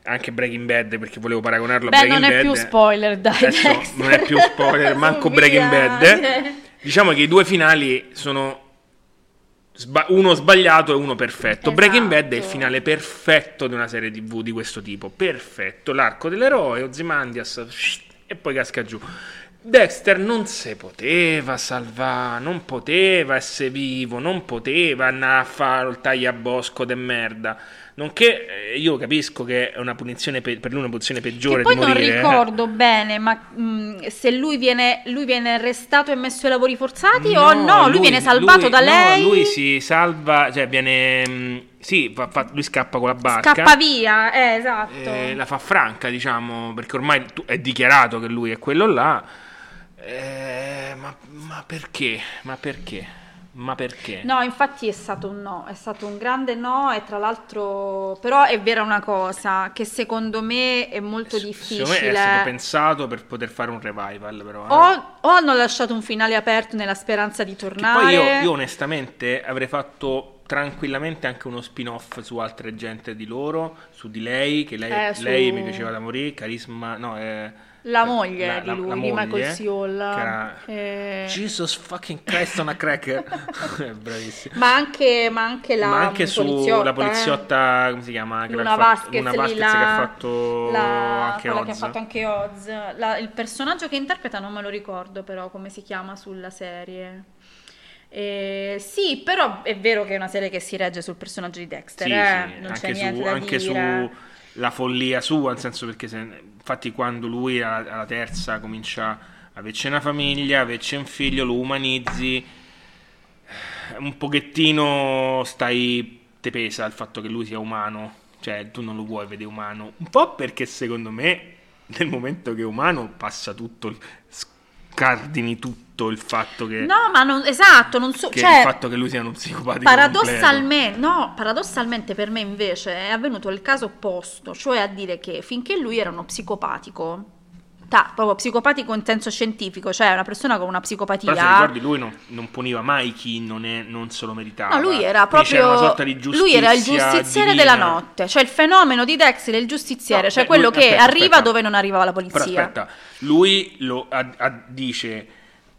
Anche Breaking Bad, perché volevo paragonarlo Beh, a Breaking non è Bad. più spoiler, dai. Adesso Dexter. non è più spoiler, manco Breaking. Bad. Diciamo che i due finali sono uno sbagliato e uno perfetto. Breaking Bad è il finale perfetto di una serie TV di questo tipo. Perfetto, l'arco dell'eroe, Ozymandias e poi casca giù. Dexter non si poteva salvare, non poteva essere vivo, non poteva andare a fare il tagliabosco de merda. Nonché eh, io capisco che è una punizione pe- per lui una punizione peggiore Che poi di non morire. eh. ricordo bene, ma mh, se lui viene, lui viene arrestato e messo ai lavori forzati o no? Lui, viene salvato lui- da no, lei, lui si salva, cioè viene. mh, sì, fa- fa- lui scappa con la barca. scappa via, eh, esatto. eh, la fa franca, diciamo, perché ormai è dichiarato che lui è quello là. Eh, ma, ma perché? Ma perché? Ma perché? No, infatti è stato un no, è stato un grande no e tra l'altro però è vera una cosa che secondo me è molto Secondo me è difficile. stato pensato per poter fare un revival, però. eh. O, o hanno lasciato un finale aperto nella speranza di tornare. Poi io, io onestamente avrei fatto tranquillamente anche uno spin-off su altre gente di loro, su di lei, che lei, Eh, su- lei mi piaceva da morire, carisma, no, eh, La moglie la- di la- lui, la di moglie, Michael Siola. era- Eh, Jesus fucking Christ on a cracker. È Bravissimo. ma, anche, ma anche la Ma anche poliziotta, sulla eh. poliziotta, come si chiama? Luna Vasquez, Luna Vasquez la- che ha fatto la- anche quella che ha Oz. fatto anche Oz. La- il personaggio che interpreta non me lo ricordo però come si chiama sulla serie. Eh, sì, però è vero che è una serie che si regge sul personaggio di Dexter, Sì, eh, sì, non c'è anche, niente su, da anche dire. Sulla follia sua, nel senso perché se, infatti quando lui alla, alla terza comincia a averci una famiglia, averci un figlio, lo umanizzi, un pochettino stai, te pesa il fatto che lui sia umano, cioè tu non lo vuoi vedere umano, un po' perché secondo me nel momento che è umano passa tutto, scardini tutto il fatto che, No, ma non, esatto, non so, che cioè, il fatto che lui sia uno psicopatico Paradossalmente, no, paradossalmente per me invece è avvenuto il caso opposto, cioè a dire che finché lui era uno psicopatico, ta, proprio psicopatico in senso scientifico, cioè una persona con una psicopatia. Però se ricordi lui non, non puniva mai chi non, è, non se lo meritava. No, lui era proprio. lui era il giustiziere divina. della notte. Cioè il fenomeno di Dexter è il giustiziere, No, cioè beh, quello lui- che aspetta, arriva aspetta. dove non arrivava la Però polizia. aspetta, lui lo, ha- ha- dice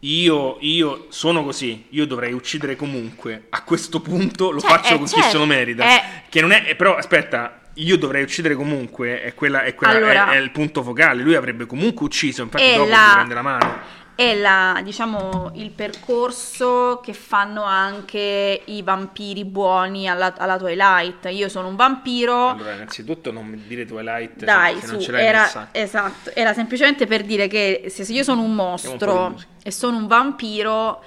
io, io sono così, io dovrei uccidere comunque. A questo punto lo Cioè, faccio eh, con chi certo, se lo merita. eh. Che non è, eh, però aspetta, io dovrei uccidere comunque, è, quella, è, quella- Allora- è- è il punto focale. Lui avrebbe comunque ucciso, infatti dopo la- gli prende la mano. È la, diciamo, il percorso che fanno anche i vampiri buoni alla, alla Twilight. Io sono un vampiro. Allora, innanzitutto non mi dire Twilight Dai, se non su, ce l'hai era, esatto, era semplicemente per dire che se se io sono un un mostro musica. e sono un vampiro,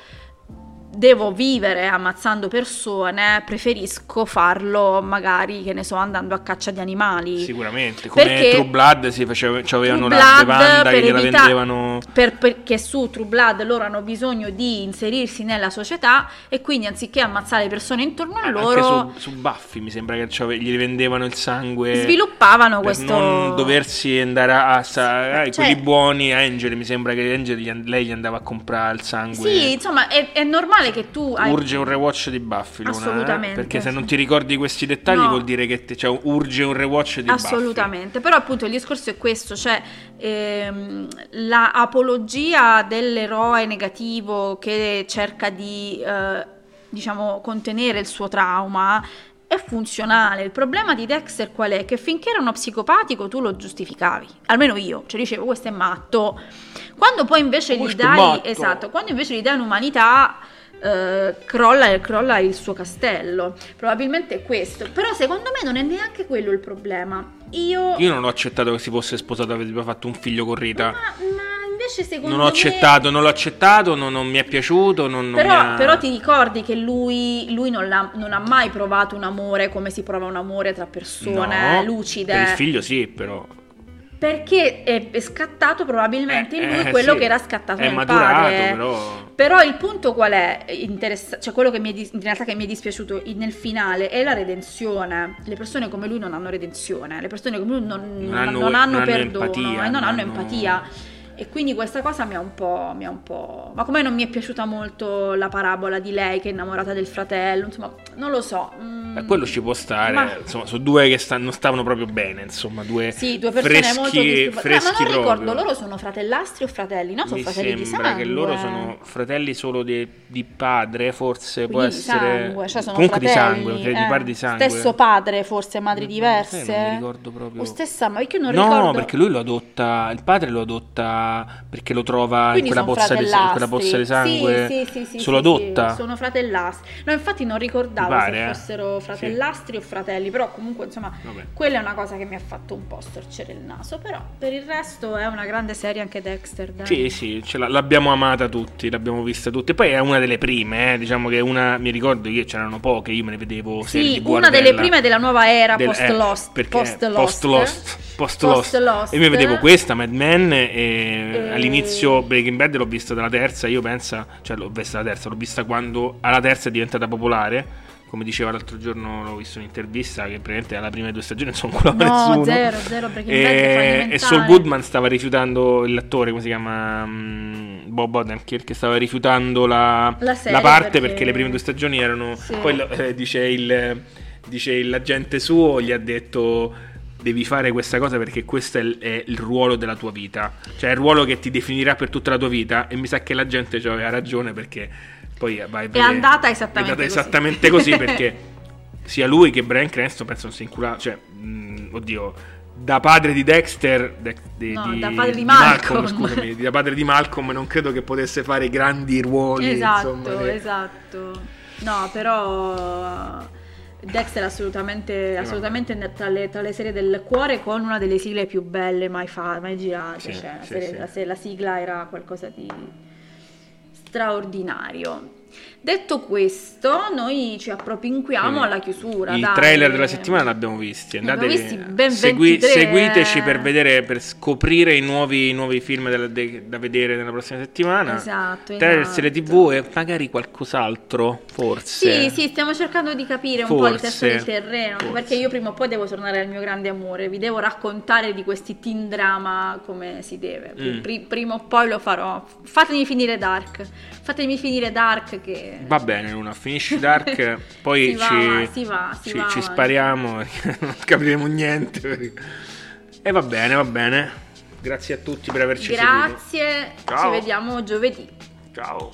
devo vivere ammazzando persone, preferisco farlo magari, che ne so, andando a caccia di animali. Sicuramente, come Perché- True Blood si faceva, la Blood bevanda che evita- vendevano. per- perché su True Blood loro hanno bisogno di inserirsi nella società e quindi anziché ammazzare persone intorno a loro Anche su, su Buffy mi sembra che gli rivendevano il sangue. sviluppavano per questo non doversi andare a, a sa- eh, Cioè- quelli buoni Angel mi sembra che Angel lei gli andava a comprare il sangue Sì, insomma, è, è normale male che tu hai... Urge un rewatch di Buffy, Luna, eh? Assolutamente, Perché se non ti ricordi questi dettagli No. vuol dire che te- cioè, urge un rewatch di Buffy. Assolutamente, però appunto il discorso è questo, cioè ehm, la apologia dell'eroe negativo che cerca di eh, diciamo contenere il suo trauma è funzionale. Il problema di Dexter qual è? Che finché era uno psicopatico tu lo giustificavi, almeno io, cioè dicevo questo è matto. Quando poi invece gli Questo dai esatto, quando invece gli dai un'umanità eh, crolla, crolla il suo castello. Probabilmente è questo. Però secondo me non è neanche quello il problema. Io, Io non ho accettato che si fosse sposato, aveva fatto un figlio con Rita. ma invece secondo Non ho me... accettato, non l'ho accettato, non, non mi è piaciuto. Non, non Però, mi ha- però ti ricordi che lui, lui non, l'ha- non ha mai provato un amore come si prova un amore tra persone No, lucide. Per il figlio sì, però. Perché è, scattato probabilmente in lui Eh, quello sì. che era scattato È nel maturato, padre. però. Però il punto qual è? Interessa- cioè quello che mi è dis- in realtà che mi è dispiaciuto nel finale è la redenzione. Le persone come lui non hanno redenzione, le persone come lui non, non- hanno- non hanno non hanno perdono e non hanno- empatia. E quindi questa cosa mi ha un po'. Mi ha un po'... Ma come non mi è piaciuta molto la parabola di lei che è innamorata del fratello? Insomma, non lo so. mm, Beh, quello ci può stare. Ma- Insomma, sono due che sta- non stavano proprio bene. Insomma, due, Sì, due persone freschi, molto disturbanti. freschi ma non ricordo, proprio. loro sono fratellastri o fratelli? No, sono Mi fratelli di sangue. che loro sono fratelli solo di, di padre, forse può Quindi di essere. sangue, cioè sono Comunque fratelli, di sangue, credo di eh. padre di sangue. Stesso padre, forse madri diverse. sai, non mi ricordo proprio. O stessa, ma io non no, ricordo. perché lui lo adotta. Il padre lo adotta perché lo trova in quella di, in quella pozza di sangue. Sì, sì, sì, sì, adotta. sono fratellastri. No, infatti non ricordavo pare, se eh. fossero fratellastri o fratelli, però comunque insomma, Vabbè. quella è una cosa che mi ha fatto un po' storcere il naso, però per il resto è una grande serie anche Dexter, dai. Sì, sì, ce l'abbiamo amata tutti, l'abbiamo vista tutti. Poi è una delle prime, eh, diciamo che una, mi ricordo che c'erano poche, io me ne vedevo serie Sì, una delle prime della nuova era Del- post eh, Lost, perché post Lost, post Lost, post Lost. Lost. E io mi vedevo questa, Mad Men, e E- all'inizio Breaking Bad l'ho vista dalla terza, io penso, cioè l'ho vista dalla terza, l'ho vista quando alla terza è diventata popolare. Come diceva l'altro giorno, l'ho visto in un'intervista che praticamente alla prime due stagioni sono ancora No, nessuno. zero, zero, Breaking e, Bad è e. Saul Goodman stava rifiutando l'attore, come si chiama? Mm, Bob Odenkirk, che stava rifiutando la, La serie parte perché- perché... le prime due stagioni erano. Sì. Poi eh, dice, il, dice l'agente suo, gli ha detto. Devi fare questa cosa perché questo è il, è il ruolo della tua vita, cioè è il ruolo che ti definirà per tutta la tua vita. E mi sa che la gente aveva ragione perché poi vai a vedere- andata esattamente è andata esattamente così perché sia lui che Brian Cranston penso non si incula, cioè, mh, oddio, da padre di Dexter, de- di, No, di- da padre di di Malcolm. scusami, da padre di Malcolm non credo che potesse fare grandi ruoli, Esatto, insomma, esatto. No, però Dexter è assolutamente, assolutamente tra, le, tra le serie del cuore con una delle sigle più belle mai, fa- mai girate. Sì, cioè, la, sì, serie- sì. la la sigla era qualcosa di straordinario. Detto questo, noi ci appropinquiamo Sì. alla chiusura. I dai. trailer della settimana l'abbiamo visti. Andate, visti ben segui- 23, seguiteci per vedere, per scoprire i nuovi, i nuovi film del- de- da vedere nella prossima settimana. Esatto, Trailer, esatto. serie TV e magari qualcos'altro, forse. Sì, sì, stiamo cercando di capire un po' il testo Forse, del terreno, anche perché io prima o poi devo tornare al mio grande amore, vi devo raccontare di questi teen drama come si deve. Mm. pri- prima o poi lo farò. Fatemi finire Dark, fatemi finire Dark che Va bene, Luna, finisci Dark, poi Si va ci, va, ci- va ci spariamo non capiremo niente. E va bene, va bene. Grazie a tutti per averci seguito. grazie, ci vediamo giovedì. Ciao.